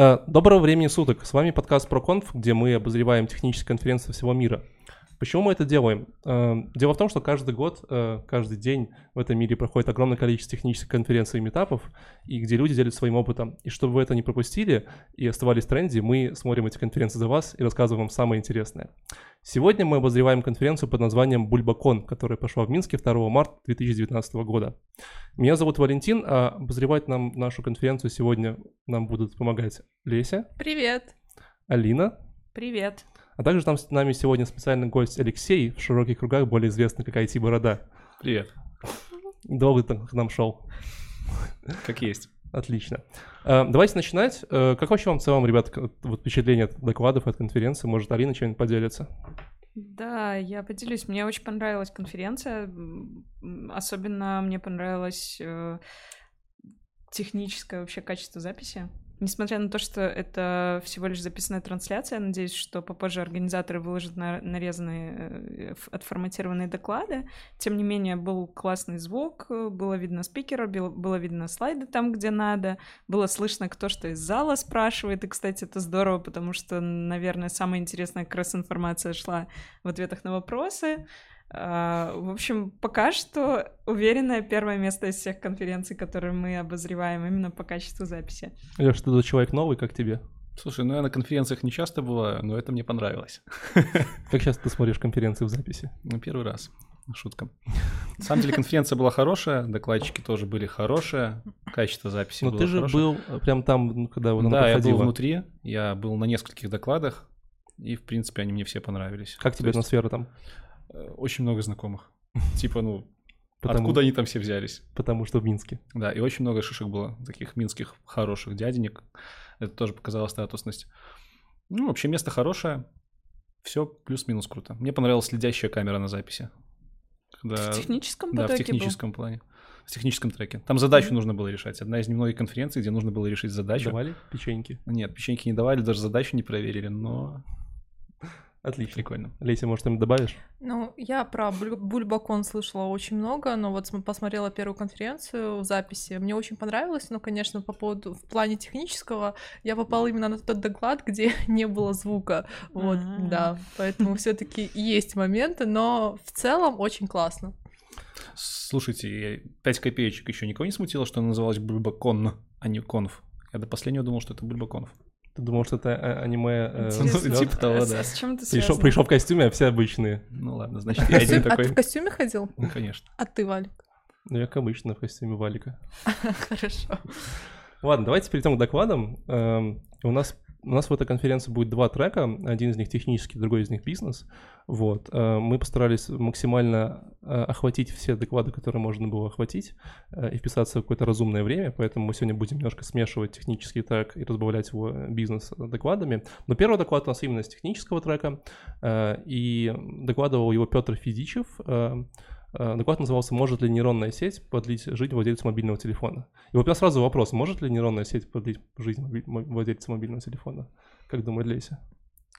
Э, Доброго времени суток. С вами подкаст ProConf, где мы обозреваем технические конференции всего мира. Почему мы это делаем? Э, Дело в том, что каждый год, э, каждый день в этом мире проходит огромное количество технических конференций и метапов, и где люди делятся своим опытом. И чтобы вы это не пропустили и оставались в тренде, мы смотрим эти конференции за вас и рассказываем вам самое интересное. Сегодня мы обозреваем конференцию под названием Бульбакон, которая прошла в Минске 2 марта 2019 года. Меня зовут Валентин, а обозревать нам нашу конференцию сегодня нам будут помогать Леся, Привет. Алина, Привет. А также там с нами сегодня специальный гость Алексей, в широких кругах более известный как IT-борода. Привет. Долго ты к нам шел. Как есть. Отлично. Э, Давайте начинать. Э, Как вообще вам в целом, ребят, вот впечатление от докладов, от конференции? Может, Алина чем-нибудь поделится? Да, я поделюсь. Мне очень понравилась конференция. Особенно мне понравилось э, техническое вообще качество записи. Несмотря на то, что это всего лишь записанная трансляция, я надеюсь, что попозже организаторы выложат на- нарезанные, э, отформатированные доклады. Тем не менее, был классный звук, было видно спикера, было видно слайды там, где надо, было слышно, кто что из зала спрашивает. И, кстати, это здорово, потому что, наверное, самая интересная как раз информация шла в ответах на вопросы. А, В общем, пока что уверенное первое место из всех конференций, которые мы обозреваем именно по качеству записи. Леш, ты тут человек новый, как тебе? Слушай, ну я на конференциях не часто бываю, но это мне понравилось. Как часто ты смотришь конференции в записи? Ну, первый раз. Шутка. На самом деле конференция была хорошая, докладчики тоже были хорошие, качество записи Но было ты же хорошее. был э, прям там, ну, когда вот она Да, я был проходила. внутри, я был на нескольких докладах, и, в принципе, они мне все понравились. Как тебе То есть, атмосфера там? Э, Очень много знакомых. Типа, ну, Потому, откуда они там все взялись? потому что в Минске. Да, и очень много шишек было, таких минских хороших дяденек. Это тоже показало статусность. Ну, вообще место хорошее. Все плюс-минус круто. Мне понравилась следящая камера на записи. Когда- В техническом Да, в потоке был? техническом плане. В техническом треке. Там задачу нужно было решать. Одна из немногих конференций, где нужно было решить задачу. Давали печеньки? Нет, печеньки не давали, даже задачу не проверили, но Отлично. прикольно. Леся, может, что-нибудь добавишь? Ну, я про Буль- Бульбакон слышала очень много, но вот см- посмотрела первую конференцию в записи. Мне очень понравилось, но, конечно, по поводу в плане технического я попала именно на тот доклад, где не было звука. Вот, А. да. Поэтому все-таки есть моменты, но в целом очень классно. Слушайте, 5 копеечек еще никого не смутило, что она называлась Бульбакон, а не Конф? Я до последнего думал, что это Бульбаконф. Ты думал, что это э, аниме э, взлёт? типа того, с- да. с чем это Пришел, пришел в костюме, а все обычные. Ну ладно, значит, я один костюме- А ты такой. в костюме ходил? Ну, конечно. А ты, Валик? Ну, я как обычно в костюме Валика. Хорошо. Ладно, давайте перейдем к докладам. Эм, У нас, у нас в этой конференции будет два трека. Один из них технический, другой из них бизнес. Вот. Э, Мы постарались максимально э, охватить все доклады, которые можно было охватить, э, и вписаться в какое-то разумное время, поэтому мы сегодня будем немножко смешивать технический трек и разбавлять его э, бизнес докладами. Но первый доклад у нас именно с технического трека, и докладывал его Петр Федичев. Э, Э, Доклад назывался «Может ли нейронная сеть продлить жизнь владельцу мобильного телефона?» И вот у меня сразу вопрос, может ли нейронная сеть продлить жизнь владельца мобильного телефона? Как думает Леся?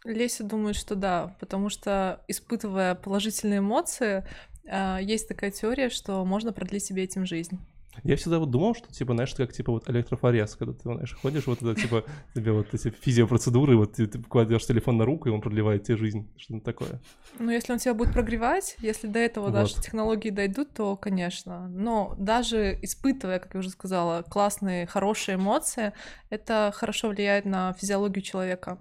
Леся думает, что да, потому что, испытывая положительные эмоции, а, есть такая теория, что можно продлить себе этим жизнь. Я всегда вот думал, что, типа, знаешь, как, типа, вот электрофорез, когда ты, знаешь, ходишь, вот это, типа, тебе вот эти физиопроцедуры, вот ты, ты кладешь телефон на руку, и он продлевает тебе жизнь, что-то такое. Ну, если он тебя будет прогревать, если до этого Вот. даже технологии дойдут, то, конечно. Но даже испытывая, как я уже сказала, классные, хорошие эмоции, это хорошо влияет на физиологию человека.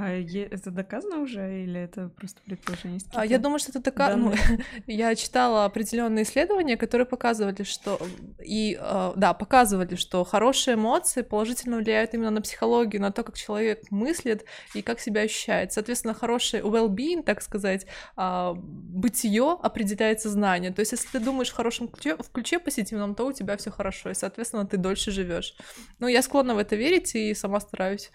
А это доказано уже или это просто предположение? А, Я думаю, что это такая... ну, я читала определенные исследования, которые показывали, что... И, э, да, показывали, что хорошие эмоции положительно влияют именно на психологию, на то, как человек мыслит и как себя ощущает. Соответственно, хороший well-being, так сказать, а, бытие определяет сознание. То есть, если ты думаешь в хорошем ключе, в ключе позитивном, то у тебя все хорошо, и, соответственно, ты дольше живешь. Ну, я склонна в это верить и сама стараюсь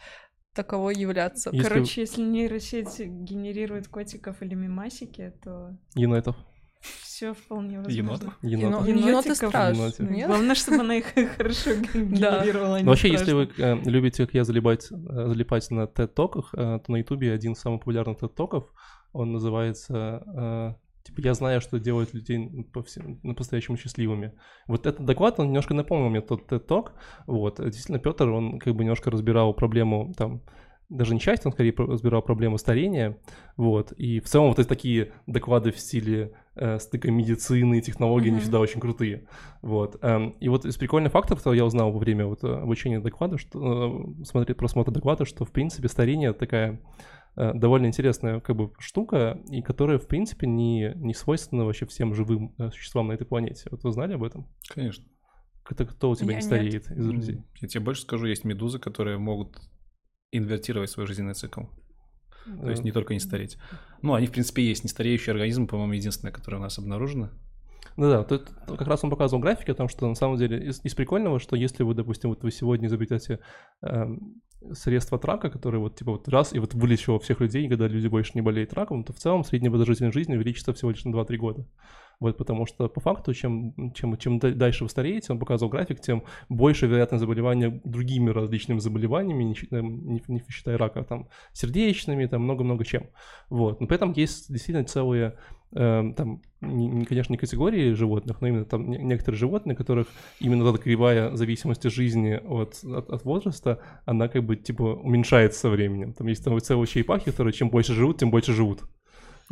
таковой являться. Если- Короче, если нейросеть генерирует котиков или мимасики, то Енотов. все вполне возможно. Енотов? Енотов. Еноты Енотиков. нет? Главное, чтобы она их хорошо генерировала. а не Ну, вообще, если страшно. вы э, любите, как я, залипать, э, залипать на TED-токах, э, то на Ютубе один из самых популярных TED-токов, он называется Типа, я знаю, что делает людей по всем, по-настоящему счастливыми. Вот этот доклад, он немножко напомнил мне тот TED Talk. Вот, действительно, Петр, он как бы немножко разбирал проблему там даже не часть, он скорее разбирал проблему старения, вот, и в целом вот эти такие доклады в стиле э, стыка медицины и технологий, mm-hmm. они всегда очень крутые, вот, эм, и вот из прикольных фактов, что я узнал во время вот э, обучения доклада, что, э, смотреть просмотра доклада, что, в принципе, старение такая довольно интересная как бы штука, и которая, в принципе, не, не свойственна вообще всем живым э, существам на этой планете. Вот вы знали об этом? Конечно. Это кто у тебя Я не нет. стареет из друзей? Я тебе больше скажу, есть медузы, которые могут инвертировать свой жизненный цикл. То есть не только не стареть. Ну, они, в принципе, есть. Нестареющий организм, по-моему, единственное, которое у нас обнаружено. Ну да, тут как раз он показывал графики о том, что на самом деле из, из прикольного, что если вы, допустим, вот вы сегодня изобретете эм, средства от рака, которые вот типа вот раз и вот вылечило всех людей, когда люди больше не болеют раком, то в целом средняя продолжительность жизни увеличится всего лишь на 2-3 года. Вот потому что по факту, чем, чем, чем да- дальше вы стареете, он показывал график, тем больше вероятность заболевания другими различными заболеваниями, не, считая- не, не считая рака, там, сердечными, там, много-много чем. Вот. Но при этом есть действительно целые эм, там, не, не, конечно, не категории животных, но именно там не- некоторые животные, которых именно эта кривая зависимости жизни от, от, от возраста, она как бы типа уменьшается со временем. Там есть там целые черепахи, которые чем больше живут, тем больше живут.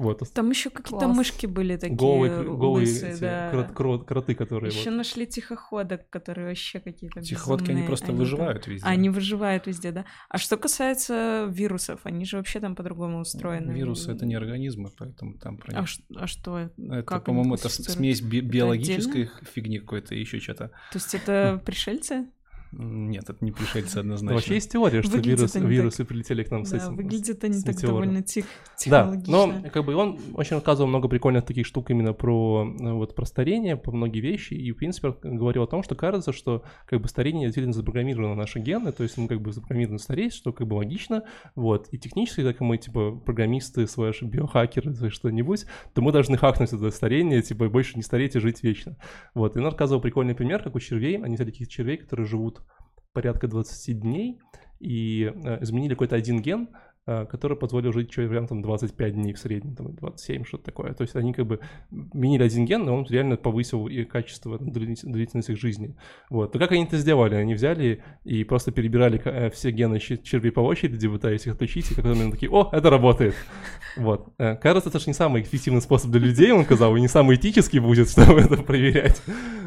Вот. Там еще какие-то Класс. мышки были такие Голые, голые лысые, эти да. крот- крот- кроты, которые Еще вот. нашли тихоходок, которые вообще какие-то Тихоходки, они безумные. просто там- выживают везде. Они выживают везде, да. А что касается вирусов, они же вообще там по-другому устроены. Вирусы — это не организмы, поэтому там про А, них... ш- а что? Это, как они по-моему, это смесь би- биологической фигни какой-то и еще что-то. То есть это пришельцы? Нет, это не пришельцы Ну, однозначно. Вообще есть теория, что вирус- они так. вирусы прилетели к нам с Да, этим. выглядят они с так довольно тех, Да, но как бы он очень рассказывал много прикольных таких штук именно про э, вот про старение, про многие вещи, и в принципе говорил о том, что кажется, что как бы старение действительно запрограммировано на наши гены, то есть мы как бы запрограммированы стареть, что как бы логично, вот, и технически, так как мы типа программисты, слэш биохакеры, слэш что-нибудь, то мы должны хакнуть это старение, типа больше не стареть и жить вечно. Вот, и он рассказывал прикольный пример, как у червей, они взяли таких червей, которые живут порядка 20 дней, и э, изменили какой-то один ген, который позволил жить червям там 25 дней в среднем, там 27, что-то такое. То есть они как бы меняли один ген, но он реально повысил и качество, длительность длительность их жизни. Вот. Но как они это сделали? Они взяли и просто перебирали э, все гены чер- червей по очереди, пытаясь их отключить, и как они такие, о, это работает. Вот. Э, Кажется, это же не самый эффективный способ для людей, он сказал, и не самый этический будет, чтобы это проверять.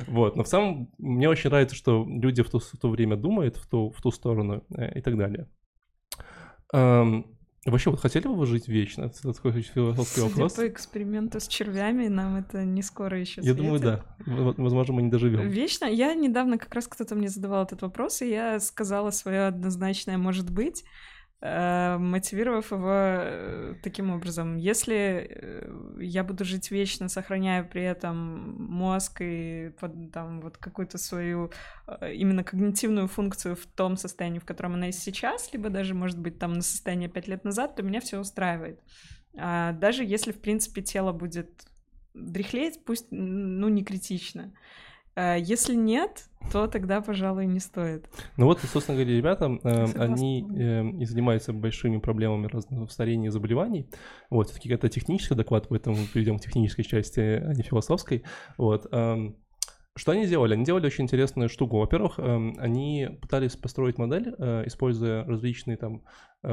Вот. Но в самом мне очень нравится, что люди в то, в то время думают в ту, в ту сторону э, и так далее. Эм, Вообще, вот хотели бы вы жить вечно? Это такой философский Судя вопрос. по эксперименту с червями, нам это не скоро еще Я думаю, да. Возможно, мы не доживем. Вечно. Я недавно как раз кто-то мне задавал этот вопрос, и я сказала свое однозначное «может быть», мотивировав его э, таким образом. Если э, я буду жить вечно, сохраняя при этом мозг и под- там вот какую-то свою э, именно когнитивную функцию в том состоянии, в котором она есть сейчас, либо даже, может быть, там на состояние пять лет назад, то меня все устраивает. А даже если, в принципе, тело будет дряхлеть, пусть, ну, не критично. А Если нет, то тогда, пожалуй, не стоит. Ну вот, собственно говоря, ребята, э, они э, и занимаются большими проблемами разного старения и заболеваний. Вот, все-таки это технический доклад, поэтому мы перейдем к технической части, а не философской. Вот. эм, Что они делали? Они делали очень интересную штуку. Во-первых, эм, они пытались построить модель, э, используя различные там э,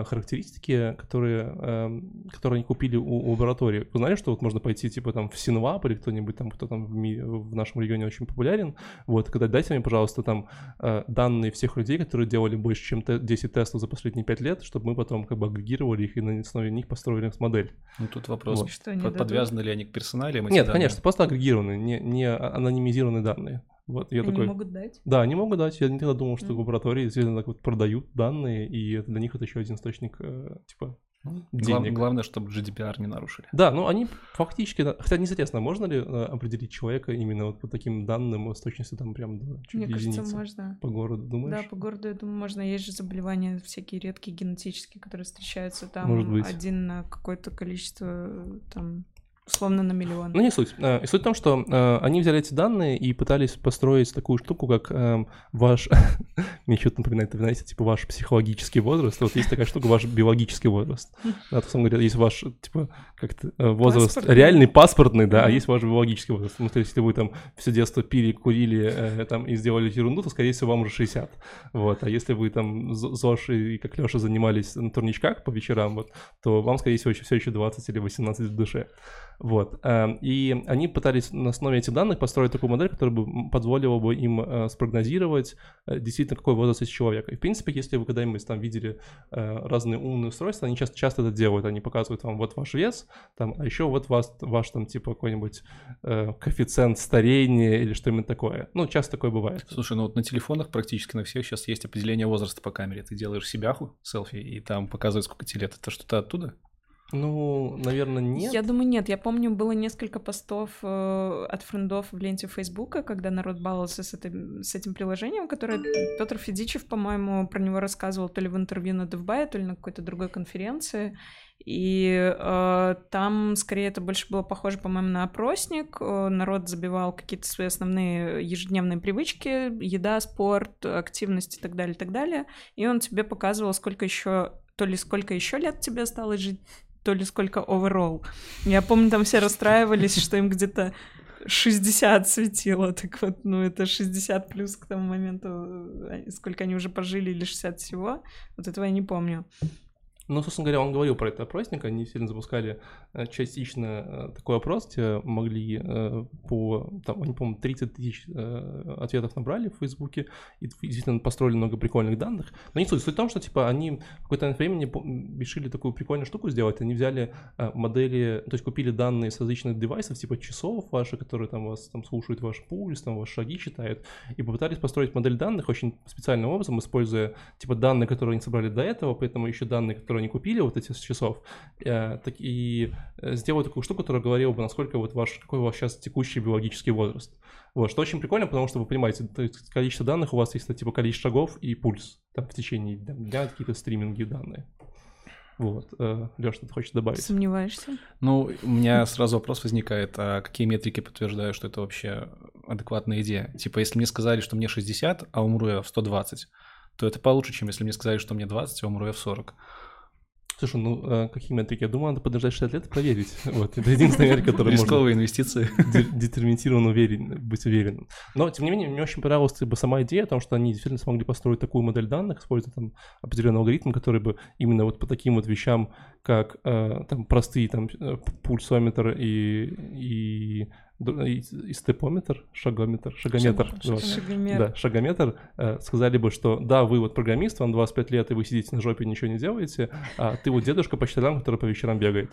характеристики, которые, эм, которые они купили у, у лаборатории. Вы знали, что вот можно пойти типа там в Синвап или кто-нибудь там, кто там в, ми- в нашем регионе очень популярен, вот, когда дайте мне, пожалуйста, там э, данные всех людей, которые делали больше, чем те- 10 тестов за последние 5 лет, чтобы мы потом как бы агрегировали их и на основе них построили модель. Ну, тут вопрос, Вот. Что под- подвязаны ли они к персоналиям? Нет, данные? конечно, просто агрегированные, не, не анонимизированные данные. Вот, я Они такой... могут дать. Да, они могут дать. Я никогда думал, что Мгм. лаборатории действительно так вот продают данные, и это для них это еще один источник, э, типа, Ну, денег. глав- главное, чтобы GDPR не нарушили. Да, ну они фактически, да, хотя интересно, можно ли э, определить человека именно вот по таким данным с точностью там прям до чуть Мне ли кажется, единицы? можно. По городу, думаешь? Да, по городу, я думаю, можно. Есть же заболевания всякие редкие генетические, которые встречаются там Может быть. один на какое-то количество там условно на миллион. Ну, не суть. Э, И суть в том, что э, они взяли эти данные и пытались построить такую штуку, как эм, ваш... Мне что-то напоминает, знаете, типа ваш психологический возраст. Вот есть такая штука, ваш биологический возраст. Да, то, есть ваш, типа, как-то э, возраст Паспортный. реальный, паспортный, да, а Мгм. есть ваш биологический возраст. Ну, то есть, если вы там все детство пили, курили э, там и сделали ерунду, то, скорее всего, вам уже 60. Вот. А если вы там ЗОЖ и, как Леша, занимались на турничках по вечерам, вот, то вам, скорее всего, еще, все еще 20 или 18 в душе. Вот. эм, И они пытались на основе этих данных построить такую модель, которая бы позволила бы им э, спрогнозировать э, действительно, какой возраст есть человека. И, в принципе, если вы когда-нибудь там видели э, разные умные устройства, они часто, часто это делают. Они показывают вам вот ваш вес, там, а еще вот вас, ваш там типа какой-нибудь э, коэффициент старения или что-нибудь такое. Ну, часто такое бывает. Слушай, ну вот на телефонах практически на всех сейчас есть определение возраста по камере. Ты делаешь себяху, селфи, и там показывает, сколько тебе лет. Это что-то оттуда? Ну, наверное, нет. Я думаю, нет. Я помню, было несколько постов э, от френдов в ленте Фейсбука, когда народ баловался с, этой- с этим приложением, которое Петр Федичев, по-моему, про него рассказывал то ли в интервью на DevBuy, то ли на какой-то другой конференции. И э, там скорее это больше было похоже, по-моему, на опросник. Э, народ забивал какие-то свои основные ежедневные привычки, еда, спорт, активность и так далее, и так далее. И он тебе показывал, сколько еще, то ли сколько еще лет тебе осталось жить, то ли сколько overall. Я помню, там все расстраивались, что им где-то 60 светило. Так вот, ну это 60 плюс к тому моменту, э, сколько они уже пожили, или 60 всего. Вот этого я не помню. Ну, собственно говоря, он говорил про этот опросник, они сильно запускали э, частично э, такой опрос, где могли э, по, там, они, по-моему, 30 тысяч ответов набрали в Фейсбуке, и действительно построили много прикольных данных. Но не суть. Суть в том, что, типа, они в какой-то времени решили такую прикольную штуку сделать, они взяли модели, то есть купили данные с различных девайсов, типа часов ваши, которые там вас там слушают ваш пульс, там ваши шаги читают, и попытались построить модель данных очень специальным образом, используя типа данные, которые они собрали до этого, поэтому еще данные, которые они купили, вот эти с часов, э, так и э, сделать такую штуку, которая говорила бы, насколько вот ваш, какой у вас сейчас текущий биологический возраст. Вот, что очень прикольно, потому что вы понимаете, то есть количество данных у вас есть, типа, количество шагов и пульс, там, в течение дня, дня какие-то стриминги данные. Вот, Леш, что ты хочешь добавить? Сомневаешься? Ну, у меня сразу вопрос возникает, а какие метрики подтверждают, что это вообще адекватная идея? Типа, если мне сказали, что мне 60, а умру я в 120, то это получше, чем если мне сказали, что мне 20, а умру я в 40. Слушай, ну э, какие метрики? Я думаю, надо подождать 60 лет и проверить. Вот, это единственная метрика, которая можно Рисковые инвестиции. де- детерминированно уверен, быть уверенным. Но, тем не менее, мне очень понравилась типа, сама идея о том, что они действительно смогли построить такую модель данных, используя там определенный алгоритм, который бы именно вот по таким вот вещам, как э, там простые там э, пульсометр и, и, и, степометр, шагометр, шагометр. Шаг- вот. Шагомер. Да, шагометр, э, сказали бы, что да, вы вот программист, вам 25 лет, и вы сидите на жопе ничего не делаете, а ты вот дедушка по четвергам, который по вечерам бегает.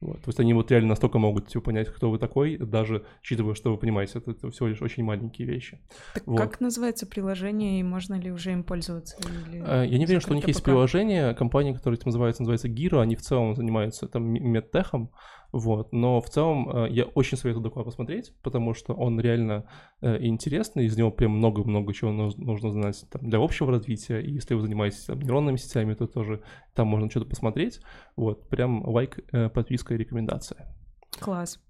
Вот. То есть они вот реально настолько могут типа, понять, кто вы такой, даже учитывая, что вы понимаете, это, это всего лишь очень маленькие вещи. Так Вот. как называется приложение и можно ли уже им пользоваться? Или Э, Я не уверен, что у них закрыто есть пока? приложение, компания, которая этим называется, называется Giro, они в целом занимаются там медтехом, вот, но в целом э, я очень советую доклад посмотреть, потому что он реально э, интересный, из него прям много-много чего нуж- нужно знать там, для общего развития, и если вы занимаетесь там, нейронными сетями, то тоже там можно что-то посмотреть, вот, прям лайк, э, подписка и рекомендация. Класс.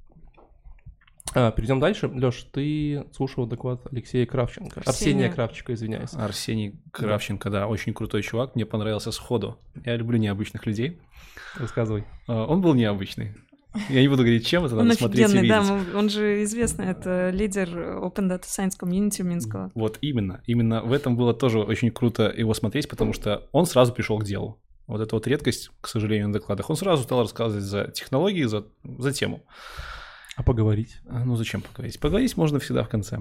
А, перейдем дальше. Леш, ты слушал доклад Алексея Кравченко. Арсения. Арсения Кравченко, извиняюсь. Арсений Кравченко, да, очень крутой чувак, мне понравился сходу. Я люблю необычных людей. Рассказывай. А, Он был необычный. Я не буду говорить, чем это, Он надо смотреть и офигенный, да, видеть. мы- он же известный, это лидер Open Data Science Community Минского. Вот именно. Именно в этом было тоже очень круто его смотреть, потому что он сразу пришел к делу. Вот это вот редкость, к сожалению, на докладах. Он сразу стал рассказывать за технологии, за, за тему. А поговорить? А, Ну, зачем поговорить? Поговорить можно всегда в конце.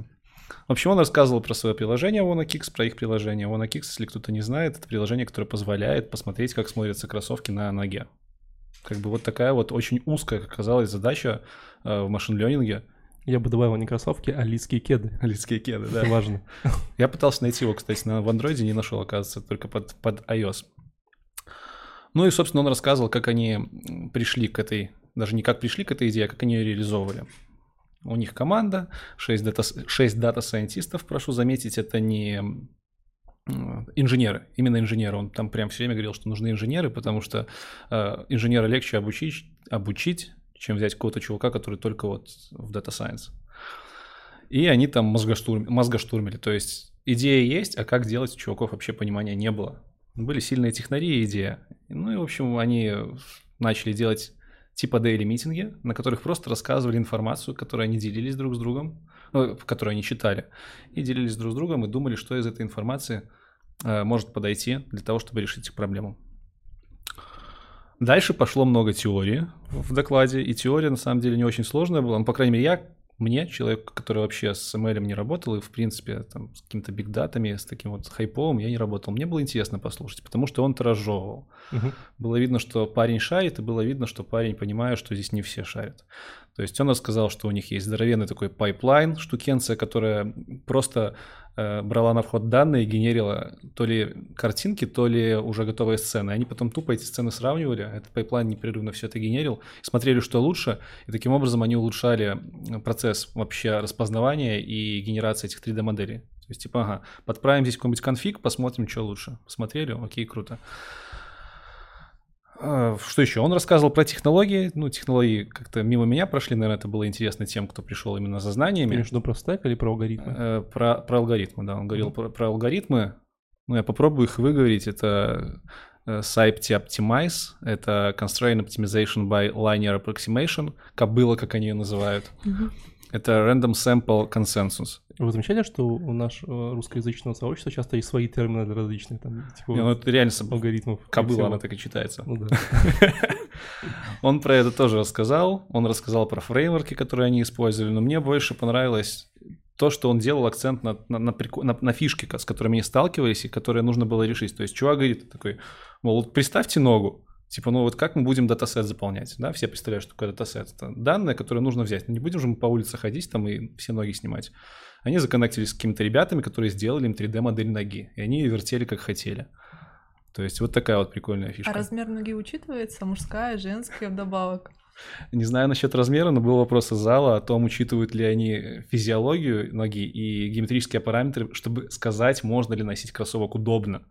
В общем, он рассказывал про свое приложение WannaKicks, про их приложение. WannaKicks, если кто-то не знает, это приложение, которое позволяет посмотреть, как смотрятся кроссовки на ноге. Как бы вот такая вот очень узкая, как казалось, задача э, в machine learning е. Я бы добавил не кроссовки, а лидские кеды. Людские кеды, да. Это важно. Я пытался найти его, кстати, на, в андроиде, не нашел, оказывается, только под, под iOS. Ну и, собственно, он рассказывал, как они пришли к этой, даже не как пришли к этой идее, а как они ее реализовывали. У них команда, 6 data, 6 data scientist ов, прошу заметить, это не инженеры, именно инженеры. Он там прям все время говорил, что нужны инженеры, потому что э, инженера легче обучить, обучить, чем взять какого-то чувака, который только вот в Data Science. И они там мозгоштурм, мозгоштурмили. То есть идея есть, а как делать у чуваков вообще понимания не было. Были сильные технари и идея. Ну и, в общем, они начали делать типа daily митинги, на которых просто рассказывали информацию, которую они делились друг с другом, ну, которую они читали, и делились друг с другом и думали, что из этой информации может подойти для того, чтобы решить их проблему. Дальше пошло много теории в докладе, и теория на самом деле не очень сложная была. Ну, по крайней мере, я мне, человек, который вообще с ML не работал, и, в принципе, там, с какими-то бигдатами, с таким вот хайповым я не работал, мне было интересно послушать, потому что он-то разжевывал. Угу. Было видно, что парень шарит, и было видно, что парень понимает, что здесь не все шарят. То есть он рассказал, что у них есть здоровенный такой pipeline, штукенция, которая просто э, брала на вход данные генерила то ли картинки, то ли уже готовые сцены. Они потом тупо эти сцены сравнивали, этот pipeline непрерывно все это генерил, смотрели, что лучше, и таким образом они улучшали процесс вообще распознавания и генерации этих 3D-моделей. То есть, типа, ага, подправим здесь какой-нибудь конфиг, посмотрим, что лучше. Посмотрели, окей, круто. А, что еще? Он рассказывал про технологии. Ну, технологии как-то мимо меня прошли. Наверное, это было интересно тем, кто пришел именно за знаниями. Ты имеешь про стек или про алгоритмы? Э, про, про алгоритмы, да. Он говорил mm-hmm. про, про алгоритмы. Ну, я попробую их выговорить. Это э, SIPT Optimize, это Constraint Optimization by Linear Approximation, кобыла, как они ее называют. Mm-hmm. Это Random Sample Consensus. Вы замечали, что у нашего русскоязычного сообщества часто есть свои термины для различных там типа, Не, ну это реально алгоритмов? Кобыла, она так и читается. Ну да. Он про это тоже рассказал. Он рассказал про фреймворки, которые они использовали, но мне больше понравилось то, что он делал акцент на, на, на, на, на фишки, с которыми они сталкивались и которые нужно было решить. То есть чувак говорит такой, мол, представьте ногу, Типа, ну вот как мы будем датасет заполнять, да? Все представляют, что такое датасет. Это данные, которые нужно взять. Ну, не будем же мы по улице ходить там и все ноги снимать. Они законнектились с какими-то ребятами, которые сделали им 3D-модель ноги. И они ее вертели как хотели. То есть вот такая вот прикольная фишка. А размер ноги учитывается? Мужская, женская вдобавок? Не знаю насчет размера, но был вопрос из зала о том, учитывают ли они физиологию ноги и геометрические параметры, чтобы сказать, можно ли носить кроссовок удобно.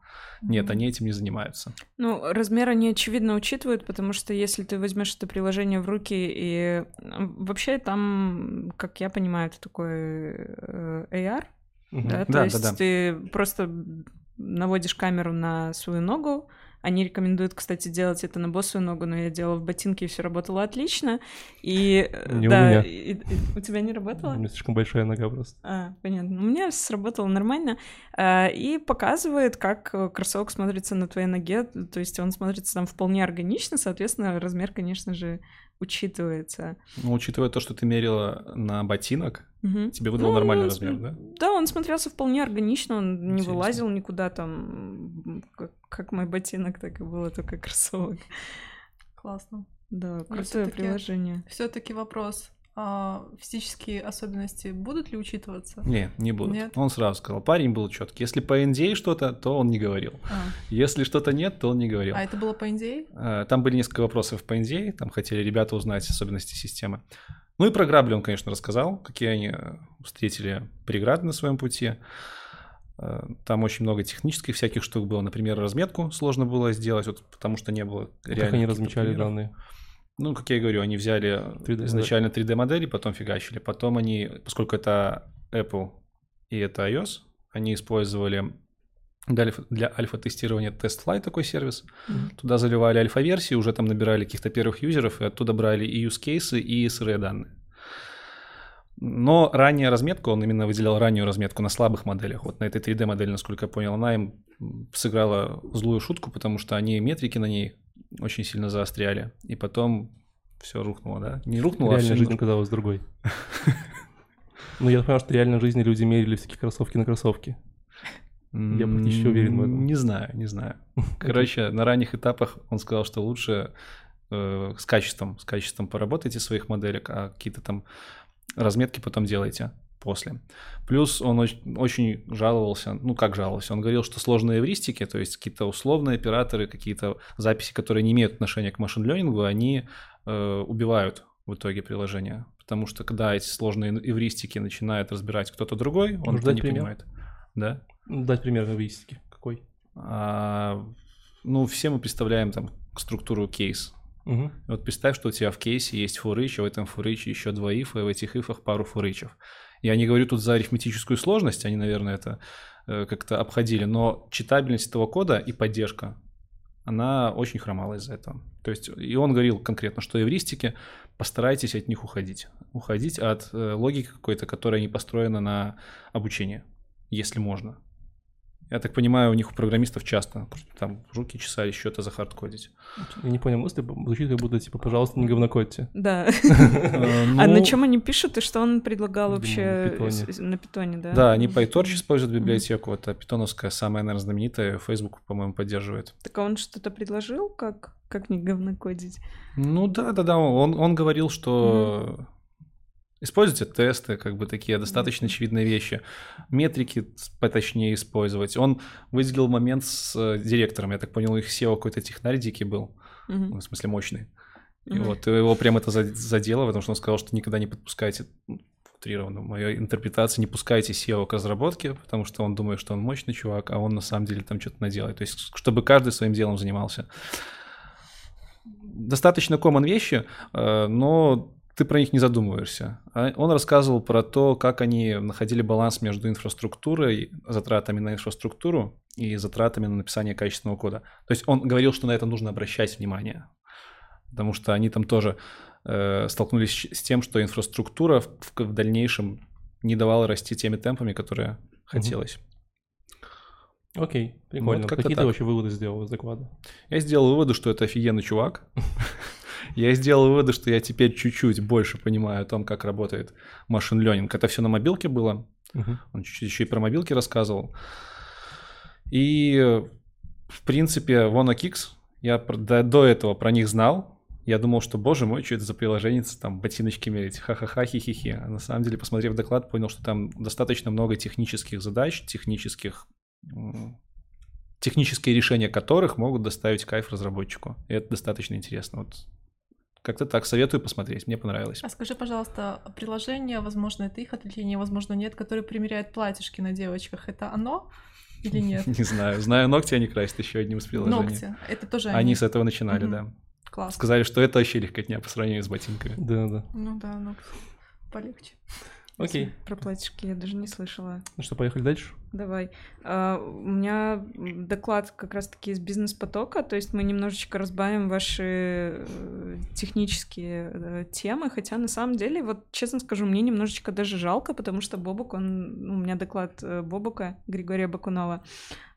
Нет, они этим не занимаются. Ну, размер они, очевидно, учитывают, потому что если ты возьмешь это приложение в руки и... Вообще там, как я понимаю, это такой э, AR, угу. да? То да, есть да, да. ты просто наводишь камеру на свою ногу, они рекомендуют, кстати, делать это на босую ногу, но я делала в ботинке, и все работало отлично. И не да, у, меня. И, и, у тебя не работало? У меня слишком большая нога просто. А, понятно. У меня сработало нормально. А, и показывает, как кроссовок смотрится на твоей ноге. То есть он смотрится там вполне органично, соответственно, размер, конечно же, учитывается. Ну, учитывая то, что ты мерила на ботинок, угу. тебе выдал ну, нормальный он, размер, да? Да, он смотрелся вполне органично, он Интересно. не вылазил никуда там, как, как мой ботинок, так и было только кроссовок. Классно. Да, крутое приложение. Все-таки вопрос а физические особенности будут ли учитываться? Не, не будут. Нет? Он сразу сказал, парень был четкий. Если по NDA что-то, то он не говорил. А. Если что-то нет, то он не говорил. А это было по NDA? А, там были несколько вопросов по NDA, там хотели ребята узнать особенности системы. Ну и про грабли он, конечно, рассказал, какие они встретили преграды на своем пути. А, там очень много технических всяких штук было. Например, разметку сложно было сделать, вот, потому что не было реально. Как они размечали примеров. данные? Ну, как я и говорю, они взяли 3D изначально 3D-модели, потом фигачили. Потом они, поскольку это Apple и это iOS, они использовали для, для альфа-тестирования TestFlight такой сервис. Mm-hmm. Туда заливали альфа-версии, уже там набирали каких-то первых юзеров, и оттуда брали и use cases, и SRE данные. Но ранняя разметка, он именно выделял раннюю разметку на слабых моделях. Вот на этой 3D-модели, насколько я понял, она им сыграла злую шутку, потому что они метрики на ней очень сильно заостряли, и потом все рухнуло, да? Не рухнуло, Реальная а жизнь казалась другой. Ну, я понимаю, что в реальной жизни люди мерили всякие кроссовки на кроссовки. Я практически уверен в этом. Не знаю, не знаю. Короче, на ранних этапах он сказал, что лучше э, с качеством, с качеством поработайте своих моделек, а какие-то там разметки потом делайте после. Плюс он очень, очень жаловался, ну как жаловался, он говорил, что сложные эвристики, то есть какие-то условные операторы, какие-то записи, которые не имеют отношения к машин-ленингу, они э, убивают в итоге приложение. Потому что когда эти сложные эвристики начинает разбирать кто-то другой, он Может, это не пример? понимает. Да? Дать пример эвристики. Какой? А, ну, все мы представляем там структуру кейс. Мгм. Вот представь, что у тебя в кейсе есть фурыч, а в этом фурыче еще два ифа, и в этих ифах пару фурычев. Я не говорю тут за арифметическую сложность, они, наверное, это э, как-то обходили, но читабельность этого кода и поддержка, она очень хромала из-за этого. То есть, и он говорил конкретно, что эвристики, постарайтесь от них уходить. Уходить от э, логики какой-то, которая не построена на обучении, если можно. Я так понимаю, у них у программистов часто там руки чесали что-то захардкодить. Я не понял мысли, звучит как будто, типа, пожалуйста, не говнокодьте. Да. Э, А на ну, чем они пишут и что он предлагал вообще на питоне. с- с- на питоне, да? Да, они PyTorch используют библиотеку, это питоновская, самая, наверное, знаменитая, Facebook, по-моему, поддерживает. Так а он что-то предложил, как, как не говнокодить? Ну да, да, да, он, он говорил, что используйте тесты, как бы такие достаточно очевидные вещи, метрики поточнее использовать. Он выделил момент с э, директором, я так понял, их SEO какой-то технарь дикий был, ну, в смысле мощный. И Мгм. вот его прям это за- задело, потому что он сказал, что никогда не подпускайте, ну, утрированно, моя интерпретация, не пускайте SEO к разработке, потому что он думает, что он мощный чувак, а он на самом деле там что-то наделает. То есть, чтобы каждый своим делом занимался. Достаточно common вещи, э, но ты про них не задумываешься. А Он рассказывал про то, как они находили баланс между инфраструктурой, затратами на инфраструктуру и затратами на написание качественного кода. То есть он говорил, что на это нужно обращать внимание, потому что они там тоже э, столкнулись с тем, что инфраструктура в, в- дальнейшем не давала расти теми темпами, которые хотелось. Окей, прикольно. как-то Какие ты вообще выводы сделал из доклада? Я сделал выводы, что это офигенный чувак. Я сделал выводы, что я теперь чуть-чуть больше понимаю о том, как работает машин learning. Это все на мобилке было. Мгм. Он чуть-чуть еще и про мобилки рассказывал. И, в принципе, WannaKicks, я про- до, до этого про них знал. Я думал, что, боже мой, что это за приложение, там ботиночки мерить, ха-ха-ха, хи-хи-хи. А на самом деле, посмотрев доклад, понял, что там достаточно много технических задач, технических, технические решения которых могут доставить кайф разработчику. И это достаточно интересно. Вот как-то так, советую посмотреть, мне понравилось. А скажи, пожалуйста, приложение, возможно, это их отвлечение, возможно, нет, которое примеряет платьишки на девочках, это оно или нет? Не знаю. Знаю, ногти они красят еще одним из приложений. Ногти. Это тоже Они с этого начинали, да. Класс. Сказали, что это вообще легкотня по сравнению с ботинками. Да-да. Ну да, ну полегче. Окей. Про платьишки я даже не слышала. Ну что, поехали дальше? Давай. А, у меня доклад как раз-таки из бизнес-потока, то есть мы немножечко разбавим ваши э, технические э, темы, хотя на самом деле, вот честно скажу, мне немножечко даже жалко, потому что Бобук, он, ну, у меня доклад э, Бобука, Григория Бакунова,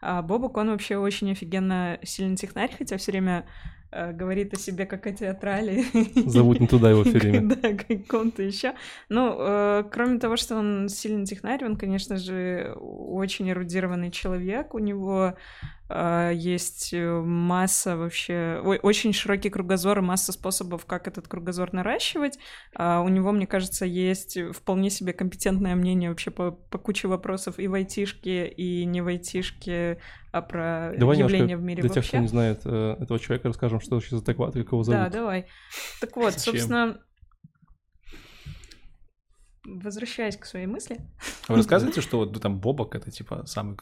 а Бобук, он вообще очень офигенно сильный технарь, хотя все время говорит о себе как о театрале. Зовут не туда его все время. Да, каком-то еще. Ну, э, кроме того, что он сильный технарь, он, конечно же, очень эрудированный человек. У него э, есть э, масса вообще, очень широкий кругозор и масса способов, как этот кругозор наращивать. А у него, мне кажется, есть вполне себе компетентное мнение вообще по, по куче вопросов и в айтишке, и не в айтишке, а про Давай явления в мире для тех, кто вообще. не знает э, этого человека, расскажем, что вообще за и как его зовут. Да, давай. Так вот, собственно, возвращаясь к своей мысли. А Вы рассказываете, что вот там Бобок это типа самый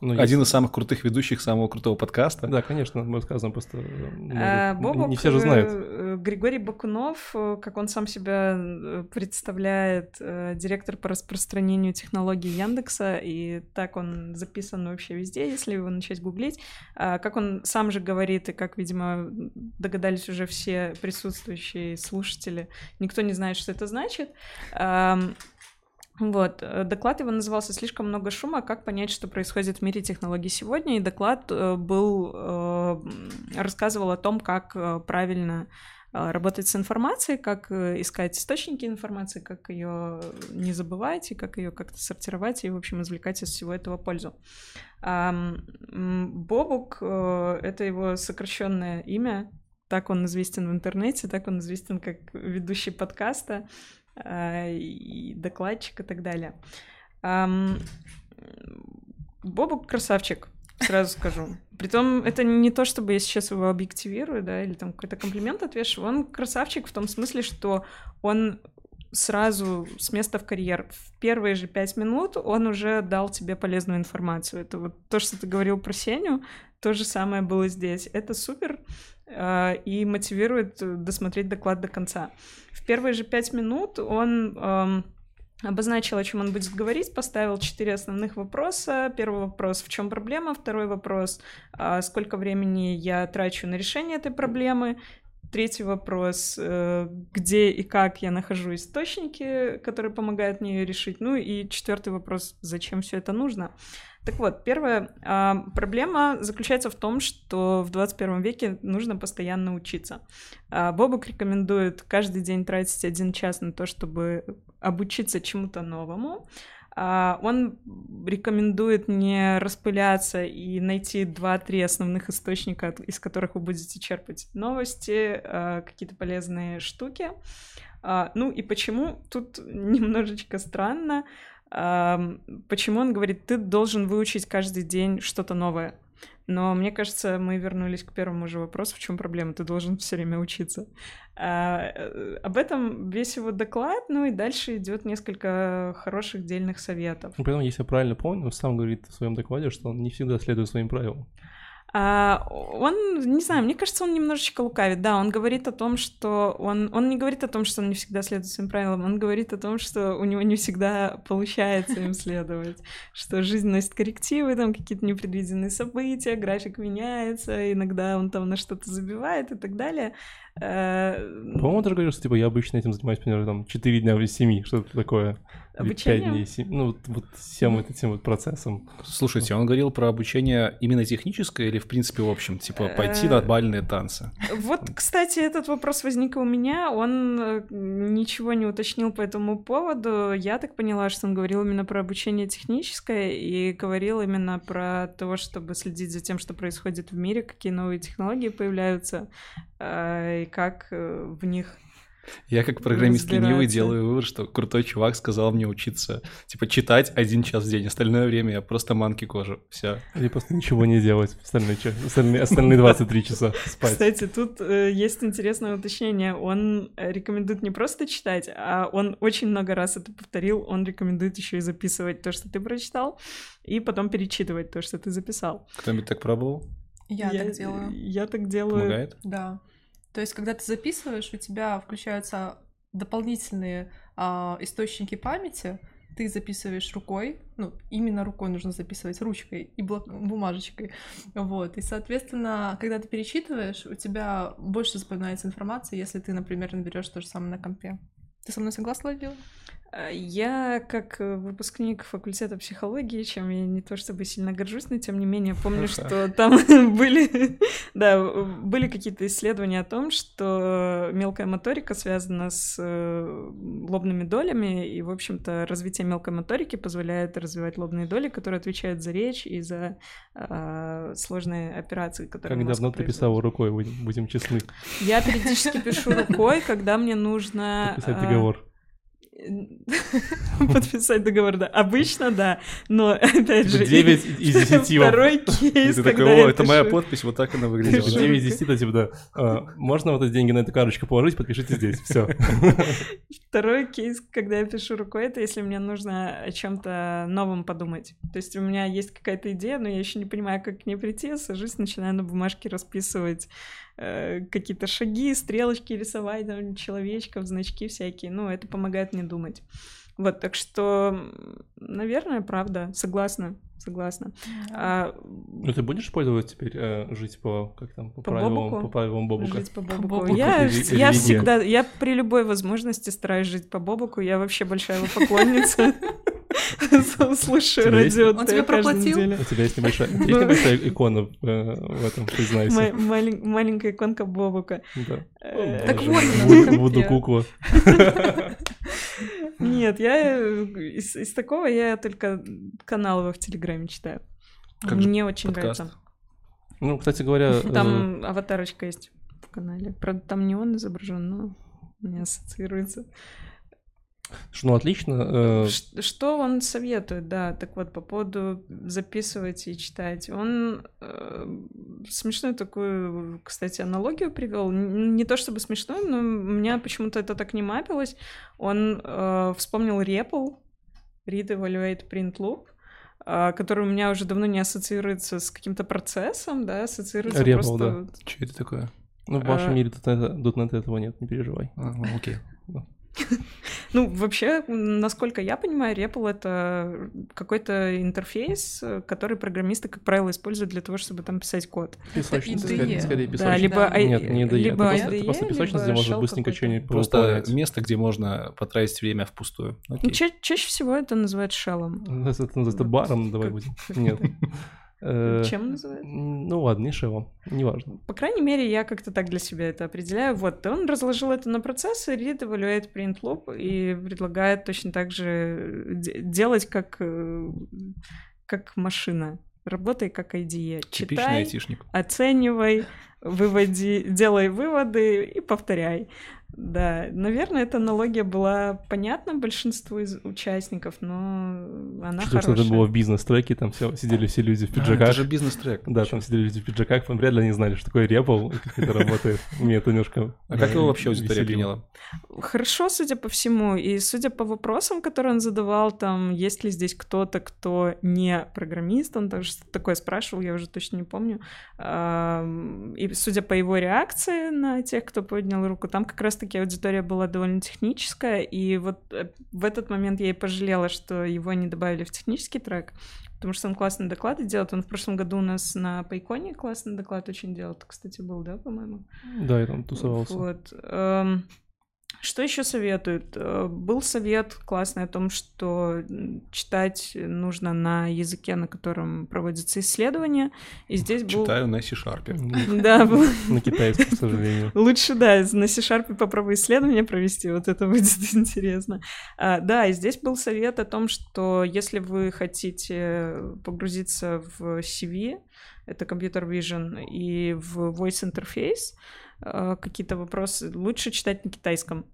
Ну, один есть- из самых крутых ведущих самого крутого подкаста? Да, конечно, мы рассказываем просто. много- А, не- Бобок, Не все же знают. э, Григорий Бакунов, э, как он сам себя э, представляет, директор по распространению технологий Яндекса, и так он записан вообще везде, если его начать гуглить. А, Как он сам же говорит, и как, видимо, догадались уже все присутствующие слушатели, никто не знает, что это значит. Вот, э, доклад его назывался «Слишком много шума. Как понять, что происходит в мире технологий сегодня?» И доклад э, был, э, рассказывал о том, как правильно работать с информацией, как искать источники информации, как ее не забывать и как ее как-то сортировать и, в общем, извлекать из всего этого пользу. Бобук это его сокращенное имя, так он известен в интернете, так он известен как ведущий подкаста и докладчик и так далее. Бобук красавчик, сразу скажу. Притом это не то, чтобы я сейчас его объективирую, да, или там какой-то комплимент отвешиваю. Он красавчик в том смысле, что он сразу с места в карьер. В первые же пять минут он уже дал тебе полезную информацию. Это вот то, что ты говорил про Сеню, то же самое было здесь. Это супер. Э, и мотивирует досмотреть доклад до конца. В первые же пять минут он эм, обозначил, о чем он будет говорить, поставил четыре основных вопроса. Первый вопрос, в чем проблема? Второй вопрос, а сколько времени я трачу на решение этой проблемы? Третий вопрос, э, где и как я нахожу источники, которые помогают мне ее решить. Ну и четвертый вопрос, зачем все это нужно. Так вот, первая а, проблема заключается в том, что в 21 веке нужно постоянно учиться. А, Бобок рекомендует каждый день тратить один час на то, чтобы обучиться чему-то новому. А, он рекомендует не распыляться и найти два-три основных источника, из которых вы будете черпать новости, какие-то полезные штуки. Ну и почему? Тут немножечко странно. Почему он говорит, ты должен выучить каждый день что-то новое? Но мне кажется, мы вернулись к первому же вопросу, в чем проблема? Ты должен все время учиться. А, э, об этом весь его доклад, ну и дальше идет несколько хороших дельных советов. Ну, при этом, если я правильно помню, он сам говорит в своем докладе, что он не всегда следует своим правилам. А, он, не знаю, мне кажется, он немножечко лукавит. Да, он говорит о том, что он, он не говорит о том, что он не всегда следует своим правилам, он говорит о том, что у него не всегда получается им следовать, что жизнь носит коррективы, там какие-то непредвиденные события, график меняется, иногда он там на что-то забивает и так далее. Э, По-моему, даже говорил, что типа я обычно этим занимаюсь примерно там 4 дня из 7, что-то такое. Обучение? 5 дней, 7, ну вот, вот всем вот этим вот процессом. Слушайте, он говорил про обучение именно техническое или в принципе в общем, типа пойти на бальные танцы? Вот, кстати, этот вопрос возник у меня, он э, ничего не уточнил по этому поводу. Я так поняла, что он говорил именно про обучение техническое и говорил именно про то, чтобы следить за тем, что происходит в мире, какие новые технологии появляются, э, и как э, в них я как программист ленивый делаю вывод, что крутой чувак сказал мне учиться, типа, читать один час в день, остальное время я просто манки кожа, все. Или просто ничего не делать, остальные, остальные, остальные 23 часа спать. Кстати, тут э, есть интересное уточнение, он рекомендует не просто читать, а он очень много раз это повторил, он рекомендует еще и записывать то, что ты прочитал, и потом перечитывать то, что ты записал. Кто-нибудь так пробовал? Я, я так делаю. Я так делаю. Помогает? Да. То есть, когда ты записываешь, у тебя включаются дополнительные а, источники памяти, ты записываешь рукой, ну, именно рукой нужно записывать, ручкой и блок... бумажечкой, вот, и, соответственно, когда ты перечитываешь, у тебя больше запоминается информация, если ты, например, наберешь то же самое на компе. Ты со мной согласна, Ладила? Э, я, как э, выпускник факультета психологии, чем я не то чтобы сильно горжусь, но тем не менее помню, что там были, да, были какие-то исследования о том, что мелкая моторика связана с э, лобными долями, и, в общем-то, развитие мелкой моторики позволяет развивать лобные доли, которые отвечают за речь и за э, сложные операции, которые Как давно ты писал рукой, будем, будем честны? Я периодически пишу рукой, когда мне нужно... Подписать договор. подписать договор, да. Обычно, да. Но, опять же... 9 из 10. Второй кейс, ты такой, о, это моя подпись, вот так она выглядела. 9 из 10, да, типа, да. А, можно вот эти деньги на эту карточку положить, подпишите здесь, все. Второй кейс, когда я пишу рукой, это если мне нужно о чем-то новом подумать. То есть у меня есть какая-то идея, но я еще не понимаю, как к ней прийти, сажусь, начинаю на бумажке расписывать Э, какие-то шаги, стрелочки рисовать, там, человечков, значки всякие. Ну, это помогает мне думать. Вот, так что, наверное, правда, согласна, согласна. А, ну, ты будешь пользоваться теперь э, жить по, как там, по, по правилам, бобуку? по правилам Бобука? Жить по Бобуку. Я, или, я или всегда, я при любой возможности стараюсь жить по Бобуку, я вообще большая его поклонница. Слушаю радио Он тебе проплатил? У тебя есть небольшая, небольшая икона э, в этом, признайся. Маленькая иконка Бобука. Да. Э, так вот, Буду кукла. Нет, я из, из такого я только каналы в Телеграме читаю. Как Мне очень подкаст? нравится. Ну, кстати говоря... Там э... аватарочка есть в канале. Правда, там не он изображен, но не ассоциируется. Ну, отлично. Э, что он советует, да, так вот, по поводу записывать и читать. Он э, смешную такую, кстати, аналогию привел. Не то чтобы смешную, но у меня почему-то это так не мапилось. Он э, вспомнил REPL, Read, Evaluate, Print, Loop. а, который у меня уже давно не ассоциируется с каким-то процессом, да, ассоциируется Ripple, просто... да. вот- Что это такое? Ну, в вашем А. мире .NET, .NET этого нет, не переживай. А, окей. Ну, вообще, насколько я понимаю, REPL — это какой-то интерфейс, который программисты, как правило, используют для того, чтобы там писать код. Песочница, IDE. скорее, скорее Да, песочница. либо, Да. Нет, не IDE, это либо просто, это IDE, просто песочница, где либо можно быстренько что-нибудь Просто выполнять. место, где можно потратить время впустую. Ну, Окей. ча- чаще всего это называют шеллом. Это это называется Вот. баром, давай будем. Нет. Э, Чем называют? Ну ладно, не шелом, неважно. По крайней мере, я как-то так для себя это определяю. Вот, он разложил это на процессы, read, evaluate, print, loop, и предлагает точно так же де- делать, как, э, как машина. Работай как IDE. Типичный Читай, айтишник. оценивай, выводи, делай выводы и повторяй. Да, наверное, эта аналогия была понятна большинству из участников, но она Что-то хорошая. это было в бизнес-треке, там все, сидели все люди в А, это пиджаках. же бизнес-трек. Да, там сидели люди в пиджаках, там вряд ли они знали, что такое репл и как это работает. Мне это немножко А как э, его вообще аудитория приняла? Хорошо, судя по всему, и судя по вопросам, которые он задавал, там, есть ли здесь кто-то, кто не программист, он даже что-то такое спрашивал, я уже точно не помню. И судя по его реакции на тех, кто поднял руку, там как раз-таки аудитория была довольно техническая, и вот э, в этот момент я и пожалела, что его не добавили в технический трек, потому что он классные доклады делает. Он в прошлом году у нас на Пайконе классный доклад очень делал. Ты, кстати, был, да, по-моему? Да, я там тусовался. Вот. Что еще советуют? Э, Был совет классный о том, что читать нужно на языке, на котором проводятся исследования. И здесь был... Читаю на C-Sharp. Да. На китайском, к сожалению. Лучше, да, на C-Sharp попробуй исследование провести, вот это будет интересно. А, да, и здесь был совет о том, что если вы хотите погрузиться в CV, это Computer Vision, и в Voice Interface, какие-то вопросы, лучше читать на китайском.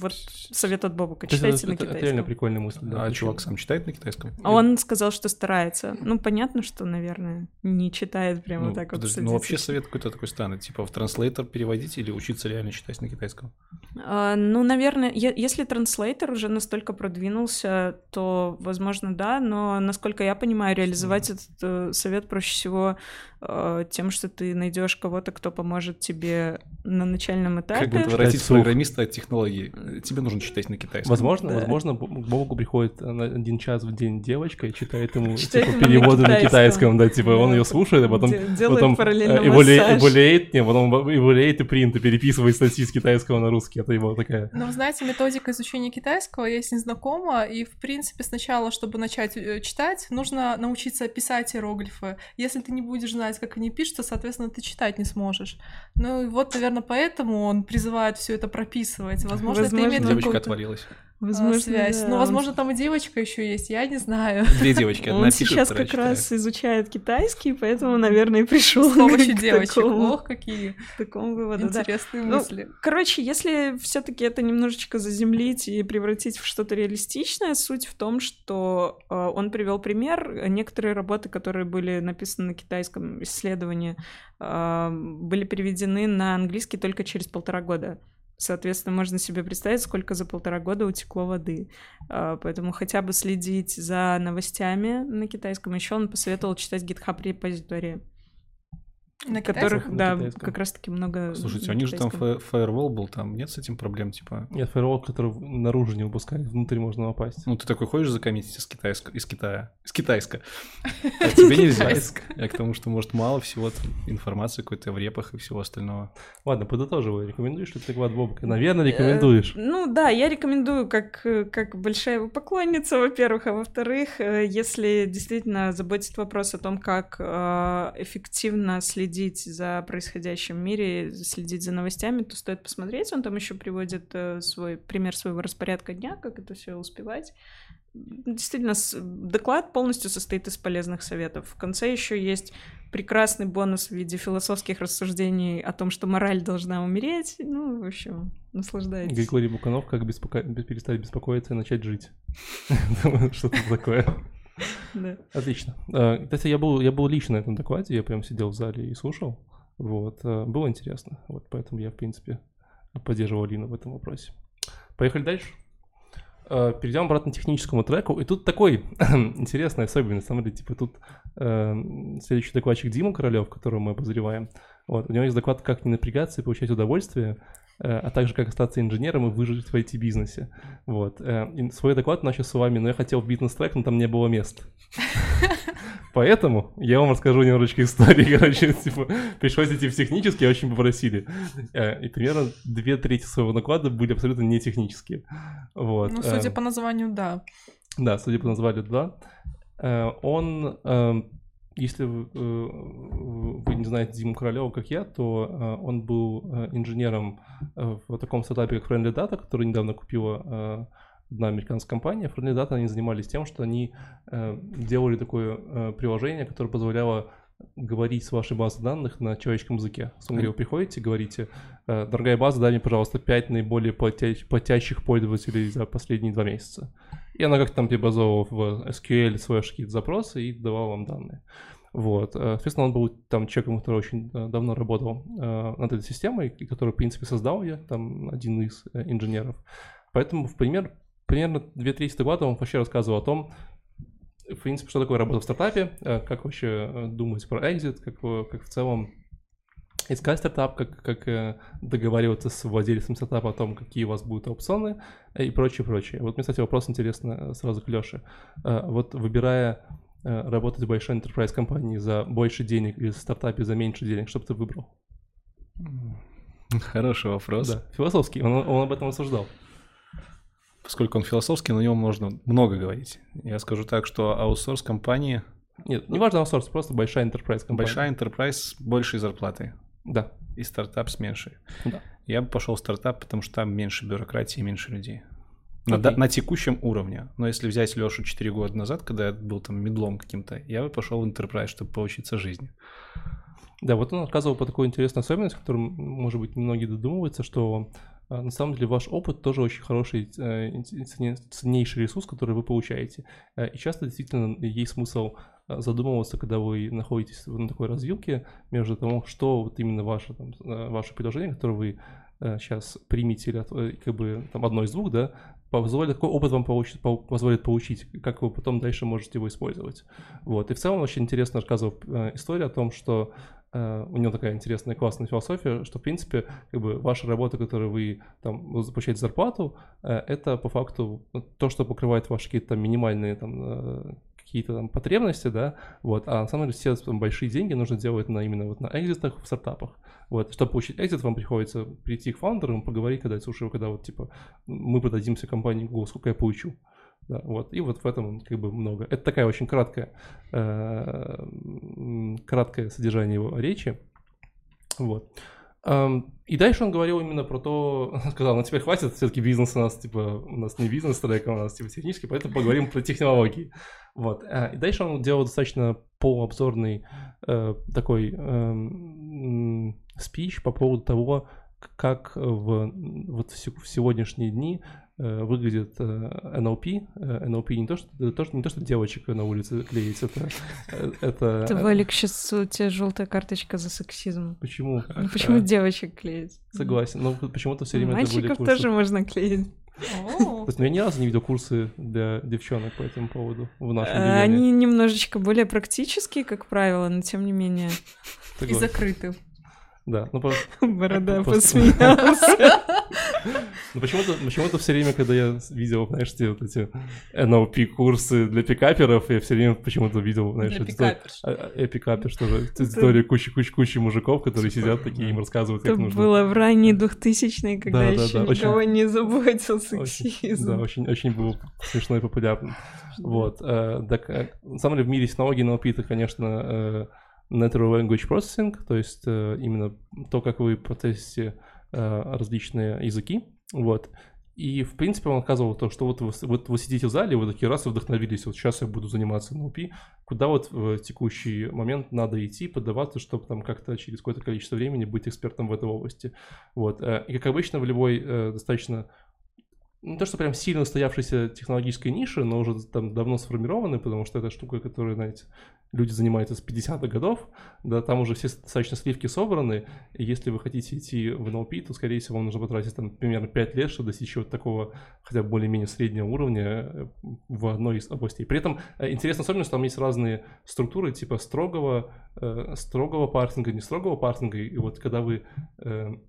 Вот совет от Бобука, читайте это, на это- это китайском. реально прикольная мысль. да, А чувак сам читает на китайском? А Он сказал, что старается. Ну, понятно, что, наверное, не читает прямо Ну, так вот. подожди, ну, вообще совет какой-то такой странный. Типа в транслейтер переводить или учиться реально читать на китайском? А, ну, наверное, если транслейтер уже настолько продвинулся, то, возможно, да, но, насколько я понимаю, реализовать этот э, совет проще всего э, тем, что ты найдешь кого-то, кто поможет тебе на начальном Как этапе. бы отвратить программиста от технологий? Тебе нужно читать на китайском. Возможно, Да. возможно, к Богу приходит на один час в день девочка и читает ему Читает типа, ему на переводы на китайском. китайском, да, типа он ее слушает, а потом де- делает потом параллельно э, эволе- массаж. эволеет, не, потом эволеет и принт, и переписывает статьи с китайского на русский. Это его такая. Ну, вы знаете, методика изучения китайского, я с ней знакома, и, в принципе, сначала, чтобы начать э, читать, нужно научиться писать иероглифы. Если ты не будешь знать, как они пишутся, соответственно, ты читать не сможешь. Ну, и вот, наверное, поэтому он призывает все это прописывать. Возможно, Возможно, это имеет Девочка отвалилась. а, Возможно, связь. да, Ну, возможно, там и девочка еще есть, я не знаю. Две девочки, одна Он пишет, сейчас как раз читает. изучает китайский, поэтому, наверное, и пришел С помощью к девочек. такому, Ох, какие такому выводу. да. интересные Ну, мысли. Короче, если все-таки это немножечко заземлить и превратить в что-то реалистичное, суть в том, что э, он привел пример. Некоторые работы, которые были написаны на китайском исследовании, э, были переведены на английский только через полтора года. Соответственно, можно себе представить, сколько за полтора года утекло воды. А, Поэтому хотя бы следить за новостями на китайском. Еще он посоветовал читать GitHub репозитории, На которых, На да, китайском. как раз-таки много. Слушайте, на у них же там китайском. фа- firewall был, там нет с этим проблем, типа... Нет, фаервол, который наружу не выпускает, внутрь можно попасть. Ну, ты такой ходишь закоммитить из, китайск... из Китая. Из китайска. А тебе нельзя. Я к тому, что, может, мало всего информации какой-то в репах и всего остального. Ладно, подытоживай. Рекомендуешь ли ты доклад Бобка? Наверное, рекомендуешь. Э, Ну да, я рекомендую как, э, как большая его поклонница, во-первых, а во-вторых, э, если действительно заботит вопрос о том, как э, эффективно следить за происходящим в мире, следить за новостями, то стоит посмотреть. Он там еще приводит э, свой пример своего распорядка дня, как это все успевать. Действительно, доклад полностью состоит из полезных советов. В конце еще есть прекрасный бонус в виде философских рассуждений о том, что мораль должна умереть. Ну, в общем, наслаждайтесь. Григорий Буканов, как беспоко- бе- перестать беспокоиться и начать жить. Что-то такое. Отлично. Э, Кстати, я был, я был лично на этом докладе, я прям сидел в зале и слушал. Вот, э, было интересно. Вот поэтому я, в принципе, поддерживал Лину в этом вопросе. Поехали дальше. э, перейдем обратно к техническому треку. И тут такой интересный особенность. Смотрите, типа тут э, следующий докладчик Дима Королев, которого мы обозреваем. Вот, у него есть доклад «Как не напрягаться и получать удовольствие», а также «Как остаться инженером и выжить в IT-бизнесе». Вот. э, и свой доклад начал с вами, но я хотел в бизнес-трек, но там не было мест. Поэтому я вам расскажу немножечко истории, короче, типа, пришлось идти в технические, очень попросили. Э, И примерно две трети своего доклада были абсолютно не технические. Вот. Ну, судя э, по названию, да. Да, судя по названию, да. Э, Он, э, если вы, э, вы не знаете Диму Королева, как я, то э, он был э, инженером в таком стартапе, как Friendly Data, который недавно купила одна американская компания. Friendly Data, они занимались тем, что они делали такое приложение, которое позволяло говорить с вашей базой данных на человеческом языке. Говоря, вы приходите, говорите, дорогая база, дай мне, пожалуйста, 5 наиболее платя- платящих пользователей за последние два месяца. И она как-то там преобразовывала в SQL свои какие-то запросы и давала вам данные. Вот. э, Соответственно, он был там человеком, который очень э, давно работал э, над этой системой, и который, в принципе, создал ее, там, один из инженеров. Поэтому, в пример, примерно две трети доклада он вообще рассказывал о том, в принципе, что такое работа в стартапе, как вообще думать про экзит, как, как в целом искать стартап, как, как э, договариваться с владельцем стартапа о том, какие у вас будут опционы э, и прочее, прочее. Вот мне, кстати, вопрос интересно э, сразу к Лёше. Вот выбирая работать в большой enterprise компании за больше денег или в стартапе за меньше денег, что бы ты выбрал? Хороший вопрос. Да, философский, он, он об этом рассуждал. Поскольку он философский, на него можно много говорить. Я скажу так, что аутсорс компании, Нет, не важно аутсорс, просто большая enterprise компания. большая enterprise с большей зарплатой Да, и стартап с меньшей. Да. Я бы пошел в стартап, потому что там меньше бюрократии меньше людей. На, да- на текущем уровне. Но если взять Лешу 4 года назад, когда я был там медлом каким-то, я бы пошел в enterprise, чтобы поучиться жизни. Да, вот он рассказывал по такой интересной особенности, которую, может быть, многие додумываются, что а, на самом деле ваш опыт тоже очень хороший, э, ценнейший ресурс, который вы получаете. Э, И часто действительно есть смысл э, задумываться, когда вы находитесь на такой развилке между тому, что вот именно ваше, там, э, ваше предложение, которое вы сейчас примете, или от- э, как бы там одно из двух, да, позволит, какой опыт вам получит, по- позволит получить, как вы потом дальше можете его использовать. Вот. И в целом очень интересно рассказывал э, историю о том, что э, у него такая интересная, классная философия, что, в принципе, как бы ваша работа, которую вы там получаете зарплату, э, это по факту то, что покрывает ваши какие-то минимальные там э, какие-то там потребности, да, вот, а на самом деле все там, большие деньги нужно делать на именно вот на экзитах в стартапах. Вот, чтобы получить экзит, вам приходится прийти к фаундерам, поговорить, когда, слушай, когда вот, типа, мы продадимся компании Google, сколько я получу? Да, вот, и вот в этом как бы много. Это такая очень краткая, э, краткое содержание его речи. Вот. И дальше он говорил именно про то, сказал, ну теперь хватит, все-таки бизнес у нас, типа, у нас не бизнес-трек, а у нас, типа, технический, поэтому поговорим про технологии. Вот. Э, И дальше он делал достаточно полуобзорный э, такой м, спич по поводу того, как в, вот в се- в сегодняшние дни э, выглядит э, NLP. Э, NLP не то, что, то, что, не то, что девочек на улице клеить, это... э, это Это, Валик, сейчас у тебя желтая карточка за сексизм. Почему? Ну, почему Э, девочек клеить? Согласен. Но почему-то все время это были Мальчиков курсы. тоже можно клеить. То есть ну, я ни разу не видел курсы для девчонок по этому поводу в нашем Э. Они немножечко более практические, как правило, но тем не менее. И закрыты. Да, ну, по- Борода Просто- посмеялся. Ну почему-то, почему-то все время, когда я видел, знаешь, те вот эти NLP курсы для пикаперов, я все время почему-то видел, знаешь, Для пикапер, что же, эту историю кучи-кучи-кучи мужиков, которые сидят такие, им рассказывают, как Это нужно. было в ранние 2000-е, когда Да, да, еще никого не заботил Очень- сексизм. Да, очень, очень был смешно и популярно. Вот. э, так, э, на самом деле в мире технологий NLP это, конечно, э, Natural Language Processing, то есть именно то, как вы процессите э, различные языки. Вот. И, в принципе, он рассказывал то, что вот вы, вот вы сидите в зале, вы такие раз и вдохновились, вот сейчас я буду заниматься NLP, куда вот в текущий момент надо идти, подаваться, чтобы там как-то через какое-то количество времени быть экспертом в этой области. Вот. э, И, как обычно, в любой э, достаточно не то, что прям сильно устоявшейся технологической ниши, но уже там давно сформированы, потому что это штука, которая, знаете, люди занимаются с 50-х годов, да, там уже все достаточно сливки собраны, и если вы хотите идти в NLP, то, скорее всего, вам нужно потратить там примерно 5 лет, чтобы достичь вот такого хотя бы более-менее среднего уровня э, в одной из областей. При этом э, интересная особенность, там есть разные структуры, типа строгого, э, строгого парсинга, не строгого парсинга, и вот когда вы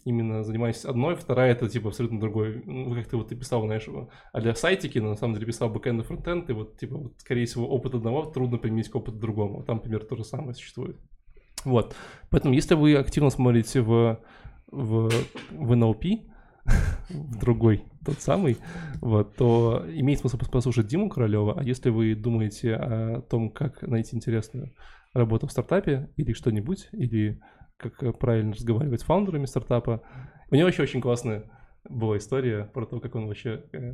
именно занимаетесь одной, вторая это типа абсолютно другой, ну, как ты вот ты писал, знаешь, а для сайтики, на самом деле писал бэкэнд и фронтенд, и вот типа вот, скорее всего опыт одного трудно применить к опыту другому Там, например, то же самое существует. Вот. Поэтому, если вы активно смотрите в, в, в NLP, в другой, тот самый, вот, то имеет смысл послушать Диму Королева, а если вы думаете о том, как найти интересную работу в стартапе или что-нибудь, или как правильно разговаривать с фаундерами стартапа, у него еще очень классная была история про то, как он вообще э,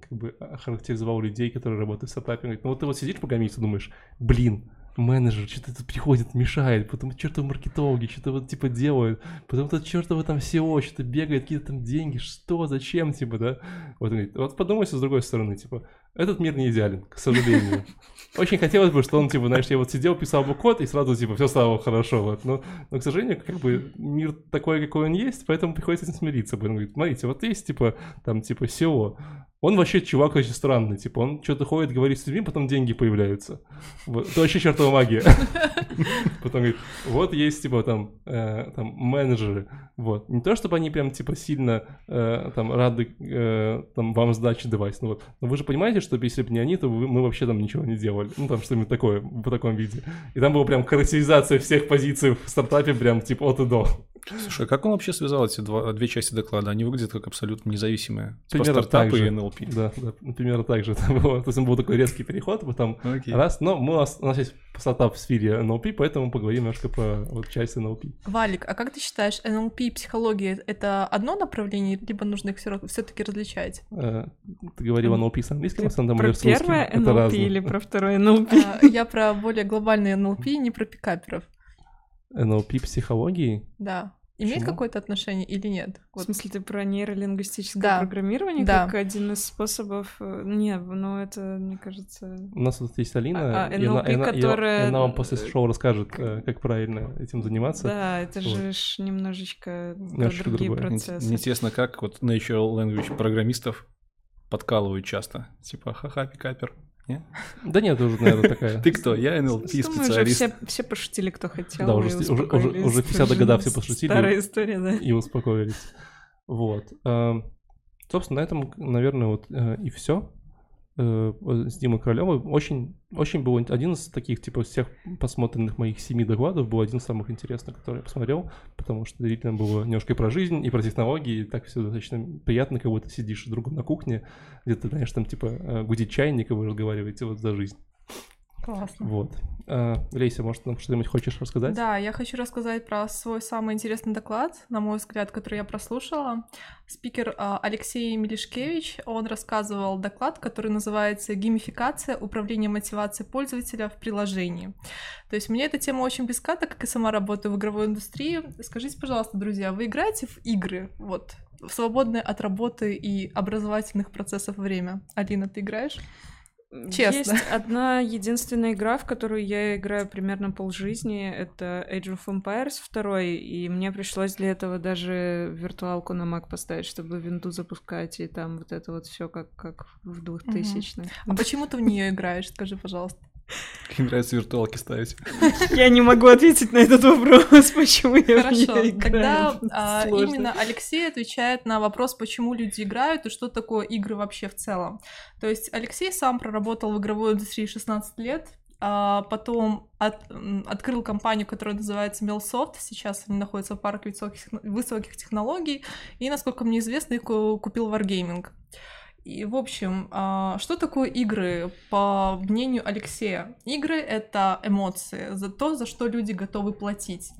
как бы охарактеризовал людей, которые работают в стартапе. Говорит, ну вот ты вот сидишь по комиссии, думаешь, блин, менеджер что-то тут приходит, мешает, потом чертовы маркетологи что-то вот типа делают, потом тот чертовы там SEO что-то бегает, какие-то там деньги, что, зачем, типа, да? Вот он говорит, вот подумайте с другой стороны, типа, этот мир не идеален, к сожалению. Очень хотелось бы, что он, типа, знаешь, я вот сидел, писал бы код, и сразу, типа, все стало хорошо, вот. Но, но, к сожалению, как бы мир такой, какой он есть, поэтому приходится с этим смириться. Он говорит, смотрите, вот есть, типа, там, типа, SEO, он вообще чувак очень странный, типа, он что-то ходит, говорит с людьми, потом деньги появляются. Вот. Это вообще чертова магия. Потом говорит, вот есть, типа, там, э, там, менеджеры, вот. Не то, чтобы они прям, типа, сильно, э, там, рады, э, там, вам сдачи давать, ну вот. Но вы же понимаете, что если бы не они, то мы вообще там ничего не делали. Ну, там, что-нибудь такое, в таком виде. И там была прям характеризация всех позиций в стартапе, прям, типа, от и до. Слушай, а как он вообще связал эти два, две части доклада? Они выглядят как абсолютно независимые. Типа примерно стартапы и NLP. Да, да, примерно так же это было. То есть он был такой резкий переход, потом okay. раз, но мы, у нас, у нас есть стартап в сфере NLP, поэтому поговорим немножко про вот часть NLP. Валик, а как ты считаешь, NLP и психология — это одно направление, либо нужно их все-таки различать? Э, ты говорил NLP с английским акцентом или с русским? Про первое NLP или про второе NLP? А, я про более глобальный NLP, не про пикаперов. NLP психологии? Да. Имеет Почему? какое-то отношение или нет? Вот. В смысле, ты про нейролингвистическое да. программирование да. как один из способов? Э, не, ну это, мне кажется... У нас тут есть Алина, а, а, и, она, и, которая... и она вам после шоу расскажет, э, как правильно этим заниматься. Да, это вот. же ж немножечко Немножечко другие другое. процессы. Интересно, как вот natural language программистов подкалывают часто. Типа, ха-ха, пикапер. Нет? Да нет, уже, наверное, такая. Ты кто? Я NLP-специалист. Все, все пошутили, кто хотел. Да, уже, уже, уже, уже 50 года все пошутили. Старая история, да. И успокоились. Вот. Эм, собственно, на этом, наверное, вот э, и все. Э, с Димой Королевым. Очень, очень был один из таких, типа, всех посмотренных моих семи докладов, был один из самых интересных, который я посмотрел, потому что действительно было немножко и про жизнь, и про технологии, и так все достаточно приятно, как будто сидишь другом на кухне, где-то, знаешь, там, типа, э, гудит чайник, и вы разговариваете вот за жизнь. Классно. Вот. А, Лейся, может, нам что-нибудь хочешь рассказать? Да, я хочу рассказать про свой самый интересный доклад, на мой взгляд, который я прослушала. Спикер а, Алексей Мелишкевич, он рассказывал доклад, который называется «Геймификация. Управление мотивацией пользователя в приложении». То есть мне эта тема очень близка, так как я сама работаю в игровой индустрии. Скажите, пожалуйста, друзья, вы играете в игры? Вот, в свободное от работы и образовательных процессов время. Алина, ты играешь? Честно. Есть одна единственная игра, в которую я играю примерно полжизни. Это Age of Empires 2, и мне пришлось для этого даже виртуалку на Mac поставить, чтобы винду запускать, и там вот это вот все как, как в 2000 х А почему ты в нее играешь? Скажи, пожалуйста. Мне нравится виртуалки ставить. Я не могу ответить на этот вопрос, почему я Хорошо, тогда а, именно Алексей отвечает на вопрос, почему люди играют и что такое игры вообще в целом. То есть Алексей сам проработал в игровой индустрии 16 лет, а потом от, открыл компанию, которая называется Melsoft. Сейчас они находятся в парке высоких, высоких технологий. И, насколько мне известно, их купил Wargaming. И, в общем, а, что такое игры, по мнению Алексея? Игры — это эмоции, за то, за что люди готовы платить.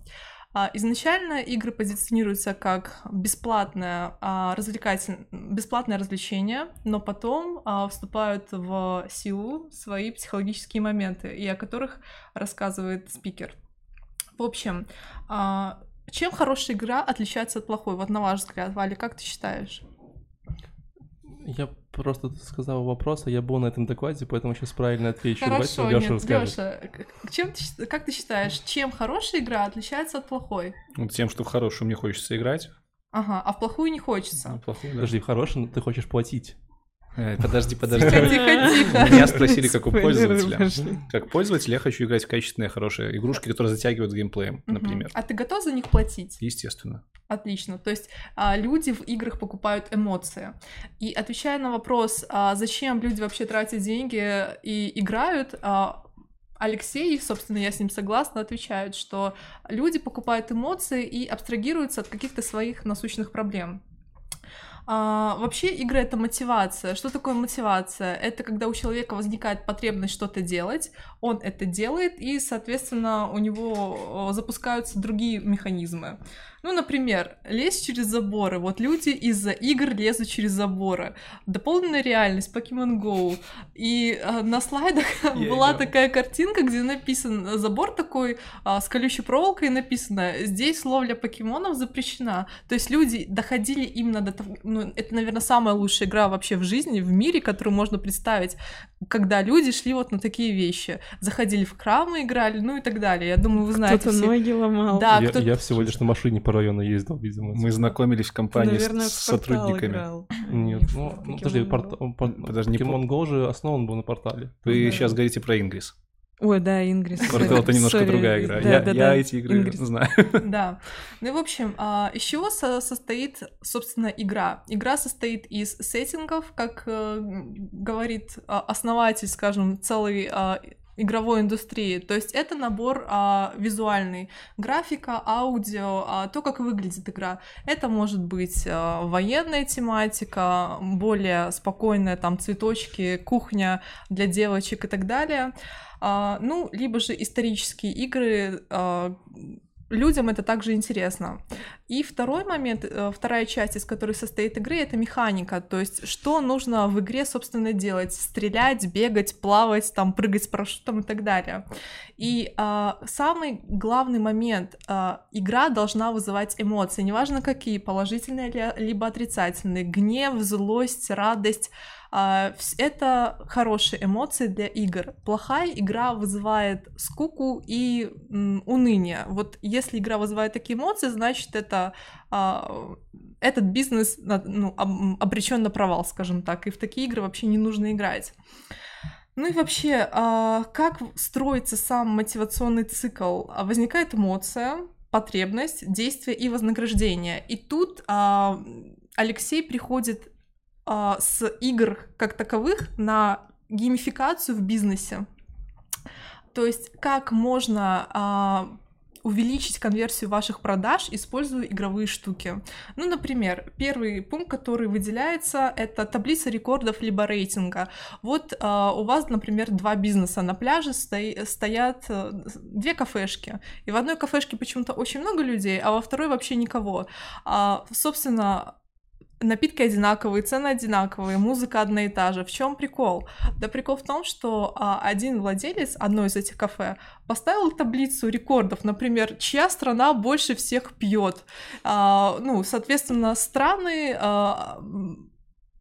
А, изначально игры позиционируются как бесплатное, а, развлекательное, бесплатное развлечение, но потом вступают в силу свои психологические моменты, и о которых рассказывает спикер. В общем, чем хорошая игра отличается от плохой? Вот на ваш взгляд, Валя, как ты считаешь? Я просто сказал вопрос, а я был на этом докладе, поэтому сейчас правильно отвечу. Хорошо, Давайте Лёша нет, расскажет. Лёша, к- чем ты как ты считаешь, чем хорошая игра отличается от плохой? Вот тем, что в хорошую мне хочется играть. Ага, а в плохую не Ну, хочется. плохую, да. Подожди, в хороший, но ты хочешь платить. Э, Подожди, подожди. Тихо, тихо. Меня спросили, как у пользователя. Как пользователь я хочу играть в качественные, хорошие игрушки, которые затягивают геймплеем, например. А ты готов за них платить? Естественно. Отлично. То есть а, люди в играх покупают эмоции. И отвечая на вопрос, а, зачем люди вообще тратят деньги и играют, а, Алексей, собственно, я с ним согласна, отвечают, что люди покупают эмоции и абстрагируются от каких-то своих насущных проблем. А, вообще игры это мотивация. Что такое мотивация? Это когда у человека возникает потребность что-то делать, он это делает, и, соответственно, у него запускаются другие механизмы. Ну, например, лезть через заборы. Вот люди из-за игр лезут через заборы. Дополненная реальность, Pokemon Go. И э, на слайдах Я была играл. такая картинка, где написан забор такой а, с колючей проволокой, и написано «Здесь ловля покемонов запрещена». То есть люди доходили именно до того... Ну, это, наверное, самая лучшая игра вообще в жизни, в мире, которую можно представить, когда люди шли вот на такие вещи. Заходили в храмы, играли, ну и так далее. Я думаю, вы знаете Кто-то все. ноги ломал. Да, я, кто- я всего лишь на машине по району ездил, видимо. Мы знакомились в компании с- наверное, с в сотрудниками. играл. Нет, Не ну, ну, подожди, порт... Подожди, не Pokemon Go же основан был на портале. Вы Да. сейчас говорите про Ингрис. Ой, да, Ингрис. Портал это немножко Sorry. другая игра. Да, я да, я да. эти игры Ингрис. знаю. Да. Ну и в общем, а, из чего со- состоит, собственно, игра? Игра состоит из сеттингов, как э, говорит а, основатель, скажем, целой а, игровой индустрии. То есть это набор а, визуальный, графика, аудио, а, то, как выглядит игра. Это может быть а, военная тематика, более спокойная, там цветочки, кухня для девочек и так далее. А, ну, либо же исторические игры, а, людям это также интересно. И второй момент, э, вторая часть, из которой состоит игры, это механика, то есть что нужно в игре, собственно, делать, стрелять, бегать, плавать, там, прыгать с парашютом и так далее. И а, самый главный момент, а, игра должна вызывать эмоции, неважно какие, положительные ли- либо отрицательные, гнев, злость, радость, это хорошие эмоции для игр. Плохая игра вызывает скуку и уныние. Вот если игра вызывает такие эмоции, значит это а, этот бизнес на- ну, обречен на провал, скажем так. И в такие игры вообще не нужно играть. Ну и вообще, а, как строится сам мотивационный цикл? А, Возникает эмоция, потребность, действие и вознаграждение. И тут а, Алексей приходит а, с игр как таковых на геймификацию в бизнесе. То есть как можно а, увеличить конверсию ваших продаж, используя игровые штуки. Ну, например, первый пункт, который выделяется, это таблица рекордов либо рейтинга. Вот а, у вас, например, два бизнеса на пляже стои- стоят э, две кафешки, и в одной кафешке почему-то очень много людей, а во второй вообще никого. А, собственно, напитки одинаковые, цены одинаковые, музыка одна и та же. В чем прикол? Да прикол в том, что а, один владелец одной из этих кафе поставил таблицу рекордов, например, чья страна больше всех пьет. А, ну, соответственно, страны а,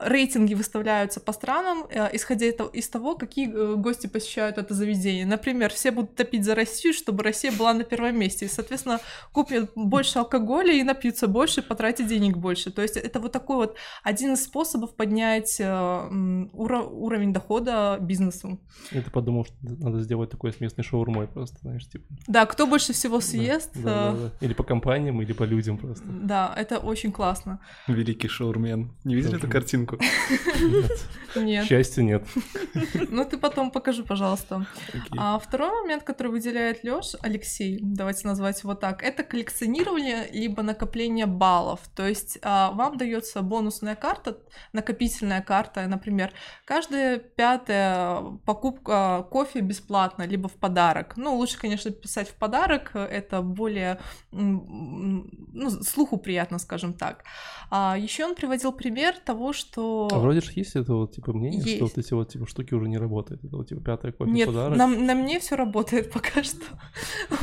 рейтинги выставляются по странам, э, исходя из того, какие э, гости посещают это заведение. Например, все будут топить за Россию, чтобы Россия была на первом месте. И, соответственно, купят больше алкоголя и напьются больше, потратят денег больше. То есть это вот такой вот один из способов поднять э, м, уро- уровень дохода бизнесу. Я ты подумал, что надо сделать такое с местной шаурмой просто, знаешь, типа. Да, кто больше всего Да, съест, да, э, да, да. Или по компаниям, или по людям просто. да, это очень классно. Великий шоурмен. Не видели эту Тоже. Картинку? Нет. К Нет. Ну, ты потом покажи, пожалуйста. А второй момент, который выделяет Лёш, Алексей, давайте назвать его так, это коллекционирование либо накопление баллов. То есть а, вам дается бонусная карта, накопительная карта, например, каждая пятая покупка кофе бесплатно, либо в подарок. Ну, лучше, конечно, писать в подарок, это более ну, слуху приятно, скажем так. А, еще он приводил пример того, что... А вроде же есть это вот типа мнение, Есть. что вот эти вот типа штуки уже не работают. Это вот типа пятая кофе Нет, подарок. на, на мне все работает пока что.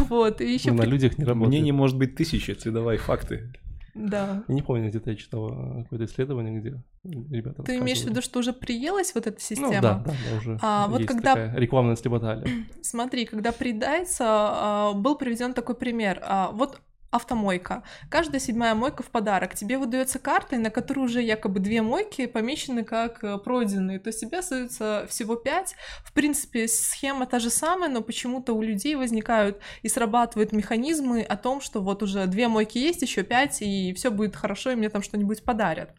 Вот, и еще Ну, на людях не работает. Мнений может быть тысяча, ты давай факты. Да. Я не помню, где-то я читал э, какое-то исследование, где ребята Ты имеешь в виду, что уже приелась вот эта система? Ну да, да, да, уже А, вот когда- такая рекламная слеботалия. Смотри, когда приедается, а, был приведен такой пример. А, Вот автомойка. Каждая седьмая мойка в подарок. Тебе выдается карта, на которой уже якобы две мойки помечены как э, пройденные. То есть тебе остается всего пять. В принципе, схема та же самая, но почему-то у людей возникают и срабатывают механизмы о том, что вот уже две мойки есть, еще пять, и все будет хорошо, и мне там что-нибудь подарят.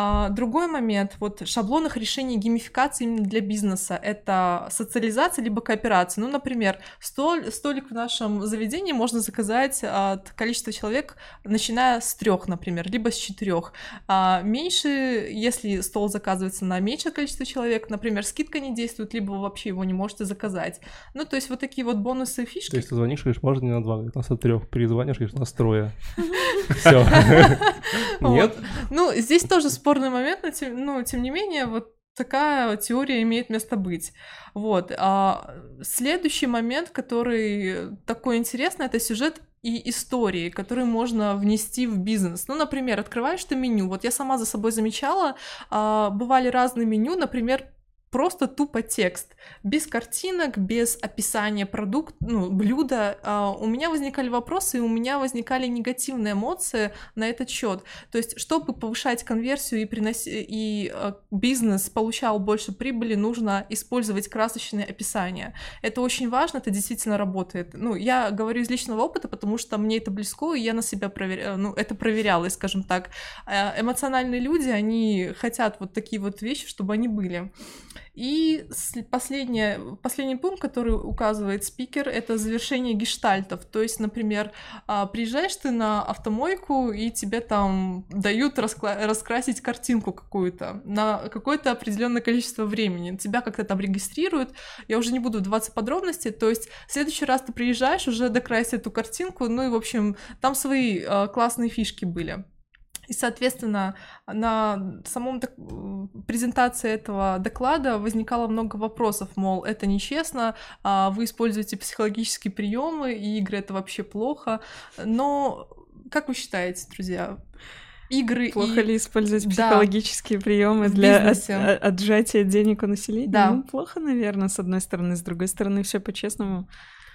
А, другой момент, вот шаблонных решений геймификации именно для бизнеса, это социализация либо кооперация. Ну, например, столь, столик в нашем заведении можно заказать от количества человек, начиная с трех, например, либо с четырех. А меньше, если стол заказывается на меньшее количество человек, например, скидка не действует, либо вы вообще его не можете заказать. Ну, то есть вот такие вот бонусы и фишки. То есть ты звонишь, говоришь, можно не на два, говорит, нас от трех. Перезвонишь, говоришь, у нас трое. Все. Нет? Ну, здесь тоже спорный момент, но тем, ну, тем не менее, вот такая теория имеет место быть. Вот. А следующий момент, который такой интересный, это сюжет и истории, которые можно внести в бизнес. Ну, например, открываешь ты меню. Вот я сама за собой замечала, а, бывали разные меню, например, просто тупо текст, без картинок, без описания продукта, ну, блюда. А, у меня возникали вопросы, и у меня возникали негативные эмоции на этот счет. То есть, чтобы повышать конверсию и, приноси, и э, бизнес получал больше прибыли, нужно использовать красочные описания. Это очень важно, это действительно работает. Ну, я говорю из личного опыта, потому что мне это близко, и я на себя проверяла, ну, это проверяла, скажем так. Э, Эмоциональные люди, они хотят вот такие вот вещи, чтобы они были. И последнее, последний пункт, который указывает спикер, это завершение гештальтов. То есть, например, а, приезжаешь ты на автомойку, и тебе там дают раскла- раскрасить картинку какую-то на какое-то определенное количество времени. Тебя как-то там регистрируют. Я уже не буду вдаваться в подробности. То есть, в следующий раз ты приезжаешь, уже докрасить эту картинку. Ну и, в общем, там свои а, классные фишки были. И, соответственно, на самом презентации этого доклада возникало много вопросов, мол, это нечестно, а, вы используете психологические приемы, и игры это вообще плохо. Но как вы считаете, друзья, игры Плохо и... ли использовать Да. психологические приемы В для от- отжатия денег у населения? Да. Ну, плохо, наверное, с одной стороны. С другой стороны, все по-честному.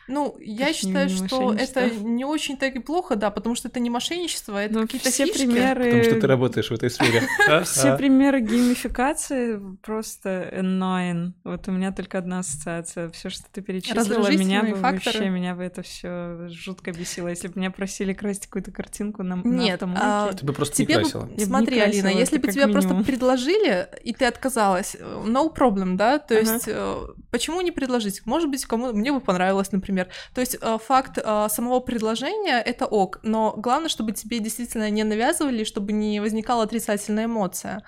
Ну, я считаю, что это не очень так и плохо, да, потому что это не мошенничество, это Но какие-то все фишки. примеры... Потому что ты работаешь в этой сфере. Все примеры геймификации просто annoying. Вот у меня только одна ассоциация. Все, что ты перечислила, меня бы вообще меня бы это все жутко бесило. Если бы меня просили красить какую-то картинку на, Нет, а, Ты бы просто не красила. Смотри, Алина, если бы тебя просто предложили, и ты отказалась, э, no problem, да? То есть, э, почему не предложить? Может быть, кому мне бы понравилось, например. То есть, э, факт э, самого предложения — это ок, но главное, чтобы тебе действительно не навязывали, чтобы не возникала отрицательная эмоция.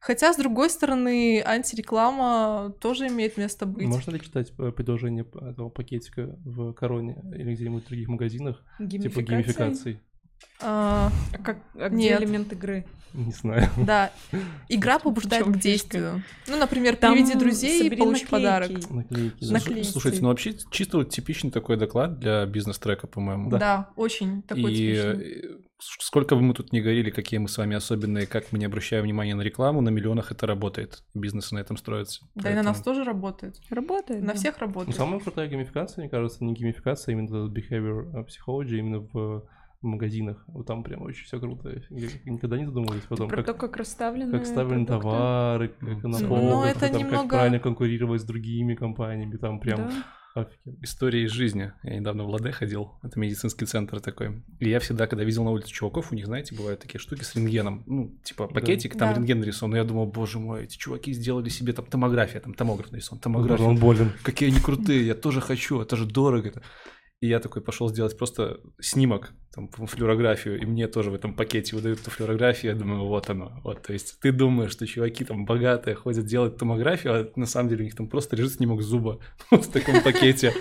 Хотя, с другой стороны, антиреклама тоже имеет место быть. Можно ли читать э, предложение этого пакетика в Короне или где-нибудь в других магазинах? Типа геймификации? А, А, как, а где Нет. элемент игры? Не знаю. да, игра побуждает к фишка? действию. Ну, например, Там приведи друзей и получи подарок. наклейки. Наклейки. да. Наклейки. Слушайте, ну вообще чисто вот типичный такой доклад для бизнес-трека, по-моему. Да. очень такой И типичный. сколько бы мы тут не говорили, какие мы с вами особенные, как мы не обращаем внимания на рекламу, на миллионах это работает. Бизнес на этом строится. Да, и на нас Поэтому- тоже работает. Работает. На да. всех Ну, работает. самая крутая геймификация, мне кажется, не геймификация, а именно behavior э, psychology именно в магазинах. Вот там прям очень все круто. Я никогда не задумывались потом, Про как, то, как расставлены как ставлены продукты. товары, как на Ну, полках, это там, как немного- правильно конкурировать с другими компаниями, там прям Да. офигенно. История из жизни. Я недавно в Ладе ходил, это медицинский центр такой. И я всегда, когда видел на улице чуваков, у них, знаете, бывают такие штуки с рентгеном. Ну, типа пакетик, там Да. рентген нарисован. И я думал, боже мой, эти чуваки сделали себе там томография, там томограф нарисован, томография. он болен. Какие они крутые, я тоже хочу, это же дорого. И я такой пошел сделать просто снимок, там, флюорографию, и мне тоже в этом пакете выдают эту флюорографию, я думаю, вот оно. Вот, то есть ты думаешь, что чуваки там богатые ходят делать томографию, а на самом деле у них там просто лежит снимок зуба вот в таком пакете.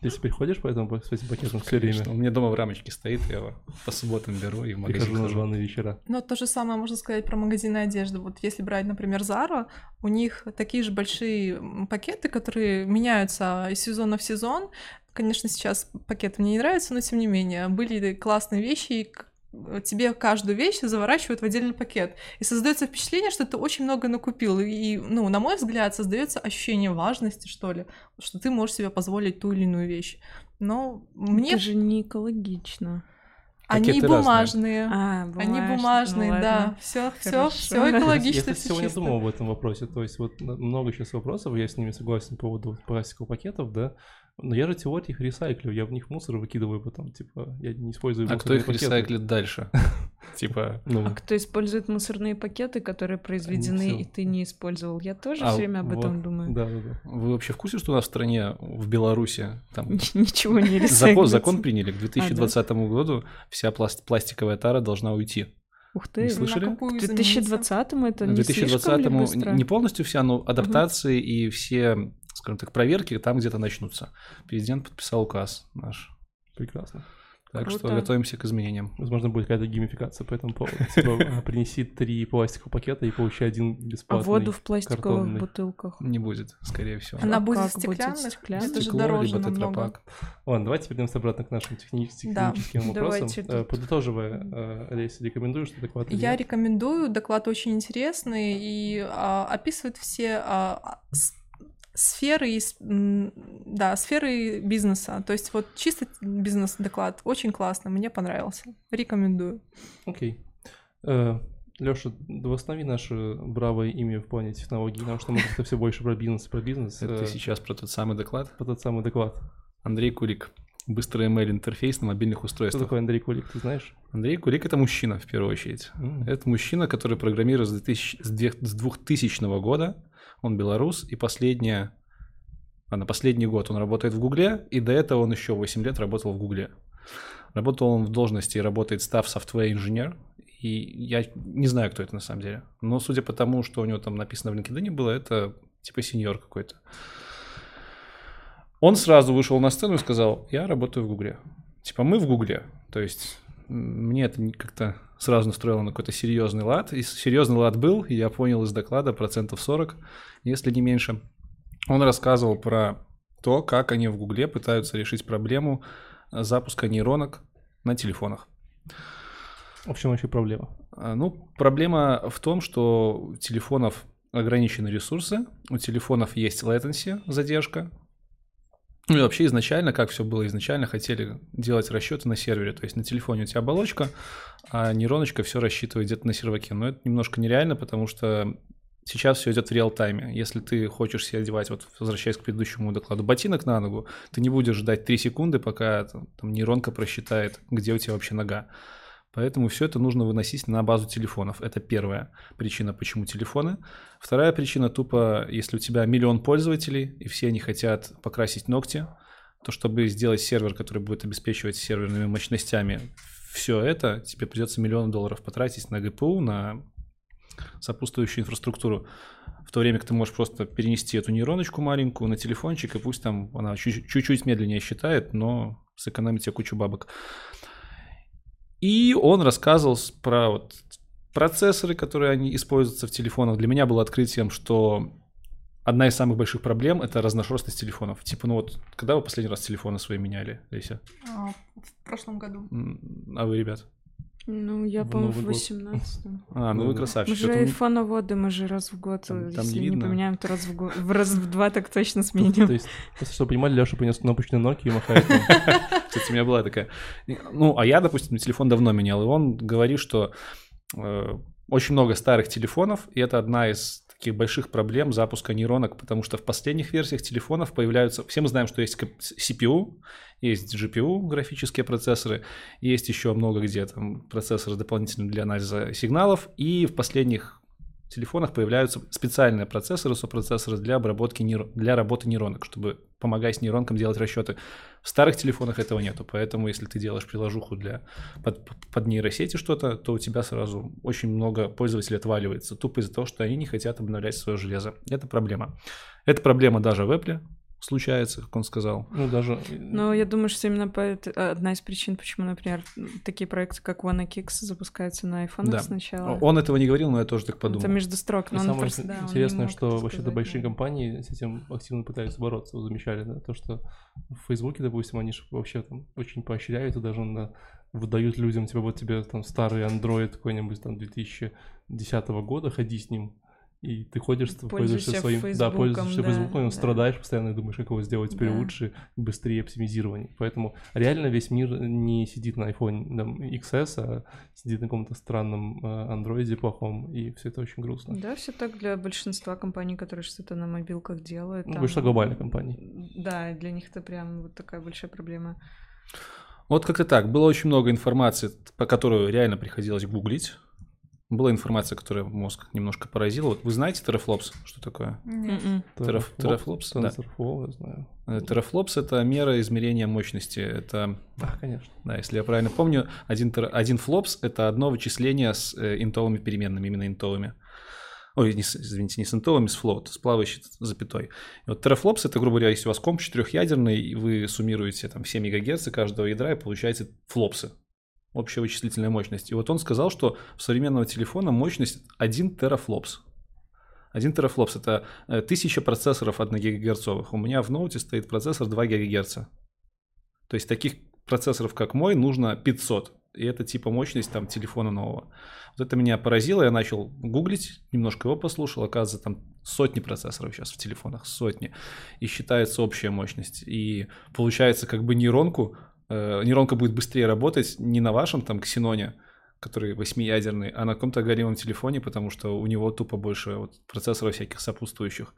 Ты теперь ходишь по этому с этим пакетом все время? У меня дома в рамочке стоит, я его по субботам беру и в магазин Прихожу на званые вечера. Но то же самое можно сказать про магазины одежды. Вот если брать, например, Zara, у них такие же большие пакеты, которые меняются из сезона в сезон. Конечно, сейчас пакеты мне не нравятся, но тем не менее, были классные вещи, и тебе каждую вещь заворачивают в отдельный пакет. И создается впечатление, что ты очень много накупил. И, ну, на мой взгляд, создается ощущение важности, что ли, что ты можешь себе позволить ту или иную вещь. Но мне... Это же не экологично. Они Пакеты разные. бумажные. А, Они бумажные, бумажные, ну да. Все, все, все Я экологично, кстати, все сегодня чисто. думал об этом вопросе. То есть вот много сейчас вопросов, я с ними согласен по поводу пластиковых пакетов, да. Но я же теории их ресайклю, я в них мусор выкидываю потом, типа, я не использую А кто их пакеты. ресайклит дальше? Типа, Ну, А кто использует мусорные пакеты, которые произведены, и ты не использовал? Я тоже А, все время об этом думаю. Да, да, да. вы вообще в курсе, что у нас в стране, в Беларуси, там Ничего не ресайклится. закон приняли к 2020 году, вся пласт- пластиковая тара должна уйти. Ух ты. Не На слышали? какую К измениться? 2020-му это не слишком ли 2020 быстро? не полностью вся, но адаптации и все, скажем так, проверки там где-то начнутся. Президент подписал указ наш. Прекрасно. Так Круто. что готовимся к изменениям. Возможно, будет какая-то геймификация по этому поводу. Типа, а, принеси три пластиковых пакета и получай один А бесплатный. воду в пластиковых картонный. бутылках? Не будет, скорее всего. Она А будет как будет? стеклянных? Это же дороже либо тетрапак. Ладно, давайте вернемся обратно к нашим техни- Да. техническим вопросам. Давайте Э. Подытоживая, э, Олеся, рекомендуешь что доклад? Я нет? рекомендую, доклад очень интересный и а, описывает все а, а, сферы, да, сферы бизнеса. То есть вот чисто бизнес-доклад очень классно, мне понравился. Рекомендую. Окей. Леша, восстанови наше бравое имя в плане технологий, потому что мы как-то все больше про бизнес, про бизнес. Это э, сейчас про тот самый доклад. Про тот самый доклад. Андрей Кулик. Быстрый ML интерфейс на мобильных Кто устройствах. такой Андрей Кулик, ты знаешь? Андрей Кулик это мужчина в первую очередь. М. Это мужчина, который программирует с 2000 с две- с 2000 года. Он белорус, и последнее... Ладно, последний год он работает в Гугле, и до этого он еще 8 лет работал в Гугле. Работал он в должности и работает став software инженер. И я не знаю, кто это на самом деле. Но судя по тому, что у него там написано в LinkedIn было, это типа сеньор какой-то. Он сразу вышел на сцену и сказал, я работаю в Гугле. Типа мы в Гугле. То есть мне это как-то сразу настроило на какой-то серьезный лад. И серьезный лад был, и я понял из доклада процентов 40, если не меньше. Он рассказывал про то, как они в Гугле пытаются решить проблему э, запуска нейронок на телефонах. В общем, вообще проблема. А, Ну, проблема в том, что у телефонов ограничены ресурсы, у телефонов есть latency, задержка. Ну и вообще изначально, как все было изначально, хотели делать расчеты на сервере. То есть на телефоне у тебя оболочка, а нейроночка все рассчитывает где-то на серваке. Но это немножко нереально, потому что сейчас все идет в реал-тайме. Если ты хочешь себе одевать, вот возвращаясь к предыдущему докладу, ботинок на ногу, ты не будешь ждать 3 секунды, пока там, нейронка просчитает, где у тебя вообще нога. Поэтому все это нужно выносить на базу телефонов. Это первая причина, почему телефоны. Вторая причина тупо, если у тебя миллион пользователей, и все они хотят покрасить ногти, то чтобы сделать сервер, который будет обеспечивать серверными мощностями, все это тебе придется миллион долларов потратить на ГПУ, на сопутствующую инфраструктуру. В то время как ты можешь просто перенести эту нейроночку маленькую на телефончик, и пусть там она чуть- чуть-чуть медленнее считает, но сэкономит тебе кучу бабок. И он рассказывал про вот процессоры, которые они используются в телефонах. Для меня было открытием, что одна из самых больших проблем это разношерстность телефонов. Типа, ну вот, когда вы последний раз телефоны свои меняли, Леся? А, в прошлом году. А вы, ребят? Ну, я, по-моему, в Новый год. 18 А, ну вы Ну, Мы красавчик. же не- айфоноводы, мы же раз в год, Там- там не если не видно. поменяем, то раз в год. В раз в два так точно То сменим. есть, просто чтобы понимали, Леша принес кнопочную Nokia и махает. Кстати, у меня была такая... Ну, а я, допустим, телефон давно менял, и он говорит, что э, очень много старых телефонов, и это одна из таких больших проблем запуска нейронок, потому что в последних версиях телефонов появляются... Все мы знаем, что есть CPU, есть GPU, графические процессоры, есть еще много где там процессоры дополнительные для анализа сигналов, и в последних телефонах появляются специальные процессоры, сопроцессоры для обработки нейро- для работы нейронок, чтобы помогать нейронкам делать расчеты. В старых телефонах этого нету, поэтому если ты делаешь приложуху для под, под нейросети что-то, то у тебя сразу очень много пользователей отваливается, тупо из-за того, что они не хотят обновлять свое железо. Это проблема. Это проблема даже в Apple случается, как он сказал. Ну, даже... Но я думаю, что именно по одна из причин, почему, например, такие проекты, как OneKix запускаются на айфонах Да. сначала. Он этого не говорил, но я тоже так подумал. Это между строк, И но он самое просто, да, он интересное, мог что вообще-то большие компании с этим активно пытаются бороться. Вы замечали, да? То, что в Фейсбуке, допустим, они же вообще там очень поощряют и даже на выдают людям, типа, вот тебе там старый Android какой-нибудь там 2010 года, ходи с ним. И ты ходишь, Пользуешься пользуешься своим, да, Фейсбуком, пользуешься да, Фейсбуком, да. страдаешь постоянно и думаешь, как его сделать теперь Да. лучше, быстрее, оптимизированнее. Поэтому реально весь мир не сидит на iPhone там, XS, а сидит на каком-то странном э, андроиде плохом, и все это очень грустно. Да, все так для большинства компаний, которые что-то на мобилках делают. Ну, там- большинство глобальных компаний. Да, для них это прям вот такая большая проблема. Вот как-то так. Было очень много информации, по которую реально приходилось гуглить. Была информация, которая мозг немножко поразила. Вот вы знаете Teraflops? Что такое? Нет. Teraflops, да. TensorFlow, я знаю. Э, Teraflops — это мера измерения мощности. Это, Да, конечно. да, если я правильно помню, один, тера- один флопс — это одно вычисление с э, интовыми переменными, именно интовыми. Ой, не извините, не с интовыми, с float, с плавающей запятой. И вот терафлопс — это, грубо говоря, если у вас комп четырехъядерный, и вы суммируете там все мегагерцы каждого ядра, и получаете флопсы. Общая вычислительная мощность. И вот он сказал, что у современного телефона мощность 1 терафлопс. 1 терафлопс — это э, 1000 процессоров 1 гигагерцовых. У меня в ноуте стоит процессор 2 гигагерца. То есть таких процессоров, как мой, нужно 500. И это типа мощность там телефона нового. Вот это меня поразило, я начал гуглить, немножко его послушал, оказывается, там сотни процессоров сейчас в телефонах, сотни. И считается общая мощность. И получается, как бы нейронку, э, нейронка будет быстрее работать не на вашем там ксеноне, который восьмиядерный, а на каком-то горемом телефоне, потому что у него тупо больше вот процессоров всяких сопутствующих.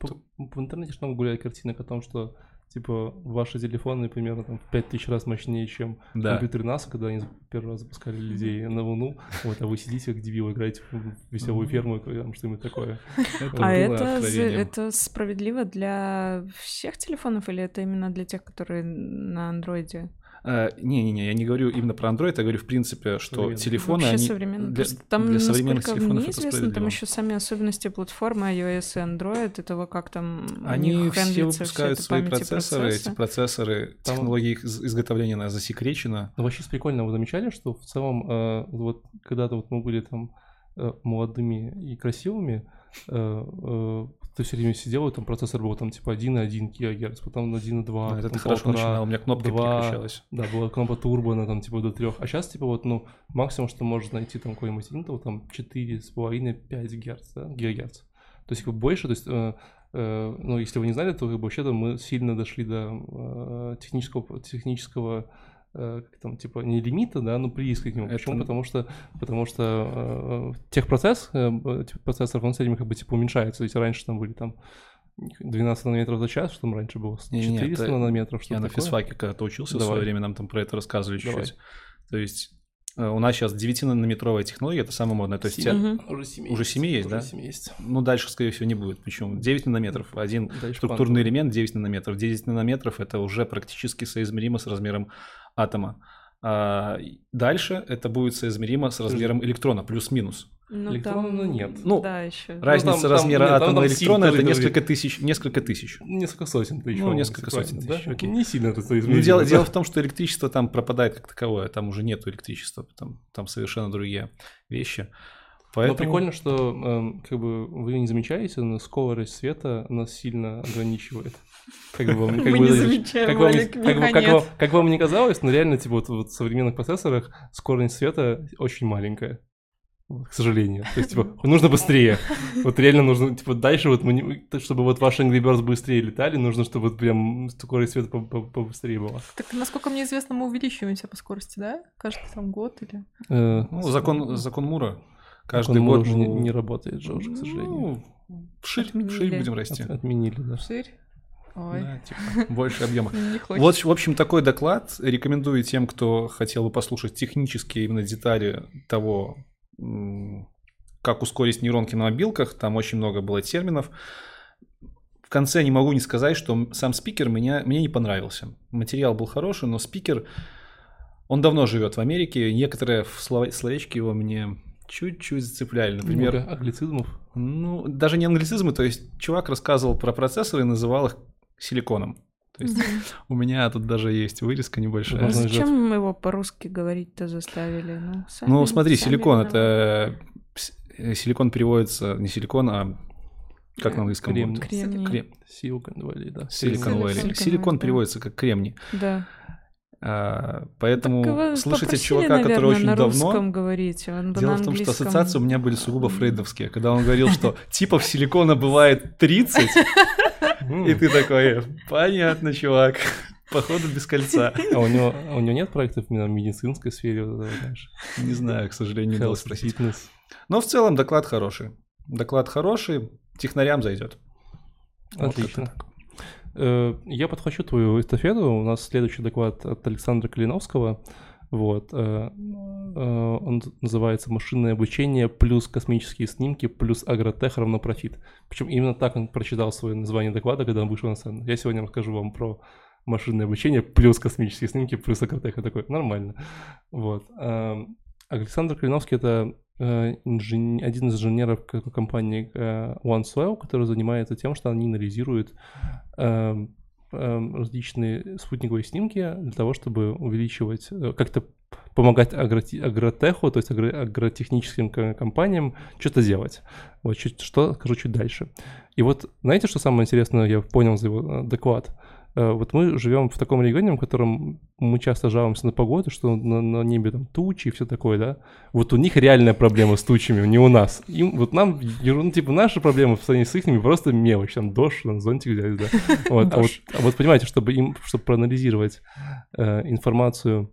В интернете много гуляет картинок о том, что типа ваши телефоны примерно там в 5000 раз мощнее, чем Да. компьютеры НАСА, когда они первый раз запускали людей на Луну, вот, а вы сидите как дебилы, играете в веселую ферму, там что-нибудь такое. Это А это, это справедливо для всех телефонов или это именно для тех, которые на андроиде? Э, Не-не-не, я не говорю именно про Android, я говорю в принципе, что телефоны, Вообще они современно. для, там, для современных телефонов мне это известно, там еще сами особенности платформы iOS и Android, и того, как там Они все выпускают свои процессоры, эти процессы. процессоры, Там- технология их из- изготовления она засекречена. Но вообще прикольно, вы замечали, что в целом э, вот когда-то вот мы были там э, молодыми и красивыми, э, э, ты все время сидел, и там процессор был там типа 1,1 ГГц, потом 1,2, Да, это потом ты хорошо начинал, у меня кнопка два. переключалась. Да, была кнопка турбо, она там типа до трех. А сейчас типа вот, ну, максимум, что можно найти там какой-нибудь Intel, там 4,5-5 Гц, да, гигагерц. То есть как бы больше, то есть, э, э, ну, если вы не знали, то как бы вообще-то мы сильно дошли до э, технического, технического как там, типа, не лимита, да, но близко к нему. Это- Почему? Потому что, потому что э, техпроцесс, э, э, типа, процессор, он с этим как бы типа уменьшается. То есть раньше там были там 12 нанометров за час, что там раньше было, Не-не, 400 это нанометров, что Я на такое. физфаке когда-то учился в Давай. свое время, нам там про это рассказывали Давай. чуть-чуть. То есть э, у нас сейчас 9-нанометровая технология, это самое модное. То есть у тебя- Мгм. Уже 7 Уже семи есть, да? Уже 7 есть. ну, дальше, скорее всего, не будет. Почему? 9 нанометров. Один Дальше структурный квантовый. элемент 9 нанометров. 10 нанометров это уже практически соизмеримо с размером атома. А дальше это будет соизмеримо с размером электрона, плюс-минус. Ну, Электрона там- нет. Ну, да, еще. Разница там- размера нет, там- атома там и электрона это несколько тысяч, несколько тысяч. Несколько сотен тысяч. Ну, несколько сотен тысяч, да? окей. Не сильно это Ну, соизмеримо, дело, да. дело в том, что электричество там пропадает как таковое, там уже нету электричества, там, там совершенно другие вещи. Поэтому... Но прикольно, что эм, как бы вы не замечаете, но скорость света нас сильно ограничивает. Как бы вам, как Мы бы, не замечаем, как вам, как, вам- как вам- как вам не казалось, но реально, типа, вот, вот в современных процессорах скорость света очень маленькая. К сожалению. То есть, типа, нужно быстрее. Вот реально нужно, типа, дальше вот, мы чтобы вот ваши Angry Birds быстрее летали, нужно, чтобы вот прям скорость света по- по- побыстрее была. Так, насколько мне известно, мы увеличиваемся по скорости, да? Каждый там год или... Э, Ну, закон, закон Мура. Каждый закон Мура год уже не, ну, не работает же уже, к сожалению. Ну, вширь, Отменили. вширь будем От- расти. отменили, да. Ширь? Ой, Да, типа, больше объема. Вот, в общем, такой доклад. Рекомендую тем, кто хотел бы послушать технические именно детали того, как ускорить нейронки на мобилках. Там очень много было терминов. В конце не могу не сказать, что сам спикер меня, мне не понравился. Материал был хороший, но спикер, он давно живет в Америке. Некоторые словечки его мне чуть-чуть зацепляли. Например, Много англицизмов. ну, даже не англицизмы, то есть чувак рассказывал про процессоры и называл их силиконом. То есть у меня тут даже есть вырезка небольшая. Же- зачем мы его по-русски говорить-то заставили? Ну, сами- Ну, смотри, сами силикон это э, силикон переводится не силикон, а как на английском будет? Кремний. Крем. Silicon Valley, да. Силикон да. переводится как кремний. Да. А, Поэтому Так слушайте чувака, который наверное, очень на давно... русском говорить, он бы Дело на в том, что ассоциации у меня были сугубо фрейдовские. Когда он говорил, что типов силикона бывает 30, и ты такой, «Э, понятно, чувак, походу без кольца. А у него, а у него нет проектов именно в медицинской сфере, вот этого, знаешь? Не знаю, к сожалению, не Health, спросить. fitness. Но в целом доклад хороший. Доклад хороший, технарям зайдет. Вот Отлично. так. Э, Я подхвачу твою эстафету. У нас следующий доклад от Александра Калиновского. Вот. э, э, Он называется «Машинное обучение плюс космические снимки плюс агротех равно профит». Причем именно так он прочитал свое название доклада, когда он вышел на сцену. Я сегодня расскажу вам про машинное обучение плюс космические снимки плюс агротех. Я такой, нормально. Вот. Эм, Александр Калиновский — это э, один из инженеров компании э, OneSoil, который занимается тем, что они анализируют различные спутниковые снимки для того, чтобы увеличивать, э, как-то помогать агротеху, то есть агро- агротехническим ко- компаниям что-то делать. Вот чуть, что скажу чуть дальше. И вот знаете, что самое интересное, я понял за его э, доклад? Э, Вот мы живем в таком регионе, в котором мы часто жалуемся на погоду, что на, на небе там тучи и все такое, да? Вот у них реальная проблема с тучами, не у нас. Им, вот нам, ну, типа, наши проблемы в сравнении с их просто мелочь, там дождь, там зонтик взять, да. Вот, а, вот, а вот понимаете, чтобы им, чтобы проанализировать э, информацию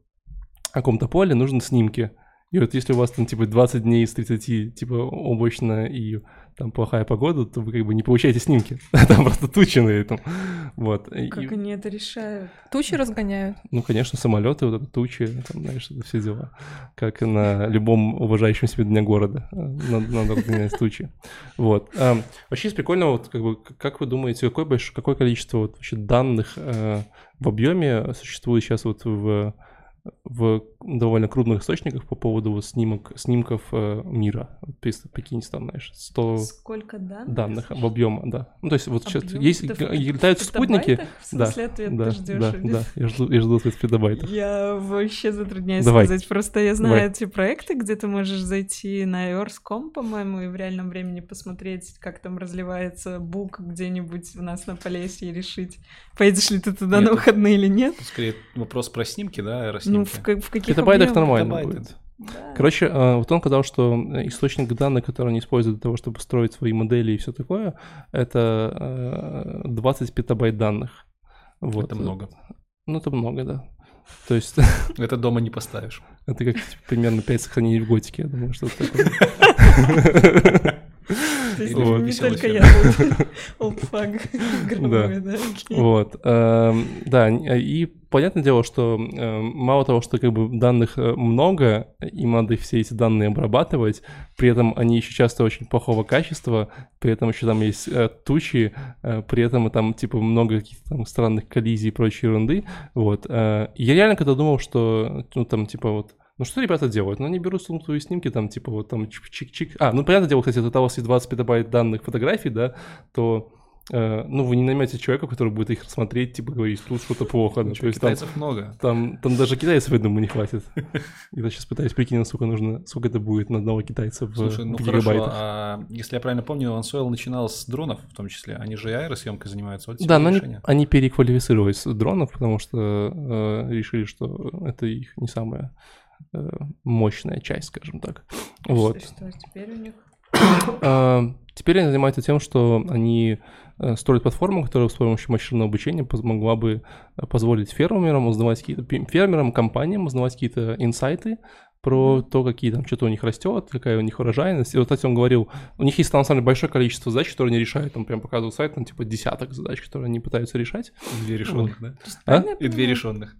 о каком-то поле, нужны снимки. И вот если у вас там типа 20 дней из 30 типа облачно и там плохая погода, то вы как бы не получаете снимки. Там просто тучи на этом. Вот. И- Как они это решают? Тучи разгоняют. ну, конечно, самолеты, вот это тучи, там, знаешь, это все дела. Как и на любом уважающем себя дня города. э, Надо, надо разгонять тучи. Вот. А, вообще из прикольного, вот, как бы, как вы думаете, какое, больш- какое количество вот, вообще данных э, в объеме существует сейчас вот в, в довольно крупных источниках по поводу вот снимок, снимков э, мира? Вот, если прикиньте, там, знаешь, 100 Сколько данных? данных в объеме, да. Ну, то есть вот сейчас есть, в летают спутники, петабайтах? В да, смысле, ответ да, ты ждёшь? да, или? да, я жду, я жду ответ в петабайтах. Я вообще затрудняюсь Давай. сказать. Просто я знаю Давай. эти проекты, где ты можешь зайти на Earth.com, по-моему, и в реальном времени посмотреть, как там разливается бук где-нибудь у нас на Полесье и решить, поедешь ли ты туда Нет, на выходные или нет. Скорее вопрос про снимки, да, Ну, в, в каких петабайтах нормально Петабайты. будет. Да. Короче, э, вот он сказал, что э, источник данных, который они используют для того, чтобы строить свои модели и все такое, это э, 20 петабайт данных. Вот. Это много. Ну, это много, да. То есть Это дома не поставишь. это как типа, примерно 5 сохранений в готике, я думаю, что это такое. Вот. не только я олдфаг игровой, да? Вот, эм, да, и понятное дело, что эм, мало того, что как бы данных э, много, им надо все эти данные обрабатывать, при этом они еще часто очень плохого качества, при этом еще там есть э, тучи, э, при этом там типа много каких-то там странных коллизий и прочей ерунды, вот. э, я реально когда думал, что, ну там типа вот ну что ребята делают? Ну они берут сунутые снимки, там типа вот там чик-чик-чик. А, ну понятное дело, кстати, у вас есть 20 петабайт данных фотографий, да, то э, ну вы не наймете человека, который будет их рассмотреть, типа говорить, тут что-то плохо. да. Ничего, То есть там, китайцев много. там, там даже китайцев, я думаю, не хватит. Я сейчас пытаюсь прикинуть, сколько нужно, сколько это будет на одного китайца в, Слушай, ну хорошо, а если я правильно помню, OneSoil начинал с дронов в том числе. Они же и аэросъемкой занимаются. Вот Да, но они, они переквалифицировались с дронов, потому что э, решили, что это их не самая э, мощная часть, скажем так. Вот. Что, что теперь у них? А, Теперь они занимаются тем, что они э, строят платформу, которая с помощью машинного обучения могла бы э, позволить фермерам узнавать какие-то фермерам, компаниям узнавать какие-то инсайты про то, какие там что-то у них растет, какая у них урожайность. И вот, кстати, он говорил, у них есть на самом деле большое количество задач, которые они решают. Он прям показывал сайт, там типа десяток задач, которые они пытаются решать. Две решенных, да? А? И две решенных.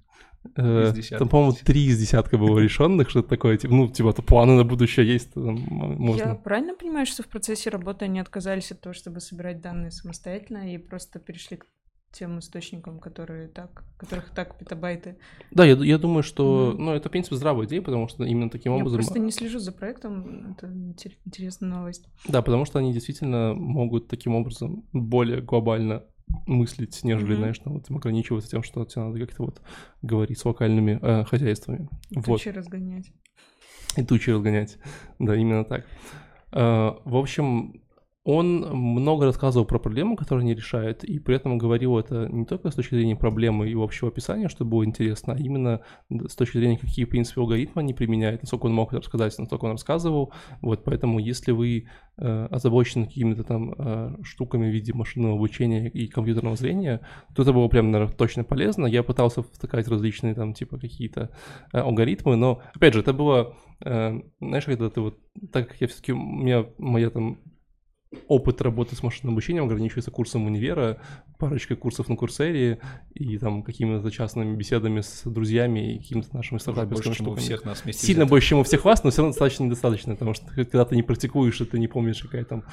Э. Там, по-моему, три из десятка было решенных, что-то такое. Типа, ну, типа, то планы на будущее есть, там, Я правильно понимаю, что в процессе работы они отказались от того, чтобы собирать данные самостоятельно и просто перешли к тем источникам, которые так, которых так петабайты. Да, я, я думаю, что, Мгм. ну, это, в принципе, здравая идея, потому что именно таким Я образом... просто не слежу за проектом, это интер- интересная новость. Да, потому что они действительно могут таким образом более глобально мыслить, нежели, Мгм. знаешь, ну, вот ограничиваться тем, что тебе надо как-то вот говорить с локальными э, хозяйствами. Вот. Тучи разгонять. И тучи разгонять. Да, именно так. Э, в общем, он много рассказывал про проблемы, которые они решают, и при этом говорил это не только с точки зрения проблемы и общего описания, что было интересно, а именно с точки зрения, какие, в принципе, они применяют, насколько он мог это рассказать, насколько он рассказывал. Вот, поэтому если вы э, озабочены какими-то там э, штуками в виде машинного обучения и компьютерного зрения, то это было прям, наверное, точно полезно. Я пытался втыкать различные там, типа, какие-то э, алгоритмы, но, опять же, это было, э, знаешь, когда ты вот, так как я все-таки, у меня моя там опыт работы с машинным обучением ограничивается курсом универа, парочкой курсов на Курсере и там какими-то частными беседами с друзьями и какими-то нашими стартаперскими Больше, штуками. всех нас вместе Сильно взятых. больше, чем у всех вас, но все равно достаточно недостаточно, потому что когда ты не практикуешь, и ты не помнишь, какая там,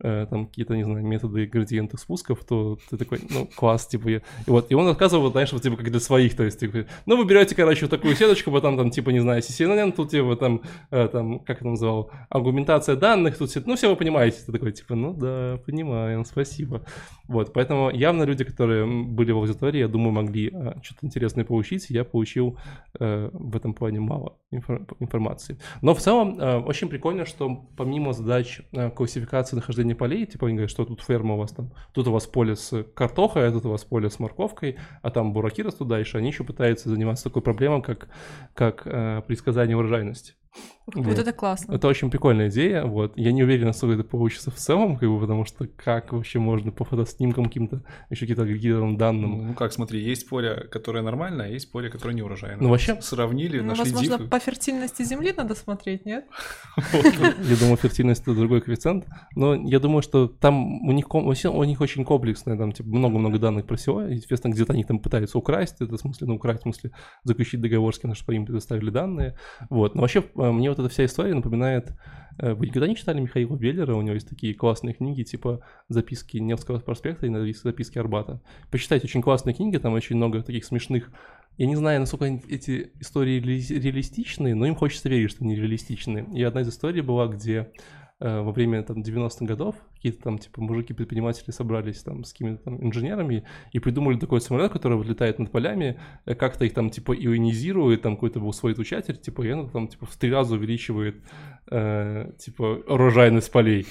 э, там какие-то, не знаю, методы градиентных спусков, то ты такой, ну, класс, типа, я- и вот, и он рассказывал, знаешь, вот, типа, как для своих, то есть, типа, ну, вы берете, короче, вот такую сеточку, потом там, типа, не знаю, CNN, тут, типа, там, э, там, как это называл, аргументация данных, тут все, ну, все вы понимаете, ты такой, типа, ну, да, понимаем, спасибо. Вот, поэтому явно люди, которые были в аудитории, я думаю, могли э, что-то интересное получить. Я получил э, в этом плане мало инфор- информации. Но в целом э, очень прикольно, что помимо задач э, классификации нахождения полей, типа они говорят, что тут ферма у вас там, тут у вас поле с картохой, а тут у вас поле с морковкой, а там бураки растут дальше, они еще пытаются заниматься такой проблемой, как, как э, предсказание урожайности. Вот это классно. Это очень прикольная идея, вот. Я не уверен, насколько это получится в целом, как бы, потому что как вообще можно по фотоснимкам каким-то, еще каким-то агрегированным данным. Ну как, смотри, есть поле, которое нормальное, а есть поле, которое не урожайное. Ну, вообще- Сравнили, Ну, нашли возможно, дифы. по фертильности земли надо смотреть, нет? Я думаю, фертильность это другой коэффициент, но я думаю, что там у них, у них очень комплексное, там, типа, много-много данных про всего, и, естественно, где-то они там пытаются украсть, это в смысле, ну, украсть, в смысле, заключить договор с кем чтобы им предоставили данные, вот. Но вообще, э, мне вот эта вся история напоминает, э, вы никогда не читали Михаила Веллера, у него есть такие классные книги, типа «Записки Невского проспекта» и «Записки Арбата». Почитайте, очень классные книги, там очень много таких смешных я не знаю, насколько эти истории реали- реалистичные, но им хочется верить, что они реалистичные. И одна из историй была, где э, во время там 90-х годов какие-то там типа мужики-предприниматели собрались там с какими-то там инженерами и придумали такой самолет, который вот летает над полями, э, как-то их там типа ионизирует, там какой-то был свой излучатель, типа и он там типа в три раза увеличивает э, типа урожайность полей.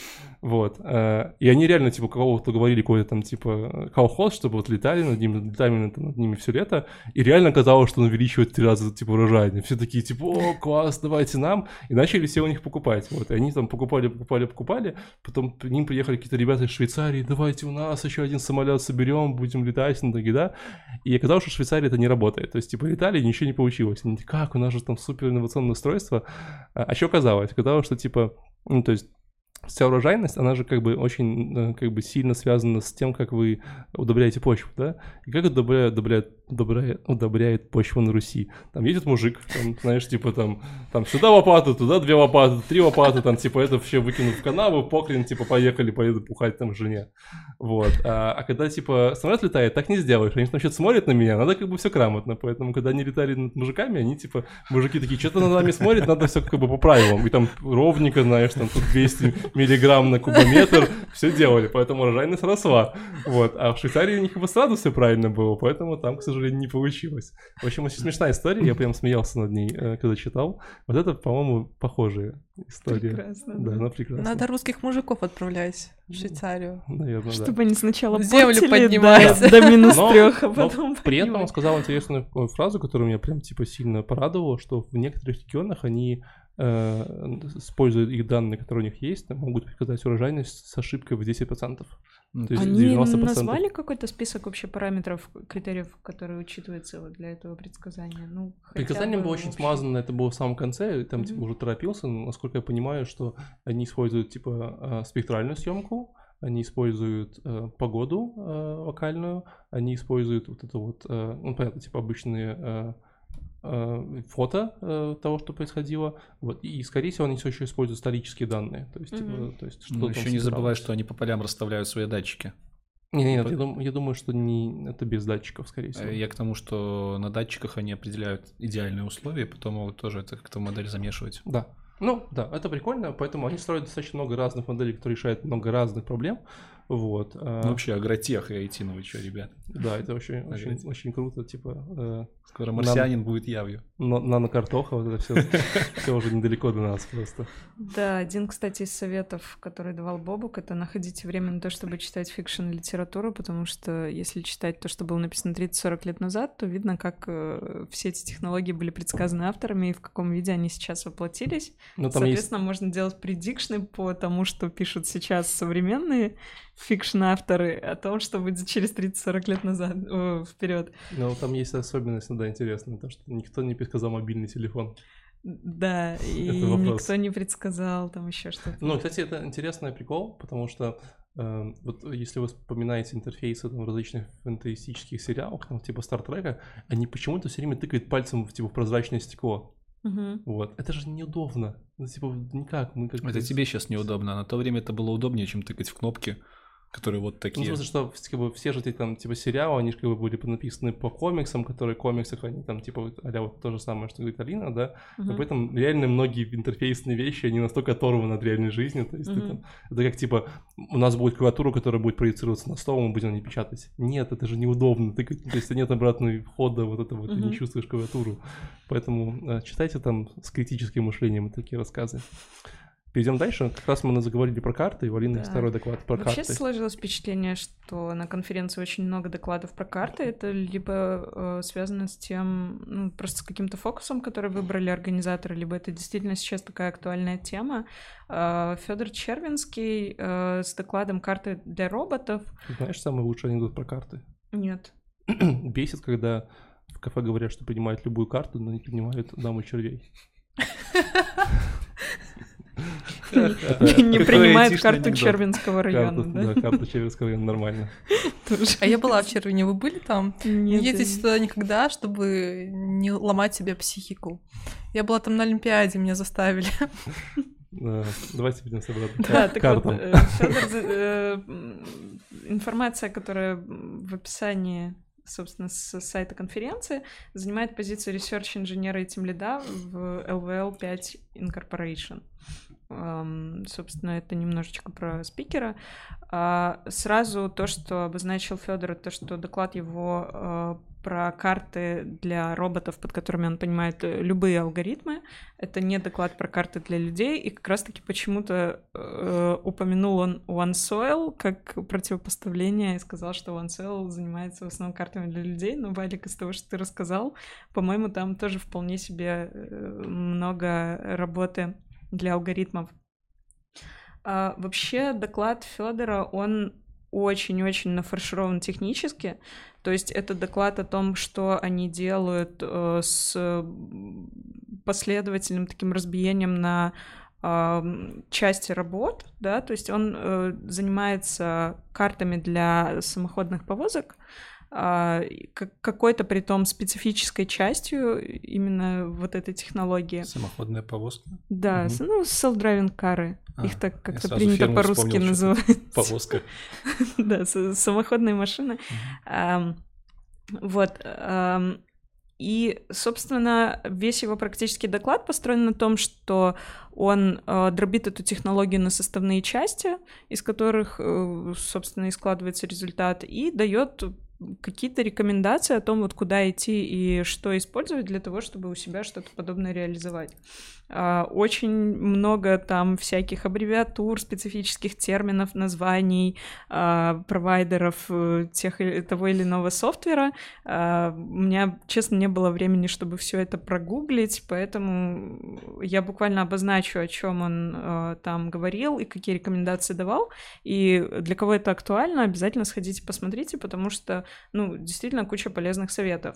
Вот. э, И они реально, типа, кого-то говорили, какой-то там, типа, колхоз, чтобы вот летали над ними, летали над, над ними все лето. И реально оказалось, что он увеличивает в три раза, типа, урожайность. Все такие, типа, о, класс, давайте нам. И начали все у них покупать. Вот. И они там покупали, покупали, покупали. Потом к ним приехали какие-то ребята из Швейцарии. Давайте у нас еще один самолет соберем, будем летать. Ну, такие, да. И оказалось, что в Швейцарии это не работает. То есть, типа, летали, ничего не получилось. Они такие, как, у нас же там супер инновационное устройство. А, а что оказалось? Оказалось, что, типа, ну, то есть, вся урожайность, она же как бы очень э, как бы сильно связана с тем, как вы удобряете почву, да? И как удобряет, удобряет, удобряет, удобряет почву на Руси? Там едет мужик, там, знаешь, типа там, там сюда лопату, туда две лопаты, три лопаты, там типа это все выкинут в канаву, поклин, типа поехали, поеду пухать там жене. Вот. А, а когда типа самолет летает, так не сделаешь. Они значит смотрят на меня, надо как бы все грамотно. Поэтому, когда они летали над мужиками, они типа, мужики такие, что-то над нами смотрят, надо все как бы по правилам. И там ровненько, знаешь, там тут 200 миллиграмм на кубометр, все делали, поэтому урожайность росла. Вот. А в Швейцарии у них бы сразу все правильно было, поэтому там, к сожалению, не получилось. В общем, очень смешная история, я прям смеялся над ней, э, когда читал. Вот это, по-моему, похожая история. Прекрасно, Да, да. она прекрасна. Надо русских мужиков отправлять в Швейцарию. Наверное, да. Чтобы они сначала Землю поднимаются. да, до минус Но- трех, а но потом При этом он сказал интересную э, фразу, которая меня прям типа сильно порадовала, что в некоторых регионах они э, используют их данные, которые у них есть, могут показать урожайность с ошибкой в 10%. Ну, То есть Они 90%. назвали какой-то список вообще параметров, критериев, которые учитываются вот для этого предсказания? Ну, Предсказание бы было очень общий. смазано, это было в самом конце, там типа Мгм. уже торопился, но, насколько я понимаю, что они используют типа э, спектральную съемку, они используют э, погоду э, локальную, они используют вот это вот, э, ну понятно, типа обычные э, фото э, того, что происходило, вот, и, скорее всего, они все еще используют исторические данные, то есть, типа, Мгм. то есть, что Ну, еще не забывай, что они по полям расставляют свои датчики. Не, не, нет, По- я, дум- я думаю, что не, это без датчиков, скорее всего. Э, Я к тому, что на датчиках они определяют идеальные условия, потом могут тоже это как-то в модель замешивать. Да. Ну, да, это прикольно, поэтому они строят достаточно много разных моделей, которые решают много разных проблем. Вот. Ну, вообще, агротех и IT, ну вы что, ребят? Да, это очень, очень, Агротех. очень круто, типа э, Скоро марсианин будет явью. на- нанокартоха, вот это все, все уже недалеко до нас просто. Да, один, кстати, из советов, который давал Бобук, это находите время на то, чтобы читать fiction-литературу, потому что если читать то, что было написано 30-40 лет назад, то видно, как э, все эти технологии были предсказаны авторами и в каком виде они сейчас воплотились. Ну, там есть Соответственно, можно делать предикшны по тому, что пишут сейчас современные фикшн-авторы о том, что будет через 30-40 лет назад, вперед. Ну, там есть особенность, да, интересная, то, что никто не предсказал мобильный телефон. Да, и никто не предсказал там еще что-то. Ну, кстати, это интересный прикол, потому что э, вот если вы вспоминаете интерфейсы там, различных фэнтастических сериалов, там, типа Стартрека, они почему-то все время тыкают пальцем в, типа, в прозрачное стекло. Мгм. Вот. Это же неудобно. Ну, типа, никак. Мы как Это тебе сейчас неудобно, а на то время это было удобнее, чем тыкать в кнопки, которые вот Ну, в такие. смысле, что как бы, все же эти там, типа, сериалы, они же как бы были написаны по комиксам, которые в комиксах, они там, типа, а вот то же самое, что говорит Алина, да, Мгм. Об этом реально многие интерфейсные вещи, они настолько оторваны от реальной жизни. То есть ты Мгм. там, это как типа, у нас будет клавиатура, которая будет проецироваться на стол, мы будем на ней печатать. Нет, это же неудобно. Ты, то есть нет обратной входа, вот это вот, ты не чувствуешь клавиатуру. Поэтому э, читайте там с критическим мышлением такие рассказы. Перейдем дальше. Как раз мы заговорили про карты, и у Алины есть Да. второй доклад про Вообще карты. сложилось впечатление, что на конференции очень много докладов про карты. Это либо э, связано с тем, ну, просто с каким-то фокусом, который выбрали организаторы, либо это действительно сейчас такая актуальная тема. Федор Червинский э, с докладом карты для роботов. Знаешь самый лучший анекдот про карты? Нет. Бесит, когда в кафе говорят, что принимают любую карту, но не принимают даму червей. Не принимает карту. Червинского района, да? да, карту Червинского района нормально. А я была в Червине, вы были там? Не Нет, ездите туда никогда, чтобы не ломать себе психику. Я была там на Олимпиаде, меня заставили. Давайте вернемся обратно. Да, так вот, э, Фёдор э, информация, которая в описании, собственно, с сайта конференции, занимает позицию research-инженера и тимлида в LVL 5 Incorporation. Эм, Собственно, это немножечко про спикера. А, Сразу то, что обозначил Федор, то, что доклад его э, про карты для роботов, под которыми он понимает э, любые алгоритмы. Это не доклад про карты для людей, и как раз-таки почему-то э, упомянул он OneSoil как противопоставление и сказал, что OneSoil занимается в основном картами для людей, но, Валик, из того, что ты рассказал, по-моему, там тоже вполне себе э, много работы для алгоритмов. А, вообще, доклад Федора, он очень-очень нафарширован технически. То есть это доклад о том, что они делают э, с последовательным таким разбиением на ам, части работ, да, то есть он э, занимается картами для самоходных повозок, как- какой-то при том специфической частью именно вот этой технологии. Самоходная повозка. Да, с- ну, self-driving кары. А, Их так как-то принято по-русски называть. Повозка. Да, самоходные машины. Вот. И, собственно, весь его практический доклад построен на том, что он э, дробит эту технологию на составные части, из которых, э, собственно, и складывается результат, и дает какие-то рекомендации о том, вот куда идти и что использовать для того, чтобы у себя что-то подобное реализовать. А, Очень много там всяких аббревиатур, специфических терминов, названий, а, провайдеров э, тех того или иного софтвера. А, У меня, честно, не было времени, чтобы все это прогуглить, поэтому я буквально обозначу, о чем он э, там говорил и какие рекомендации давал. И для кого это актуально, обязательно сходите посмотрите, потому что, ну, действительно куча полезных советов.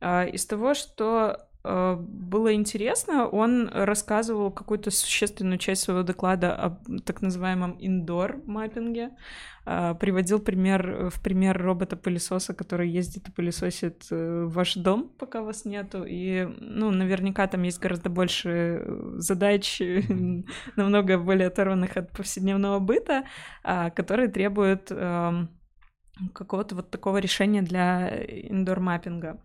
А, Из того, что э, было интересно, он рассказывал какую-то существенную часть своего доклада о так называемом indoor маппинге, а, приводил пример в пример робота-пылесоса, который ездит и пылесосит э, ваш дом, пока вас нету, и, ну, наверняка там есть гораздо больше э, задач, намного более оторванных от повседневного быта, а, которые требуют какого-то вот такого решения для индор-маппинга.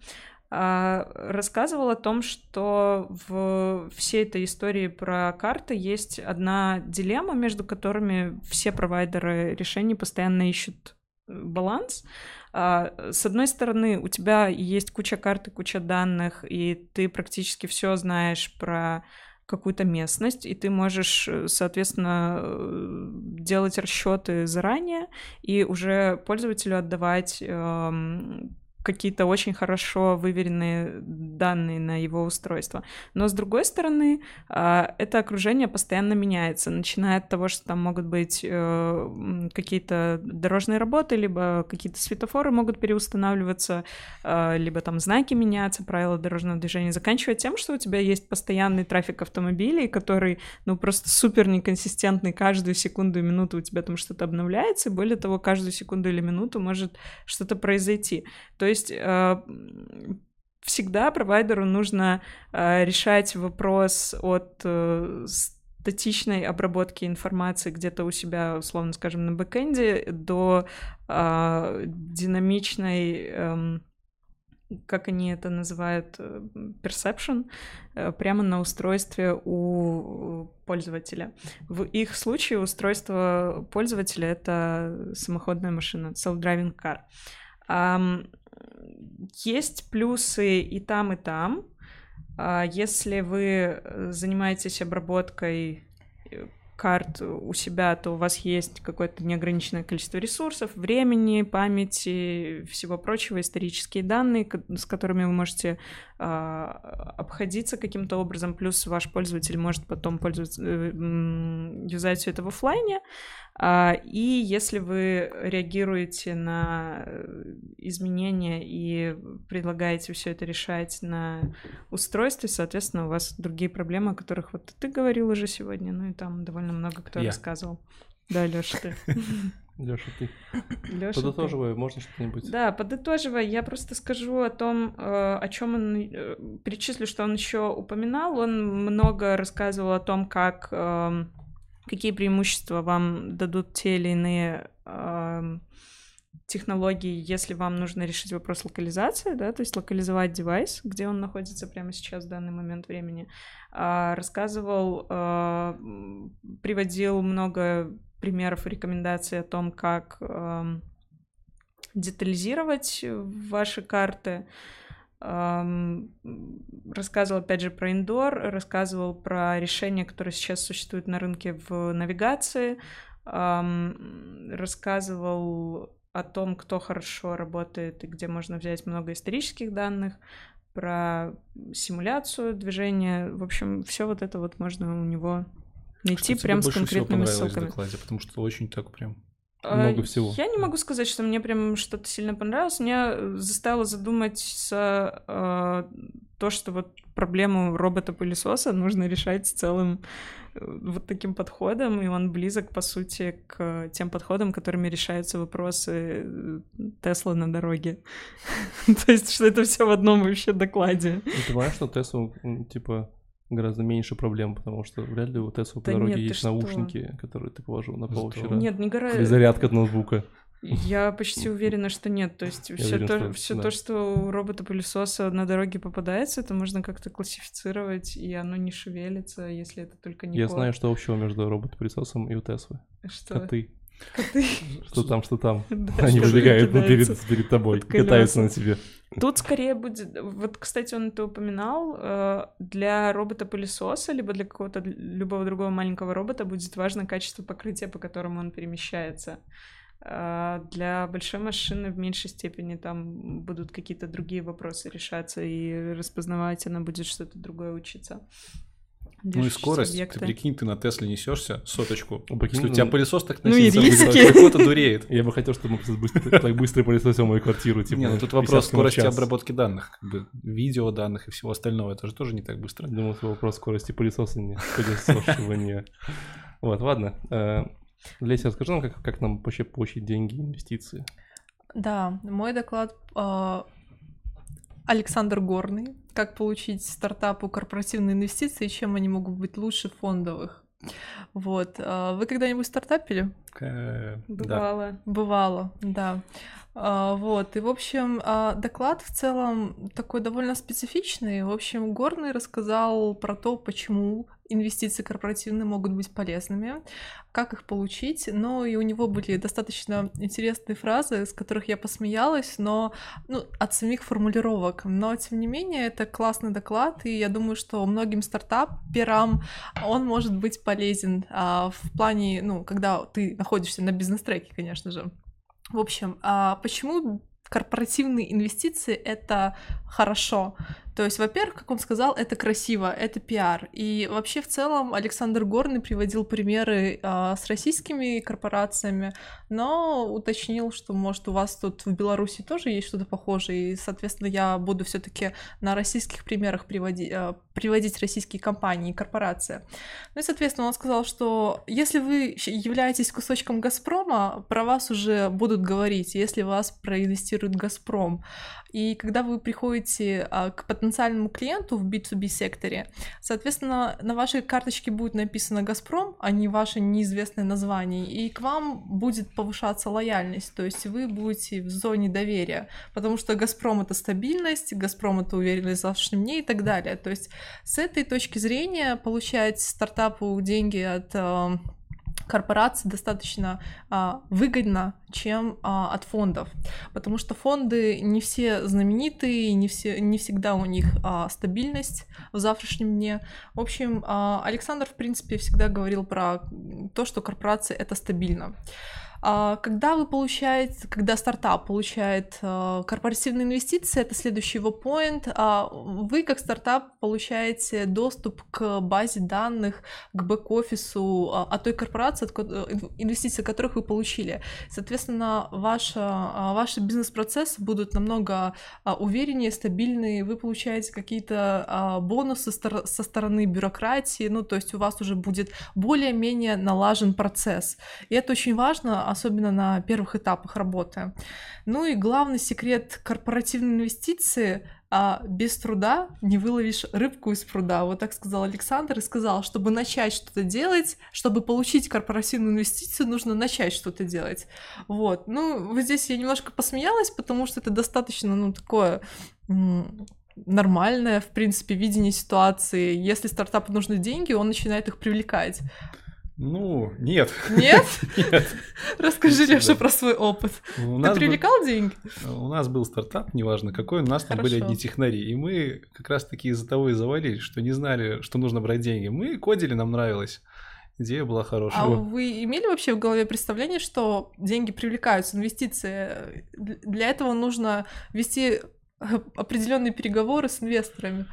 а, рассказывал о том, что в всей этой истории про карты есть одна дилемма, между которыми все провайдеры решений постоянно ищут э, баланс. А, с одной стороны, у тебя есть куча карт и куча данных, и ты практически все знаешь про какую-то местность, и ты можешь, э, соответственно, э, делать расчеты заранее и уже пользователю отдавать эм, какие-то очень хорошо выверенные данные на его устройство. Но с другой стороны, а, это окружение постоянно меняется, начиная от того, что там могут быть э, какие-то дорожные работы, либо какие-то светофоры могут переустанавливаться, а, либо там знаки меняться, правила дорожного движения, заканчивая тем, что у тебя есть постоянный трафик автомобилей, который, ну, просто супер неконсистентный, каждую секунду и минуту у тебя там что-то обновляется, и более того, каждую секунду или минуту может что-то произойти. То есть э, всегда провайдеру нужно э, решать вопрос от э, статичной обработки информации где-то у себя, условно скажем, на бэкэнде до динамичной эм, как они это называют, perception, прямо на устройстве у пользователя. В их случае устройство пользователя — это самоходная машина, self-driving car. Есть плюсы и там, и там. А если вы э, занимаетесь обработкой э, карт у себя, то у вас есть какое-то неограниченное количество ресурсов, времени, памяти, всего прочего, исторические данные, с которыми вы можете э, обходиться каким-то образом, плюс ваш пользователь может потом пользоваться, э, юзать все это в офлайне. А, и если вы реагируете на э, изменения и предлагаете все это решать на устройстве, соответственно, у вас другие проблемы, о которых вот ты говорил уже сегодня, ну и там довольно много кто Я. рассказывал. Да, Лёша, ты. Лёша, ты. Лёша, подытоживая, ты. можно что-нибудь? Да, подытоживая, я просто скажу о том, э, о чем он э, перечислю, что он еще упоминал. Он много рассказывал о том, как эм, какие преимущества вам дадут те или иные технологии, если вам нужно решить вопрос локализации, да, то есть локализовать девайс, где он находится прямо сейчас в данный момент времени. Э, рассказывал, э, приводил много примеров и рекомендаций о том, как э, детализировать ваши карты, рассказывал опять же про индор, рассказывал про решения, которые сейчас существуют на рынке в навигации, рассказывал о том, кто хорошо работает и где можно взять много исторических данных, про симуляцию движения. В общем, все вот это вот можно у него найти что прям с конкретными ссылками. В докладе, потому что очень так прям а, много всего. Я не могу сказать, что мне прям что-то сильно понравилось. Меня заставило задуматься э, то, что вот проблему робота-пылесоса нужно решать с целым э, вот таким подходом, и он близок, по сути, к тем подходам, которыми решаются вопросы э, Тесла на дороге. То есть, что это все в одном вообще докладе. Ну, ты понимаешь, что Тесла, типа, гораздо меньше проблем, потому что вряд ли у Тесла по да дороге нет, есть наушники, которые ты положил на пол вчера. Нет, не гораздо. Или зарядка от ноутбука. Я почти уверена, что нет. То есть все, уверен, то, что, все да. то, что у робота-пылесоса на дороге попадается, это можно как-то классифицировать, и оно не шевелится, если это только не Я код. знаю, что общего между робот-пылесосом и у Теслы. Что? Коты. Коты. Что там, что там. Они выбегают перед, перед тобой, катаются на тебе. Тут скорее будет... Вот, кстати, он это упоминал. Э, для робота-пылесоса, либо для какого-то любого другого маленького робота будет важно качество покрытия, по которому он перемещается. Э, для большой машины в меньшей степени там будут какие-то другие вопросы решаться, и распознавать она будет что-то другое учиться. Ну и скорость, объекты. ты прикинь, ты на Тесле несешься соточку. Ну, прикинь, Если у тебя пылесос так носится, ну и риски. кто-то дуреет. Я бы хотел, чтобы мы быстро, так быстро пылесосил мою квартиру. Типа, не, ну тут вопрос скорости обработки данных, как бы видео данных и всего остального. Это же тоже не так быстро. Думал, что вопрос скорости пылесоса не пылесосивания. Вот, ладно. Леся, расскажи нам, как, как нам вообще получить деньги, инвестиции. Да, мой доклад а, Александр Горный. Как получить стартапу корпоративные инвестиции, чем они могут быть лучше фондовых? Вот. А Вы когда-нибудь стартапили? Э, Да. Бывало. Бывало, да. А, Вот, и, в общем, доклад в целом такой довольно специфичный. В общем, Горный рассказал про то, почему инвестиции корпоративные могут быть полезными, как их получить, но и у него были достаточно интересные фразы, с которых я посмеялась, но ну, от самих формулировок. Но, тем не менее, это классный доклад, и я думаю, что многим стартаперам он может быть полезен а, в плане, ну, когда ты находишься на бизнес-треке, конечно же. В общем, а почему корпоративные инвестиции это хорошо? То есть, во-первых, как он сказал, это красиво, это пиар. И вообще в целом Александр Горный приводил примеры а, с российскими корпорациями, но уточнил, что может у вас тут в Беларуси тоже есть что-то похожее, и, соответственно, я буду все-таки на российских примерах приводить, а, приводить российские компании и корпорации. Ну и, соответственно, он сказал, что если вы являетесь кусочком Газпрома, про вас уже будут говорить, если вас проинвестирует Газпром. И когда вы приходите а, к потенциальному клиенту в B2B секторе, соответственно, на вашей карточке будет написано Газпром, а не ваше неизвестное название, и к вам будет повышаться лояльность, то есть вы будете в зоне доверия, потому что Газпром это стабильность, Газпром это уверенность в завтрашнем дне и так далее. То есть с этой точки зрения получать стартапу деньги от корпораций достаточно а, выгодно, чем а, от фондов, потому что фонды не все знаменитые, не все, не всегда у них а, стабильность в завтрашнем дне. В общем, а, Александр в принципе всегда говорил про то, что корпорация это стабильно. А, Когда вы получаете, когда стартап получает а, корпоративные инвестиции, это следующий его point, а, вы как стартап получаете доступ к базе данных, к бэк-офису от той корпорации, от э, инвестиции которых вы получили. Соответственно, ваша, ваши бизнес-процессы будут намного увереннее, стабильнее, вы получаете какие-то бонусы со стороны бюрократии, ну, то есть у вас уже будет более-менее налажен процесс. И это очень важно, особенно на первых этапах работы. Ну и главный секрет корпоративной инвестиции а без труда не выловишь рыбку из пруда. Вот так сказал Александр и сказал, чтобы начать что-то делать, чтобы получить корпоративную инвестицию, нужно начать что-то делать. Вот. Ну, вот здесь я немножко посмеялась, потому что это достаточно, ну, такое нормальное, в принципе, видение ситуации. Если стартапу нужны деньги, он начинает их привлекать. Ну, нет. Нет? Нет. Расскажи. Леша, про свой опыт. У Ты нас, был, привлекал деньги? у нас был стартап, неважно какой, у нас там были одни технари. И мы как раз-таки из-за того и завалились, что не знали, что нужно брать деньги. Мы кодили, нам нравилось. Идея была хорошая. А вы имели вообще в голове представление, что деньги привлекаются, инвестиции? Для этого нужно вести определенные переговоры с инвесторами.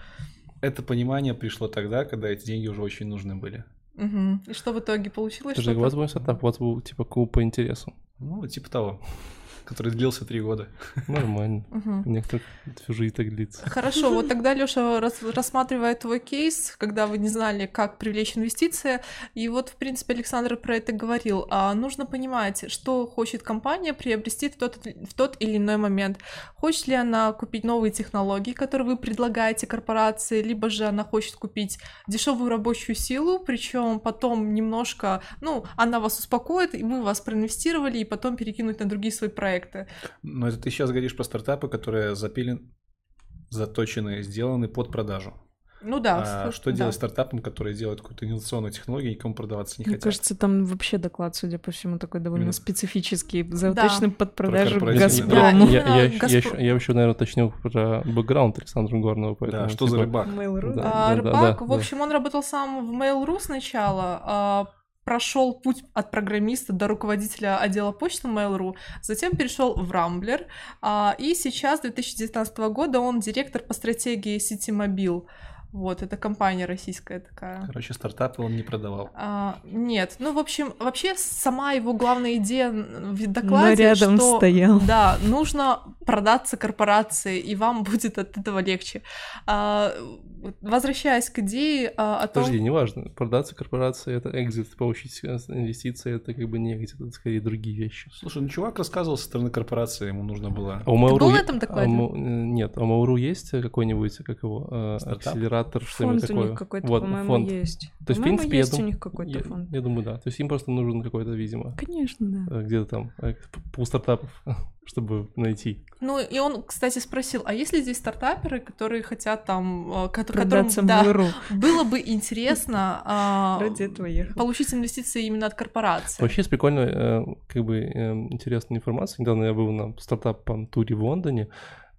Это понимание пришло тогда, когда эти деньги уже очень нужны были. Мгм. И что в итоге получилось? Подожди, у вас был стартап, у вас был типа клуб по интересам. Ну, типа того, который длился три года. Нормально. Мгм. У некоторых всю жизнь так длится. Хорошо, вот тогда Лёша рас- рассматривает твой кейс, когда вы не знали, как привлечь инвестиции, и вот, в принципе, Александр про это говорил. А нужно понимать, что хочет компания приобрести в тот, в тот или иной момент. Хочет ли она купить новые технологии, которые вы предлагаете корпорации, либо же она хочет купить дешевую рабочую силу, причем потом немножко, ну, она вас успокоит, и мы вас проинвестировали, и потом перекинуть на другие свои проекты. Но это ты сейчас говоришь про стартапы, которые запилен, заточены, сделаны под продажу. Ну да. а с- что да. делать стартапам, которые делают какую-то инновационную технологию, никому продаваться не Мне хотят? кажется, там вообще доклад, судя по всему, такой довольно Именно. специфический, заточенный под продажу да. Газпрому. Да, Я, я, еще- я, Газпром. еще, я еще, наверное, уточнил про бэкграунд Александра Горного. Поэтому, Да, что за типа, рыбак? Mail.ru, Да. да? А, рыбак, да, в да. общем, он работал сам в Mail.ru сначала, а, прошел путь от программиста до руководителя отдела почты Mail.ru, затем перешел в Рамблер, а, и сейчас, с 2019 года, он директор по стратегии сети Мобил. Вот, это компания российская такая. Короче, стартапы он не продавал. А, нет, ну, в общем, вообще сама его главная идея в Но докладе, рядом что... стоял. Да, нужно продаться корпорации, и вам будет от этого легче. А, возвращаясь к идее а, о том... Подожди, неважно, продаться корпорации это экзит, получить инвестиции это как бы не экзит, это скорее другие вещи. Слушай, ну чувак рассказывал со стороны корпорации, ему нужно было... А у Mail.ru был на е- этом а докладе? э, нет, а у Mail.ru есть какой-нибудь, как его, э, Стартап? акселератор акселератор, что-нибудь Фонд у такое. них какой-то, Вот, по-моему, фонд. есть. То есть, в принципе, я есть дум- у них какой-то Я, фонд. я думаю, да. То есть им просто нужен какой-то, видимо, Конечно, да. э, где-то там э, пул стартапов, чтобы найти. Ну, и он, кстати, спросил, а есть ли здесь стартаперы, которые хотят там, э, ко- которым, да, было бы интересно а, Ради этого ехал. получить инвестиции именно от корпорации? Вообще, есть прикольная, э, как бы, э, интересная информация. Недавно я был на стартап-туре в Лондоне,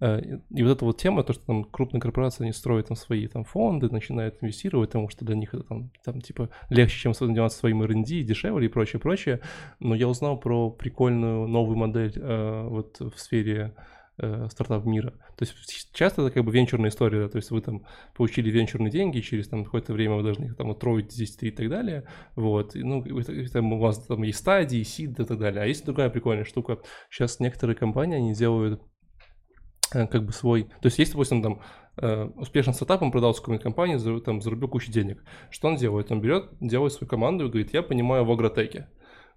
и вот эта вот тема, то, что там крупные корпорации, они строят там свои там фонды, начинают инвестировать, потому что для них это там, там типа легче, чем заниматься своим R&D, дешевле и прочее, прочее. Но я узнал про прикольную новую модель э, вот в сфере э, стартап мира. То есть часто это как бы венчурная история, да, то есть вы там получили венчурные деньги, через там какое-то время вы должны их там утроить, 10 и так далее, вот, и, ну, это там у вас там есть стадии, сид и так далее. А есть другая прикольная штука. Сейчас некоторые компании, они делают э, как бы свой... То есть есть, допустим, там э, успешный стартап, он продал какой-нибудь компании, за- там зарубил кучу денег. Что он делает? Он берет, делает свою команду и говорит, я понимаю в агротеке.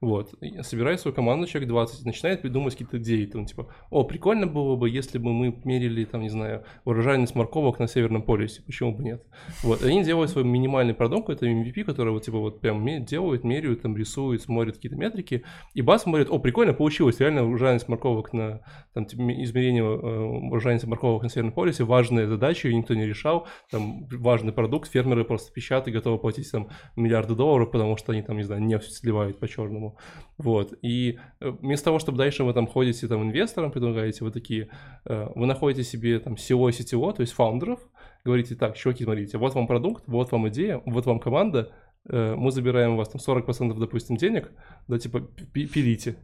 Вот, собирает свою команду, человек 20, и начинает придумывать какие-то идеи, там, типа, о, прикольно было бы, если бы мы мерили, там, не знаю, урожайность морковок на Северном полюсе, почему бы нет? Вот, и они делают свой минимальный продукт, это MVP, который вот, типа, вот прям делают, меряют, там, рисуют, смотрят какие-то метрики, и бас смотрит, о, прикольно получилось, реально урожайность морковок на, там, типа, измерение э, урожайности морковок на Северном полюсе, важная задача, ее никто не решал, там, важный продукт, фермеры просто пищат и готовы платить, там, миллиарды долларов, потому что они, там, не знаю, нефть сливают по-черному. Вот. И э, вместо того, чтобы дальше вы там ходите, там, инвесторам предлагаете, вы такие, э, вы находите себе там SEO, CTO, то есть фаундеров, говорите, так, чуваки, смотрите, вот вам продукт, вот вам идея, вот вам команда, э, мы забираем у вас там 40%, допустим, денег, да, типа, пи- пилите.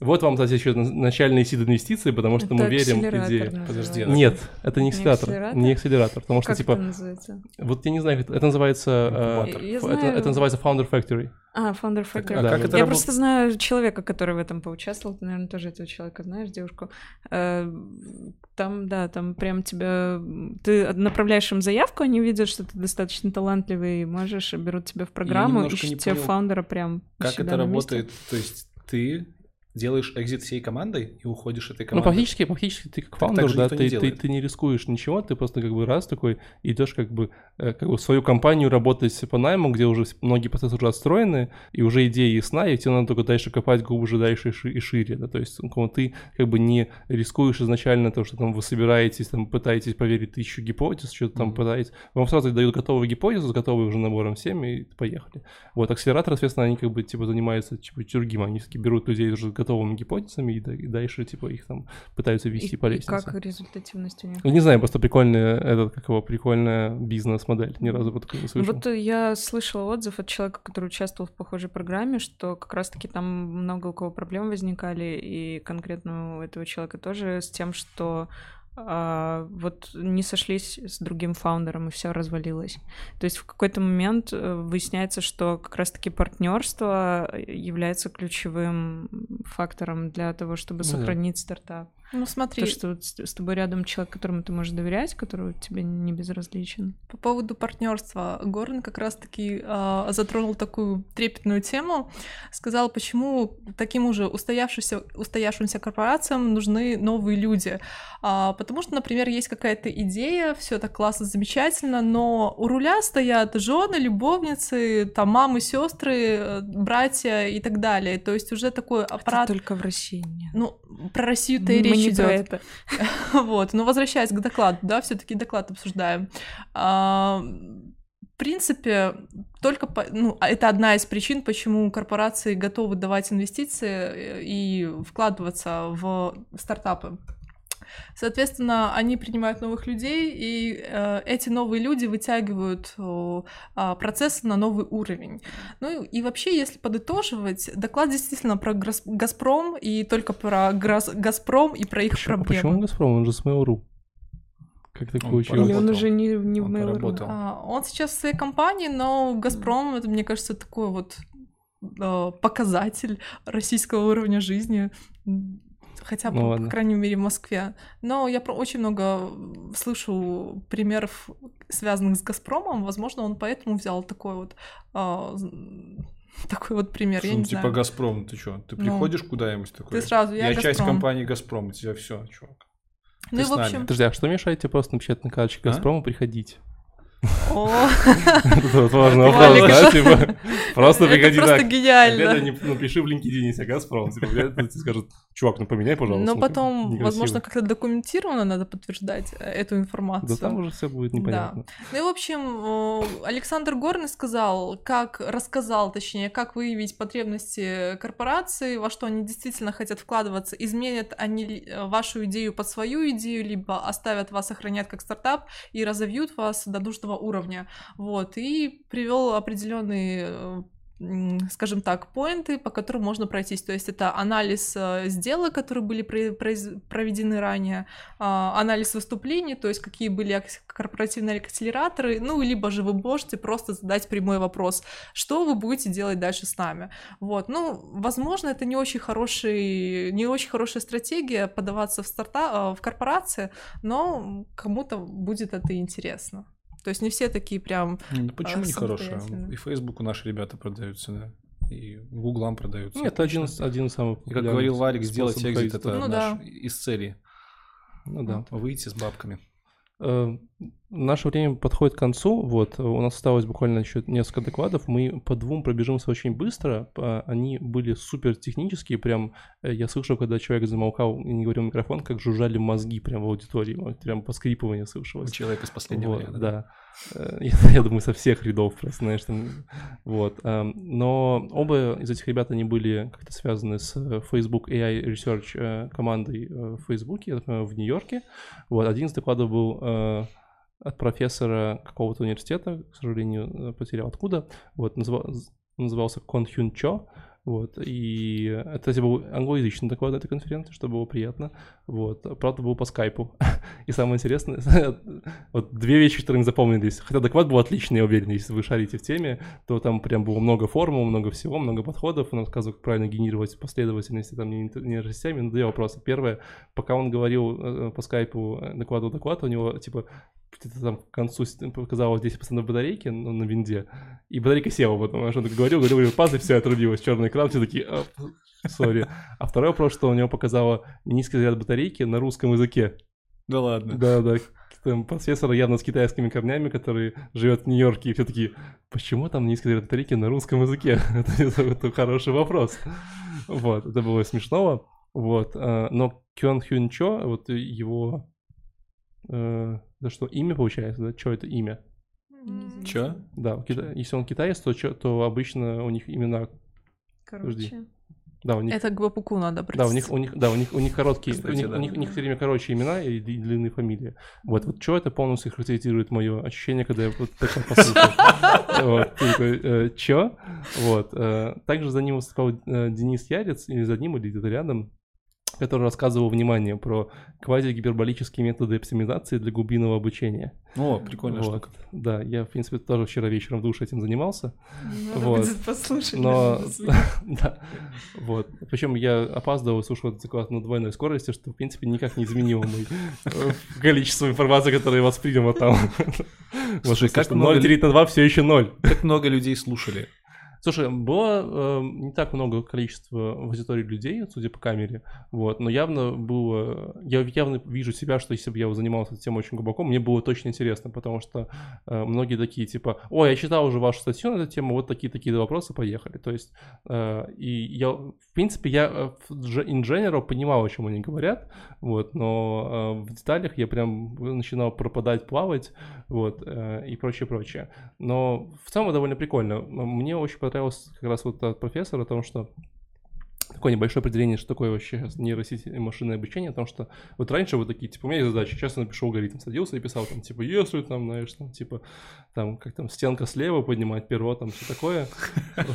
Вот вам, кстати, еще на- начальные сид инвестиции, потому что мы Это верим в акселератор идею. Подожди, а Нет, это не Не акселератор, акселератор? не акселератор, потому что, Как типа, это называется? вот я не знаю, это, это называется, э. Я знаю. это, это называется Founder Factory. А, Founder Factory. А Да, как это Я работает? просто знаю человека, который в этом поучаствовал. Ты, наверное, тоже этого человека знаешь, девушку. Э, Там, да, там прям тебя... Ты направляешь им заявку, они видят, что ты достаточно талантливый, и можешь, берут тебя в программу, ищут тебе фаундера прям Как это на месте. работает? То есть ты делаешь экзит всей командой и уходишь этой Ну, командой? фактически, фактически ты как фаундер, да, ты, ты, ты не рискуешь ничего, ты просто как бы раз такой идешь как бы, э, как бы в свою компанию работать по найму, где уже многие процессы уже отстроены, и уже идея ясна, и тебе надо только дальше копать глубже, дальше и, ши- и шире, да, то есть ну, ты как бы не рискуешь изначально то, что там вы собираетесь, там пытаетесь поверить тысячу гипотез, что-то там Мгм. пытаетесь, вам сразу дают готовую гипотезу с готовой уже набором всеми, и поехали. Вот, акселератор, соответственно, они как бы типа занимаются типа другим, они все-таки берут людей уже готовыми гипотезами и, и дальше типа их там пытаются вести И, по и лестнице. как результативность у них? Ну, Не знаю, просто прикольная, этот, как его, прикольная бизнес-модель. Ни разу вот такой не слышал. Вот я слышала отзыв от человека, который участвовал в похожей программе, что как раз-таки там много у кого проблем возникали, и конкретно у этого человека тоже с тем, что а, вот не сошлись с другим фаундером, и все развалилось. То есть в какой-то момент э, выясняется, что как раз-таки партнерство является ключевым фактором для того, чтобы Ну да. сохранить стартап. Ну смотри, То, что с тобой рядом человек, которому ты можешь доверять, который тебе не безразличен. По поводу партнерства, Горн как раз-таки а, затронул такую трепетную тему, сказал, почему таким уже устоявшимся, устоявшимся корпорациям нужны новые люди. А, потому что, например, есть какая-то идея, все так классно, замечательно, но у руля стоят жены, любовницы, там мамы, сестры, братья и так далее. То есть уже такой аппарат. Это только в России нет. Ну, про Россию-то и Мы речь не про идет. это. Вот, но возвращаясь к докладу, да, все-таки доклад обсуждаем. А, В принципе, только по- ну, а это одна из причин, почему корпорации готовы давать инвестиции э, и вкладываться в стартапы. Соответственно, они принимают новых людей, и э, эти новые люди вытягивают э, процессы на новый уровень. Ну и вообще, если подытоживать, доклад действительно про Газпром и только про Газпром и про их Почему, проблемы. почему Газпром? Он же с Mail.ru. Как так Он получилось? Или он уже не, не в Он Mail.ru? поработал. А, он сейчас в своей компании, но Газпром, это, мне кажется, такой вот э, показатель российского уровня жизни. Хотя бы, Ну по крайней мере, в Москве. Но я про очень много слышу примеров, связанных с Газпромом. Возможно, он поэтому взял такой вот а, такой вот пример. Что, я ну, не типа знаю. Газпром, ты что? Ты Ну, приходишь куда-нибудь такой? Ты сразу, я, я часть Газпром. компании Газпром, у тебя все, чувак. Ну ты и, в нами. общем, Подожди, а что мешает тебе просто напечатать на карточке А? Газпрома приходить? Вот важный вопрос, да, типа, просто приходи просто так. гениально. Ребята, не- напиши в LinkedIn себе Газпром, типа, ребята тебе скажут, чувак, ну поменяй, пожалуйста. Но ну, потом, некрасиво». возможно, как-то документированно надо подтверждать э, эту информацию. Да там уже все будет непонятно. Ну и, в общем, Александр Горный сказал, как рассказал, точнее, как выявить потребности корпорации, во что они действительно хотят вкладываться, изменят они э, вашу идею под свою идею, либо оставят вас сохранять как стартап и разовьют вас до нужного уровня. Вот, и привел определенные э, скажем так, поинты, по которым можно пройтись. То есть это анализ э, сделок, которые были проведены ранее, а, анализ выступлений, то есть какие были корпоративные акселераторы, ну, либо же вы можете просто задать прямой вопрос, что вы будете делать дальше с нами. Вот, ну, возможно, это не очень хороший, не очень хорошая стратегия подаваться в старта, э, в корпорации, но кому-то будет это интересно. То есть не все такие прям Ну почему А, не хорошая? И Фейсбуку наши ребята продаются, да. И Гуглам продаются. Нет, это один, из- один из самых И как говорил Валик, сделать экзит это Ну наш да. из цели. Ну да. Выйти с бабками. Наше время подходит к концу. Вот, у нас осталось буквально еще несколько докладов. Мы по двум пробежимся очень быстро. Они были супер технические. Прям э, я слышал, когда человек замолкал и не говорил в микрофон, как жужжали мозги прям в аудитории. Прям поскрипывание слышалось. Человек из последнего Вот, варианта. да. Э, Я, я думаю, со всех рядов просто, знаешь, там, вот. эм, Но оба из этих ребят, они были как-то связаны с э, Facebook AI Research командой в Фейсбуке, я так понимаю, в Нью-Йорке. Вот, один из докладов был от профессора какого-то университета, к сожалению, э, потерял откуда, вот, з- назывался Кон Хюн Чо, вот, и это, кстати, был англоязычный доклад на этой конференции, что было приятно, вот, правда, был по скайпу, и самое интересное, вот две вещи, которые мне запомнились, хотя доклад был отличный, я уверен, если вы шарите в теме, то там прям было много формул, много всего, много подходов, он рассказывал, как правильно генерировать последовательности там не нейросетями, но две вопроса. Первое, пока он говорил э, по скайпу, э, докладывал доклад, у него, типа, где-то там к концу с- показалось 10% батарейки ну, на винде, и батарейка села потом, что он говорил, говорил, говорил, паз, и все отрубилось, черный экран, все такие, «А, сори. А второй вопрос, что у него показало низкий заряд батарейки на русском языке. Да ладно. Да, да. Там профессор явно с китайскими корнями, который живет в Нью-Йорке, и все такие, почему там низкий заряд батарейки на русском языке? это, это- хороший вопрос. Вот, это было смешного. Вот, а, но Кён Хюн Чо, вот его, э, да что, имя получается, да? Чо это имя? Чё? Да, кита- если он китаец, то, чё- то обычно у них имена, Короче. да, у них Это к Бапуку надо Да, у них, у них, да, у них, у них короткие, Кстати, у них, да. у них, у них все время короче имена и длинные фамилии. Вот, вот что это полностью характеризует мое ощущение, когда я вот такое послушал. Вот, такой, э, чё? Вот. э, Также за ним выступал э, Денис Ярец, или за ним, или где-то рядом, который рассказывал, внимание, про квазигиперболические методы оптимизации для глубинного обучения. О, прикольная Вот. штука. Да, я, в принципе, тоже вчера вечером в душе этим занимался. Надо Вот. будет послушать. Но, да, вот. Причем я опаздывал и слушал этот доклад на двойной скорости, что, в принципе, никак не изменило мой э, количество информации, которое я воспринял там. Слушай, как как много 0 делить на 2 все еще 0. Как много людей слушали. Слушай, было э, не так много количества в аудитории людей, судя по камере, вот, но явно было, я явно вижу себя, что если бы я занимался темой очень глубоко, мне было точно интересно, потому что э, многие такие, типа, ой, я читал уже вашу статью на эту тему, вот такие-такие вопросы, поехали, то есть, э, и я, в принципе, я э, in general понимал, о чем они говорят, вот, но э, в деталях я прям начинал пропадать, плавать, вот, э, и прочее, прочее. Но в целом довольно прикольно. Мне очень как раз вот от профессора о том, что такое небольшое определение, что такое вообще сейчас нейросети и машинное обучение, потому что вот раньше вы такие, типа, у меня есть задача, сейчас я напишу алгоритм, садился и писал там, типа, если там, знаешь, там, типа, там, как там, стенка слева поднимать перо, там, все такое.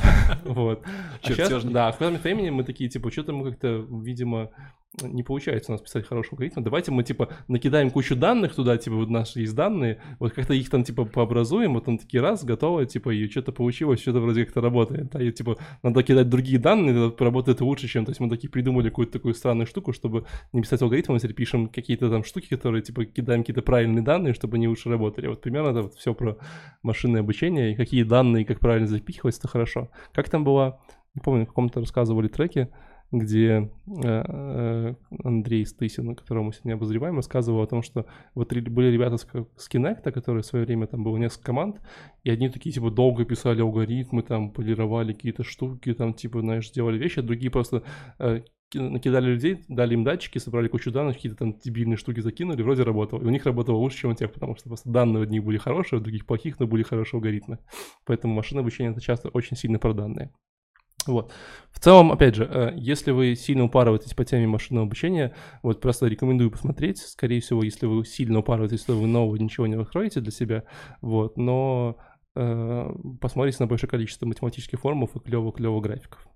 Вот. А сейчас, Чертежник. да, в момент времени мы такие, типа, что-то мы как-то, видимо, не получается у нас писать хороший алгоритм. Давайте мы, типа, накидаем кучу данных туда, типа, вот наши есть данные, вот как-то их там, типа, пообразуем, вот там такие раз, готово, типа, и что-то получилось, что-то вроде как-то работает. Да, и, типа, надо кидать другие данные, тогда поработает лучше, чем... То есть мы такие придумали какую-то такую странную штуку, чтобы не писать алгоритм, мы теперь пишем какие-то там штуки, которые, типа, кидаем какие-то правильные данные, чтобы они лучше работали. Вот примерно это вот все про машинное обучение, и какие данные, как правильно запихивать, это хорошо. Как там было, не помню, в каком-то рассказывали треке, где э, э, Андрей Стысин, которого мы сегодня обозреваем, рассказывал о том, что вот были ребята с, Kinect, которые в свое время там было несколько команд, и одни такие типа долго писали алгоритмы, там полировали какие-то штуки, там типа, знаешь, делали вещи, а другие просто э, ки- накидали людей, дали им датчики, собрали кучу данных, какие-то там дебильные штуки закинули, вроде работало. И у них работало лучше, чем у тех, потому что просто данные у одних были хорошие, у других плохих, но были хорошие алгоритмы. Поэтому машинное обучение это часто очень сильно про данные. Вот. В целом, опять же, э, если вы сильно упарываетесь по теме машинного обучения, вот просто рекомендую посмотреть. Скорее всего, если вы сильно упарываетесь, то вы нового ничего не откроете для себя. Вот. Но э, посмотрите на большое количество математических формулов и клево-клево графиков.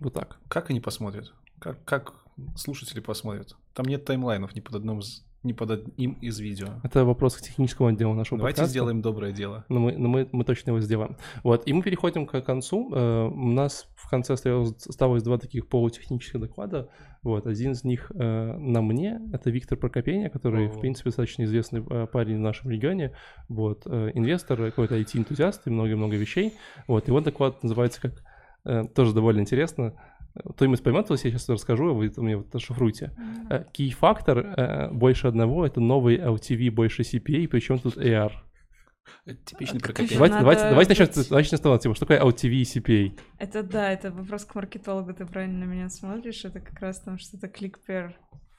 Вот так. Как они посмотрят? Как, как слушатели посмотрят? Там нет таймлайнов ни под одном ни под одним из видео. Это вопрос к техническому отделу нашего Давайте подкаста. сделаем доброе дело. Но мы, но мы, мы точно его сделаем. Вот, и мы переходим к концу. Э, У нас в конце осталось, осталось два таких полутехнических доклада. Вот, один из них э, на мне, это Виктор Прокопеня, который, в О. принципе, достаточно известный э, парень в нашем регионе. Вот, инвестор, какой-то IT-энтузиаст и много-много вещей. Вот, его доклад называется как, тоже довольно интересно, поймет, вот я сейчас расскажу, а вы мне вот расшифруйте. Э, Key-фактор э, больше одного — это новый LTV больше CPA, причем тут AR. Это типичный еще Давайте, надо давайте, давайте начнем, давайте начнем с того, типа, что такое LTV и CPA? Это да, это вопрос к маркетологу, ты правильно на меня смотришь, это как раз там что-то клик-пер.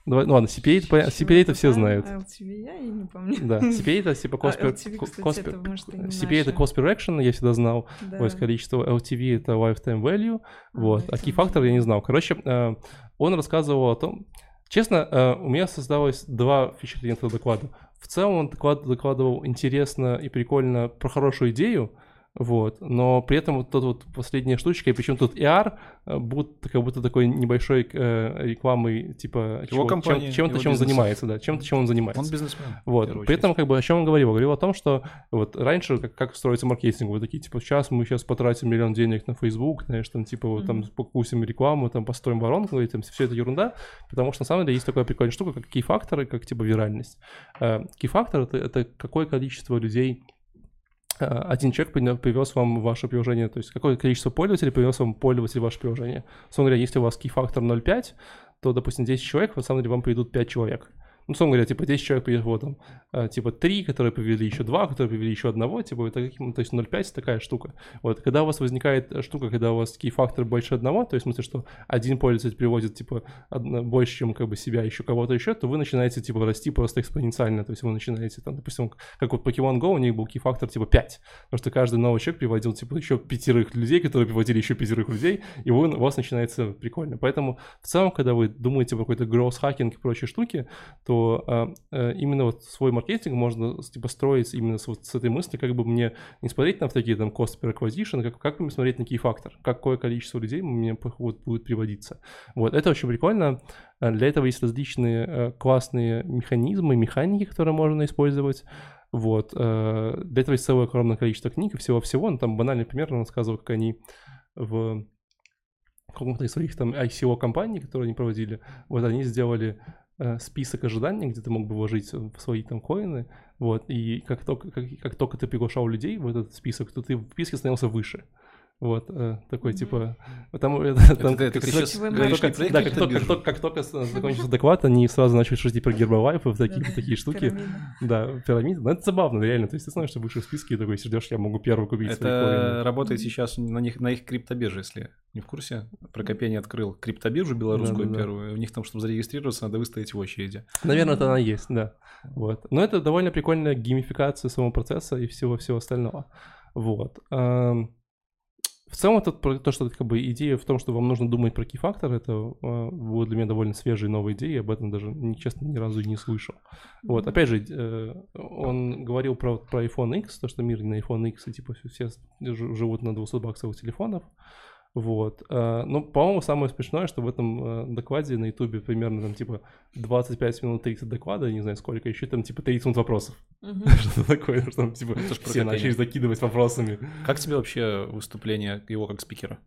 Давай, ну ладно, CPA, CPA это все знают. LTV я и не помню. Да, CPA это типа cost А, per, LTV, ко- кстати, cost это, per- может, и не CPA это cost per action, я всегда знал, Да. есть количество LTV это lifetime value, А, вот, а key фактор я не знал. Короче, э, он рассказывал о том, честно, э, у меня создалось два впечатления этого доклада. В целом он доклад, докладывал интересно и прикольно про хорошую идею, вот, но при этом вот тут вот последняя штучка, и причем тут AR э, будет как будто такой небольшой э, рекламой, типа, Его чего- чем, то его чем он занимается, да, чем-то, чем он занимается. Он бизнесмен. Вот. При очередь. этом, как бы, о чем он говорил? Говорил о том, что вот раньше, как, как строится маркетинг, вот такие, типа, сейчас мы сейчас потратим миллион денег на Facebook, знаешь, там, типа, вот там Мгм. покусим рекламу, там, построим воронку, и там все это ерунда, потому что, на самом деле, есть такая прикольная штука, как кей-факторы, как, типа, виральность. Э, Кей-фактор — это, это какое количество людей один человек привез вам ваше приложение, то есть какое количество пользователей привез вам пользователь ваше приложение. Собственно говоря, если у вас кей-фактор 0,5, то, допустим, 10 человек, на самом деле, вам придут 5 человек. Ну, условно говоря, типа 10 человек приехало там, э, типа 3, которые привели еще 2, которые привели еще одного, типа, это каким, то есть 0,5 такая штука. Вот, когда у вас возникает э, штука, когда у вас кей-фактор больше одного, то есть в смысле, что один пользователь приводит, типа, одно- больше, чем как бы себя, еще кого-то еще, то вы начинаете, типа, расти просто экспоненциально, то есть вы начинаете, там, допустим, как вот Pokemon Go, у них был кей-фактор, типа, 5, потому что каждый новый человек приводил, типа, еще пятерых людей, которые приводили еще пятерых людей, и вы, у вас начинается прикольно. Поэтому в целом, когда вы думаете про какой-то growth hacking и прочие штуки, то а, э, именно вот свой маркетинг можно типа строить именно с, вот с этой мысли, как бы мне не смотреть на такие там cost per acquisition, как, как мне смотреть на key фактор, какое количество людей мне вот будет приводиться. Вот, это очень прикольно. А Для этого есть различные э, классные механизмы, механики, которые можно использовать. Вот. э, Для этого есть целое огромное количество книг и всего-всего. Ну, там банальный пример он рассказывал, как они в каком-то из своих там ICO-компаний, которые они проводили, вот они сделали список ожиданий, где ты мог бы вложить в свои там коины, вот, и как только, как, как только ты приглашал людей в этот список, то ты в списке становился выше. Вот, э, такой, Мгм. типа, там, это, там, ты- ты как- сейчас как- говоришь как да, как только, как только, как только закончился доклад, они сразу начали шутить про Гербалайф и такие, такие штуки. Да, пирамиды. Ну, это забавно, реально. То есть ты знаешь, что выше в списке и такой сидишь, я могу первый купить свои Это работает сейчас на них на их криптобирже, если не в курсе. Прокопение открыл криптобиржу белорусскую Да-да-да. первую. У них там, чтобы зарегистрироваться, надо выстоять в очереди. Наверное, это она есть, да. Вот. Но это довольно прикольная геймификация самого процесса и всего-всего остального. Вот. Ам, В целом, это про то, что как бы идея в том, что вам нужно думать про кей-фактор, это э, для меня довольно свежая новая идея, об этом даже, не- честно, ни разу и не слышал. Вот, опять же, э, он говорил про, про iPhone X, то, что мир на iPhone X, и типа все живут на 200 баксовых телефонах. Вот. э, Ну, по-моему, самое смешное, что в этом э, докладе на Ютубе примерно там типа 25 минут 30 доклада, не знаю сколько, еще там типа 30 минут вопросов. Что такое, что там типа про все начали закидывать вопросами. Как тебе вообще выступление его как спикера?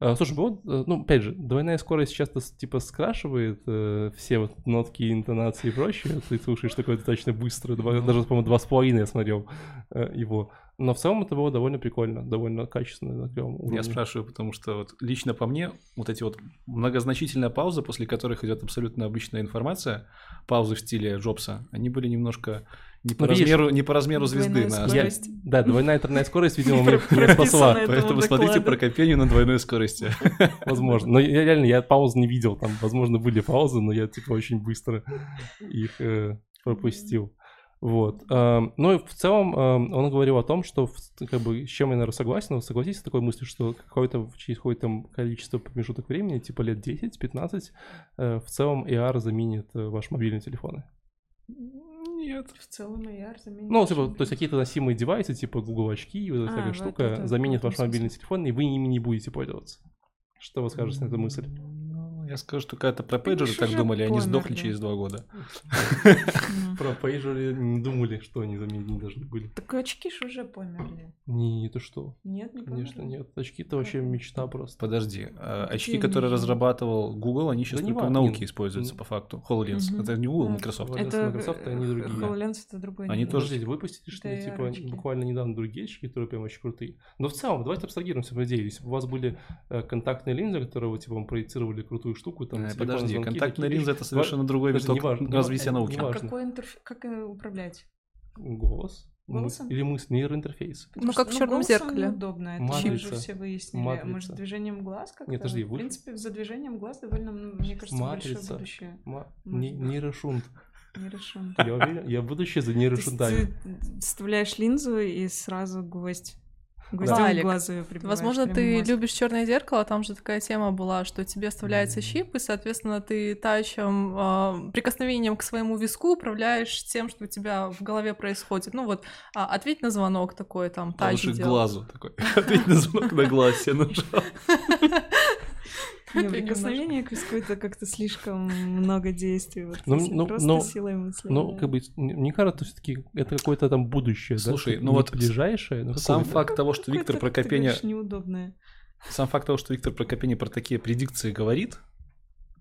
А, Слушай, вот, э, ну, опять же, двойная скорость часто типа скрашивает э, все вот нотки, интонации и прочее. Ты слушаешь такое достаточно быстро, даже, по-моему, два с половиной я смотрел э, его. Но в целом это было довольно прикольно, довольно качественно на клевом уровне. Я спрашиваю, потому что вот лично по мне вот эти вот многозначительные паузы, после которых идет абсолютно обычная информация, паузы в стиле Джобса, они были немножко не по, Ну, видишь, размеру, не по размеру звезды. На... Я- да, двойная интернет скорость, видимо, мне мне спасла. это. Поэтому смотрите про копению на двойной скорости. Возможно. Но я реально, я пауз не видел. Там, возможно, были паузы, но я типа очень быстро их э, пропустил. Вот. Эм, Ну и в целом эм, он говорил о том, что как бы с чем я, наверное, согласен, но согласитесь с такой мыслью, что какое-то через какое-то там количество промежуток времени, типа лет 10-15, э, в целом AR заменит э, ваши мобильные телефоны. Нет. В целом AR заменит. Ну, типа, то есть какие-то носимые девайсы, типа Google очки и вот эта А, всякая в штука, это- заменит ваш мобильный телефон, и вы ими не будете пользоваться. Что вы скажете на эту мысль? Я скажу, что когда-то про пейджеры так думали, они сдохли через два года. Про пейджеры не думали, что они заменить не должны были. Так очки ж уже померли. Не, это что? Нет, не Конечно, нет. Очки-то вообще мечта просто. Подожди, Какие очки, которые разрабатывал Google, они сейчас только в науке используются по факту. HoloLens. Это не Google. Microsoft. Это Microsoft, они э, другие. HoloLens это другой. Они тоже- Подождите, выпустили, что типа, буквально недавно другие очки, которые прям очень крутые. Но в целом, давайте абстрагируемся по идее. Если бы у вас были э, контактные линзы, которые вы, типа, вам проецировали крутую штуку, там, Э, телефонные Подожди, звонки, контактная линза это совершенно другой виток развития неважно, науки. А какой интерф... Как э, управлять? Голос. Голосом? Или мысль, нейроинтерфейс. Потому как в что, чёрном голосом зеркале. неудобно, это Матрица. уже все выяснили. А Матрица. может, движением глаз как-то? Нет, подожди, В вы- принципе, за движением глаз довольно, мне кажется, большое Матрица. будущее. Ма- не-. Нейрошунт. Не решен. Я уверен, я будущее за нейрошунтами. ты вставляешь линзу и сразу гвоздь. Валик, глаз её прибиваешь Возможно, ты мозг. любишь черное зеркало, там же такая тема была, что тебе вставляется чип, и, соответственно, ты тачем, а, прикосновением к своему виску управляешь тем, что у тебя в голове происходит. Ну вот, а, ответь на звонок такой, там, тач лучше к делал. глазу такой. Ответь на звонок на глаз себе нажал. Не, прикосновение к виску это как-то слишком много действий. Вот, Ну, ну, просто ну, силой мысли. Ну, да. как бы, мне кажется, все-таки это какое-то там будущее, да? Слушай, что ну вот ближайшее, но Сам какое-то. факт того, что Виктор Прокопеня неудобное. Сам факт того, что Виктор Прокопений про такие предикции говорит,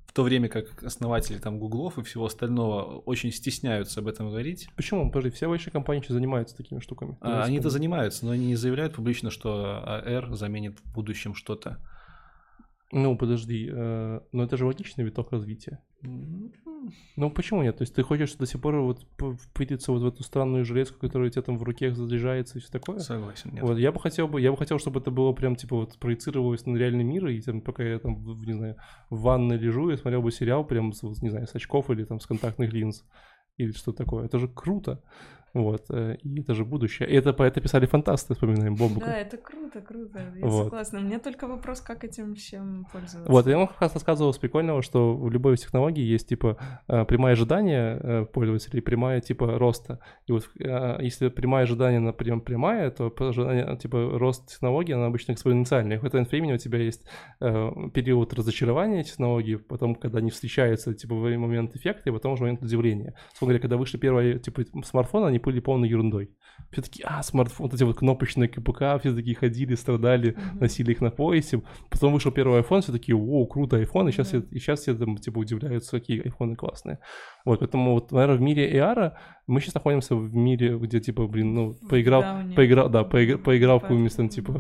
в то время как основатели там Гуглов и всего остального очень стесняются об этом говорить, Почему? Подожди, все большие компании сейчас занимаются такими штуками. а, они-то занимаются, но они не заявляют публично, что AR заменит в будущем что-то. Ну, подожди, э, но это же логичный виток развития. Ну, почему нет? То есть ты хочешь до сих пор вот впытиться вот в эту странную железку, которая у тебя там в руке заряжается и все такое? Согласен, нет. Вот, я бы хотел бы, я бы хотел, чтобы это было прям, типа, вот проецировалось на реальный мир, и там, пока я там, в- не знаю, в ванной лежу, я смотрел бы сериал прям, с, не знаю, с очков или там с контактных линз, или что такое. Это же круто. Вот, э, и это же будущее. И это по это писали фантасты, вспоминаем Бобука. Да, это круто, круто. Я Вот. согласна. У меня только вопрос, как этим всем пользоваться. Вот, я вам как раз рассказывал с прикольного, что в любой из технологий есть, типа, э, прямое ожидание э, пользователя и прямая, типа, роста. И вот если прямое ожидание, например, прямая, то ожидание, типа, рост технологии, она обычно экспоненциальная. В какой-то времени у тебя есть период разочарования технологии, потом, когда они встречаются, типа, в момент эффекта, и потом уже момент удивления. Говоря, когда вышли первые, типа, смартфоны, они были полной ерундой. Все такие, а, смартфон, вот эти вот кнопочные КПК, все такие ходили, страдали, Мгм. носили их на поясе. Потом вышел первый iPhone, все такие, о, круто, iPhone, и сейчас, все, и сейчас все там, типа, удивляются, какие айфоны классные. Вот, поэтому, вот, наверное, в мире AR мы сейчас находимся в мире, где, типа, блин, ну, поиграл, дауне. поиграл, да, поиграл, поиграл в какую-нибудь там, типа,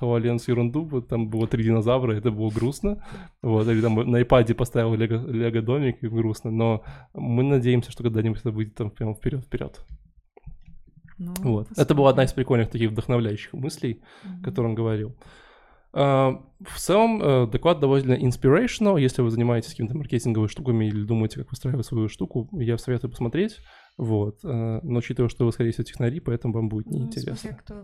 HoloLens ерунду, вот там было три динозавра, это было грустно, вот, или там на iPad поставил лего, лего домик, и грустно, но мы надеемся, что когда-нибудь это будет там прямо вперед-вперед. Ну, Вот. Это была одна из прикольных таких вдохновляющих мыслей, Мгм. о которой он говорил. А, В целом, э, доклад довольно inspirational. Если вы занимаетесь какими-то маркетинговыми штуками или думаете, как выстраивать свою штуку, я советую посмотреть. Вот. э, Но учитывая, что вы, скорее всего, технари, поэтому вам будет Ну, неинтересно. смотря кто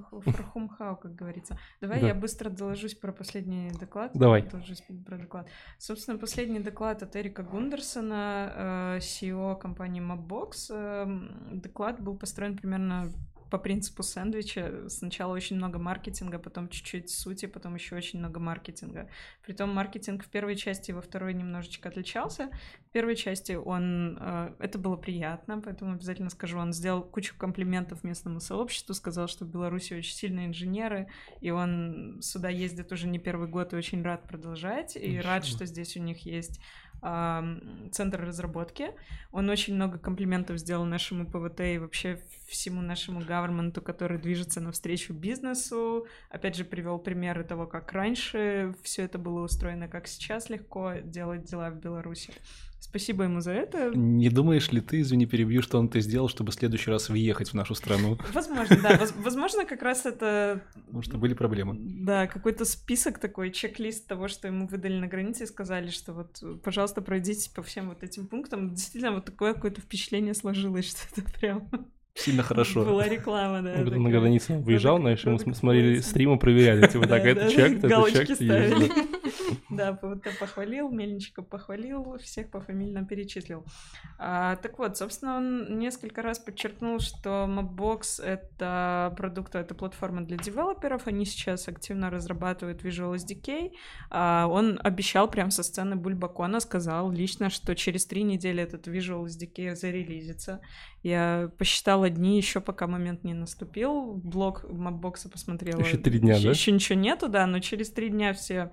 how, как говорится. Давай Да. я быстро доложусь про последний доклад. Давай. Доложусь про доклад. Собственно, последний доклад от Эрика Гундерсона, э, CEO компании Mapbox. Эм, Доклад был построен примерно по принципу сэндвича. Сначала очень много маркетинга, потом чуть-чуть сути, потом еще очень много маркетинга. Притом маркетинг в первой части и во второй немножечко отличался. В первой части он... э, Это было приятно, поэтому обязательно скажу, он сделал кучу комплиментов местному сообществу, сказал, что в Беларуси очень сильные инженеры, и он сюда ездит уже не первый год и очень рад продолжать, и рад, Спасибо. что здесь у них есть центр разработки. Он очень много комплиментов сделал нашему ПВТ и вообще всему нашему гаверменту, который движется навстречу бизнесу. Опять же, привел примеры того, как раньше все это было устроено, как сейчас легко делать дела в Беларуси. Спасибо ему за это. Не думаешь ли ты, извини, перебью, что он это сделал, чтобы в следующий раз въехать в нашу страну? Возможно, да. Возможно, как раз это... Потому что были проблемы. Да, какой-то список такой, чек-лист того, что ему выдали на границе и сказали, что вот, пожалуйста, пройдите по всем вот этим пунктам. Действительно, вот такое какое-то впечатление сложилось, что это прям... Сильно хорошо. Была реклама, да. Он на границе выезжал, знаешь, мы смотрели стримы, проверяли, типа, так, это чек, это чек. Да, похвалил, Мельничка похвалил, всех пофамильно перечислил. А, так вот, собственно, он несколько раз подчеркнул, что Mapbox — это продукт, это платформа для девелоперов, они сейчас активно разрабатывают Visual SDK. А, он обещал прямо со сцены Бульбакона, сказал лично, что через три недели этот Visual SDK зарелизится. Я посчитала дни еще, пока момент не наступил. Блог Mapbox посмотрела. Еще три дня, еще, да? Еще ничего нету, да, но через три дня все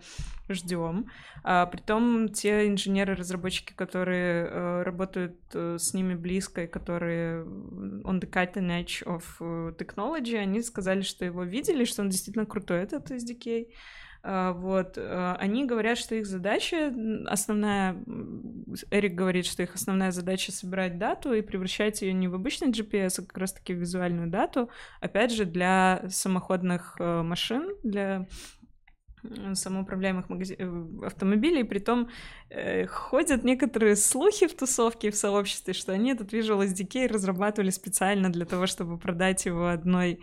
ждем. А, притом те инженеры-разработчики, которые э, работают э, с ними близко и которые on the cutting edge of э, technology, они сказали, что его видели, что он действительно крутой, этот SDK. А, вот, а, они говорят, что их задача основная, Эрик говорит, что их основная задача собирать дату и превращать ее не в обычный GPS, а как раз-таки в визуальную дату, опять же, для самоходных э, машин, для самоуправляемых магази... Э, автомобилей, притом э, ходят некоторые слухи в тусовке в сообществе, что они этот Visual SDK разрабатывали специально для того, чтобы продать его одной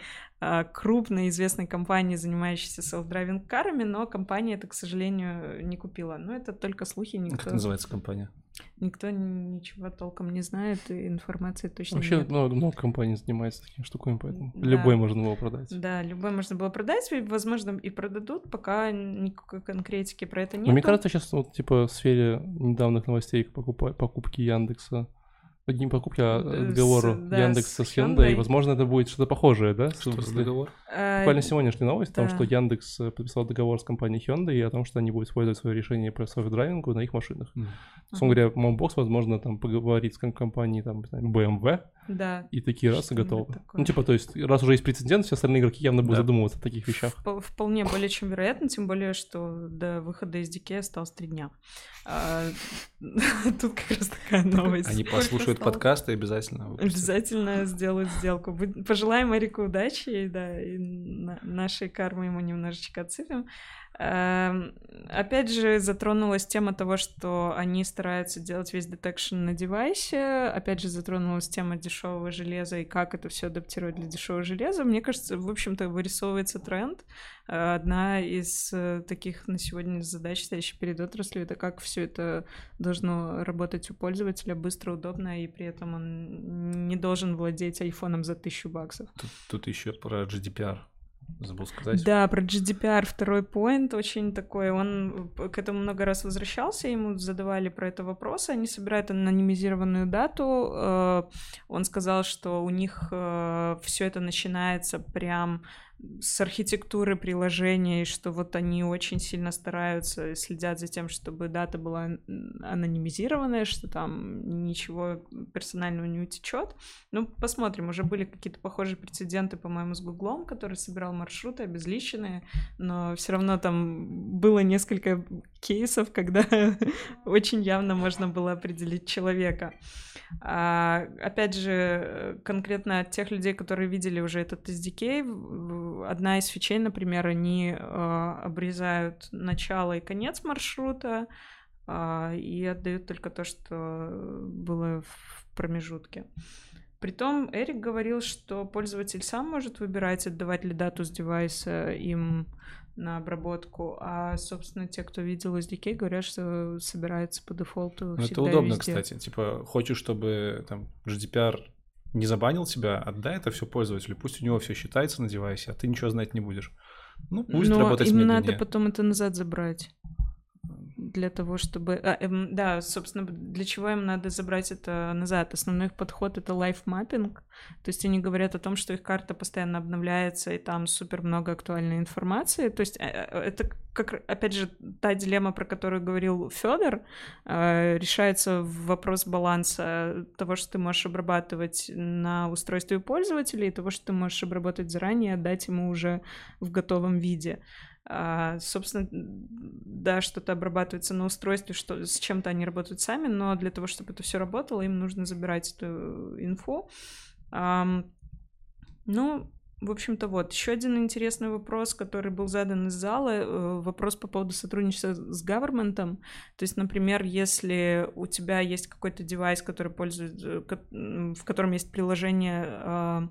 крупной известной компании, занимающейся self-driving карами, но компания это, к сожалению, не купила. Но это только слухи, никто... Как называется компания? Никто ничего толком не знает, и информации точно Вообще, нет. много, много компаний занимается такими штуками, поэтому да. любой можно было продать. Да, любой можно было продать, и, возможно, и продадут, пока никакой конкретики про это нет. Но мне кажется, сейчас вот, типа, в сфере недавних новостей покупки Яндекса не покупки, а договор да, Яндекса с Hyundai. Возможно, это будет что-то похожее, да? Что за договор? А, Буквально сегодняшняя новость да. о том, что Яндекс э, подписал договор с компанией Hyundai и о том, что они будут использовать свое решение по селф-драйвингу на их машинах. Mm. Условно говоря, Mombox, возможно, там поговорит с компанией там, BMW, да. и такие раз и готовы. Ну, типа, то есть, раз уже есть прецедент, все остальные игроки явно будут да. задумываться о таких вещах. Вполне более чем вероятно, тем более, что до выхода SDK осталось три дня. А, тут как раз такая новость. Они послушают подкасты обязательно. Обязательно сделают сделку. Пожелаем Эрику удачи, да, и нашей кармы ему немножечко отсыпем. Эм, опять же, затронулась тема того, что они стараются делать весь детекшн на девайсе. Опять же, затронулась тема дешевого железа и как это все адаптировать для дешевого железа. Мне кажется, в общем-то, вырисовывается тренд. Э, одна из э, таких на сегодня задач, стоящих перед отраслью, это как все это должно работать у пользователя быстро, удобно, и при этом он не должен владеть айфоном за тысячу баксов. Тут, тут еще про GDPR забыл сказать. Да, про GDPR второй point очень такой, он к этому много раз возвращался, ему задавали про это вопросы, они собирают анонимизированную дату, э, он сказал, что у них э, все это начинается прям с архитектуры приложения, и что вот они очень сильно стараются, следят за тем, чтобы дата была анонимизированная, что там ничего персонального не утечет. Ну, посмотрим, уже были какие-то похожие прецеденты, по-моему, с Гуглом, который собирал маршруты обезличенные, но все равно там было несколько кейсов, когда очень явно можно было определить человека. А, опять же, конкретно от тех людей, которые видели уже этот SDK, одна из фичей, например, они а, обрезают начало и конец маршрута а, и отдают только то, что было в промежутке. Притом Эрик говорил, что пользователь сам может выбирать, отдавать ли дату с девайса им на обработку, а, собственно, те, кто видел SDK, говорят, что собирается по дефолту ну, Это удобно, везде. кстати. Типа, хочешь, чтобы там GDPR не забанил тебя, отдай это все пользователю, пусть у него все считается на девайсе, а ты ничего знать не будешь. Ну, пусть Но работает им надо потом это назад забрать. для того, чтобы... а, эм, да, собственно, для чего им надо забрать это назад? Основной их подход — это live mapping. То есть они говорят о том, что их карта постоянно обновляется, и там супер много актуальной информации. То есть э, э, это, как, опять же, та дилемма, про которую говорил Федор, решается вопрос баланса того, что ты можешь обрабатывать на устройстве пользователя, и того, что ты можешь обработать заранее, отдать ему уже в готовом виде. А, собственно, да, что-то обрабатывается на устройстве, что с чем-то они работают сами, но для того, чтобы это все работало, им нужно забирать эту инфу. Ну, в общем-то, вот. Еще один интересный вопрос, который был задан из зала, э, вопрос по поводу сотрудничества с government. То есть, например, если у тебя есть какой-то девайс, который пользуется, в котором есть приложение а,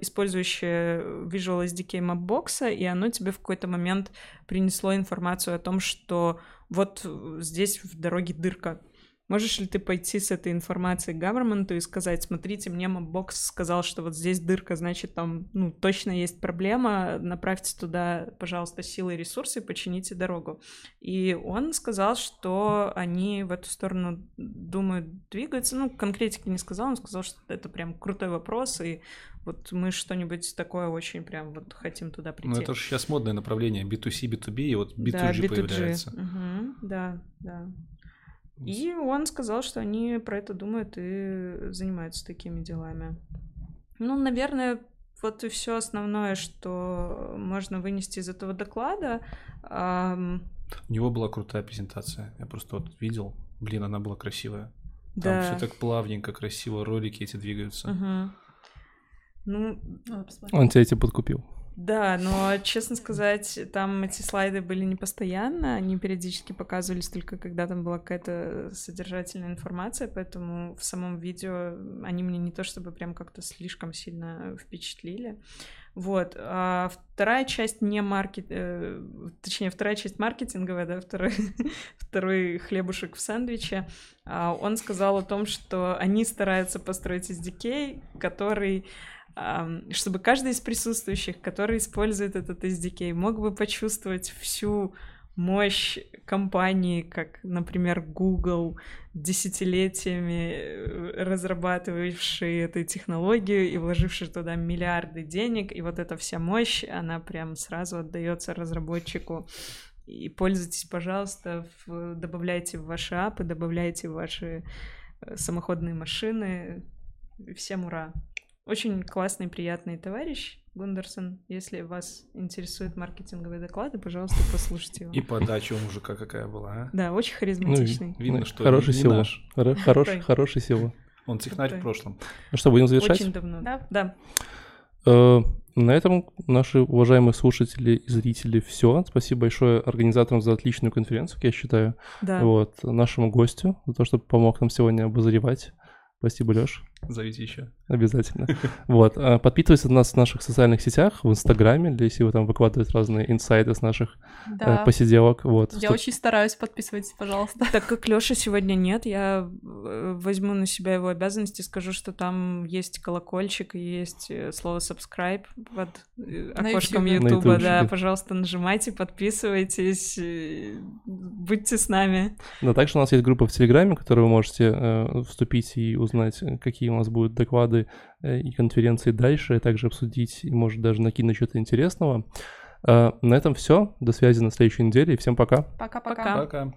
использующее Visual SDK Mapbox, и оно тебе в какой-то момент принесло информацию о том, что вот здесь в дороге дырка. Можешь ли ты пойти с этой информацией к government и сказать, смотрите, мне Mapbox сказал, что вот здесь дырка, значит, там, ну, точно есть проблема, направьте туда, пожалуйста, силы и ресурсы, почините дорогу. И он сказал, что они в эту сторону думают двигаться. Ну, конкретики не сказал, он сказал, что это прям крутой вопрос, и вот мы что-нибудь такое очень прям вот хотим туда прийти. Ну, это же сейчас модное направление B2C, B2B, и вот B2G, да, B2G. появляется. Угу, да, да. И он сказал, что они про это думают и занимаются такими делами. Ну, наверное, вот и все основное, что можно вынести из этого доклада. У него была крутая презентация. Я просто вот видел. Блин, она была красивая. Там да. все так плавненько, красиво, ролики эти двигаются. Угу. Ну, он тебя эти подкупил. Да, но, честно сказать, там эти слайды были не постоянно, они периодически показывались только когда там была какая-то содержательная информация, поэтому в самом видео они мне не то чтобы прям как-то слишком сильно впечатлили. Вот. А вторая часть не маркет... Э, точнее, вторая часть маркетинговая, да, второй, второй хлебушек в сэндвиче, а он сказал о том, что они стараются построить SDK, который чтобы каждый из присутствующих, который использует этот SDK, мог бы почувствовать всю мощь компании, как, например, Google, десятилетиями э, разрабатывавшие эту технологию и вложившие туда миллиарды денег, и вот эта вся мощь, она прям сразу отдается разработчику. И пользуйтесь, пожалуйста, в, добавляйте в ваши апы, добавляйте в ваши э, самоходные машины. Всем ура! Очень классный, приятный товарищ Гундерсон. Если вас интересуют маркетинговые доклады, пожалуйста, послушайте его. И подача у мужика какая была, а? Да, очень харизматичный. Ну, видно, что хороший не наш. Хороший, хороший сила. Он технарь в прошлом. Ну что, будем завершать? Очень давно. Да. да. Э, на этом наши уважаемые слушатели и зрители все. Спасибо большое организаторам за отличную конференцию, я считаю. Да. Вот, нашему гостю за то, что помог нам сегодня обозревать. Спасибо, Леш. Зовите еще. Обязательно. Вот. А, подписывайтесь на нас в наших социальных сетях, в Инстаграме, если вы там выкладываете разные инсайды с наших э, да. посиделок. Вот. Я очень стараюсь, подписывайтесь, пожалуйста. Так как Лёши сегодня нет, я э, возьму на себя его обязанности, скажу, что там есть колокольчик и есть э, слово subscribe под окошком Ютуба. Да, пожалуйста, нажимайте, подписывайтесь, будьте с нами. Да, также у нас есть группа в Телеграме, в которую вы можете вступить и узнать, какие у нас будут доклады э, и конференции дальше, и также обсудить и, может, даже накинуть что-то интересного. Э, на этом все. До связи на следующей неделе и всем пока. Пока-пока. Пока.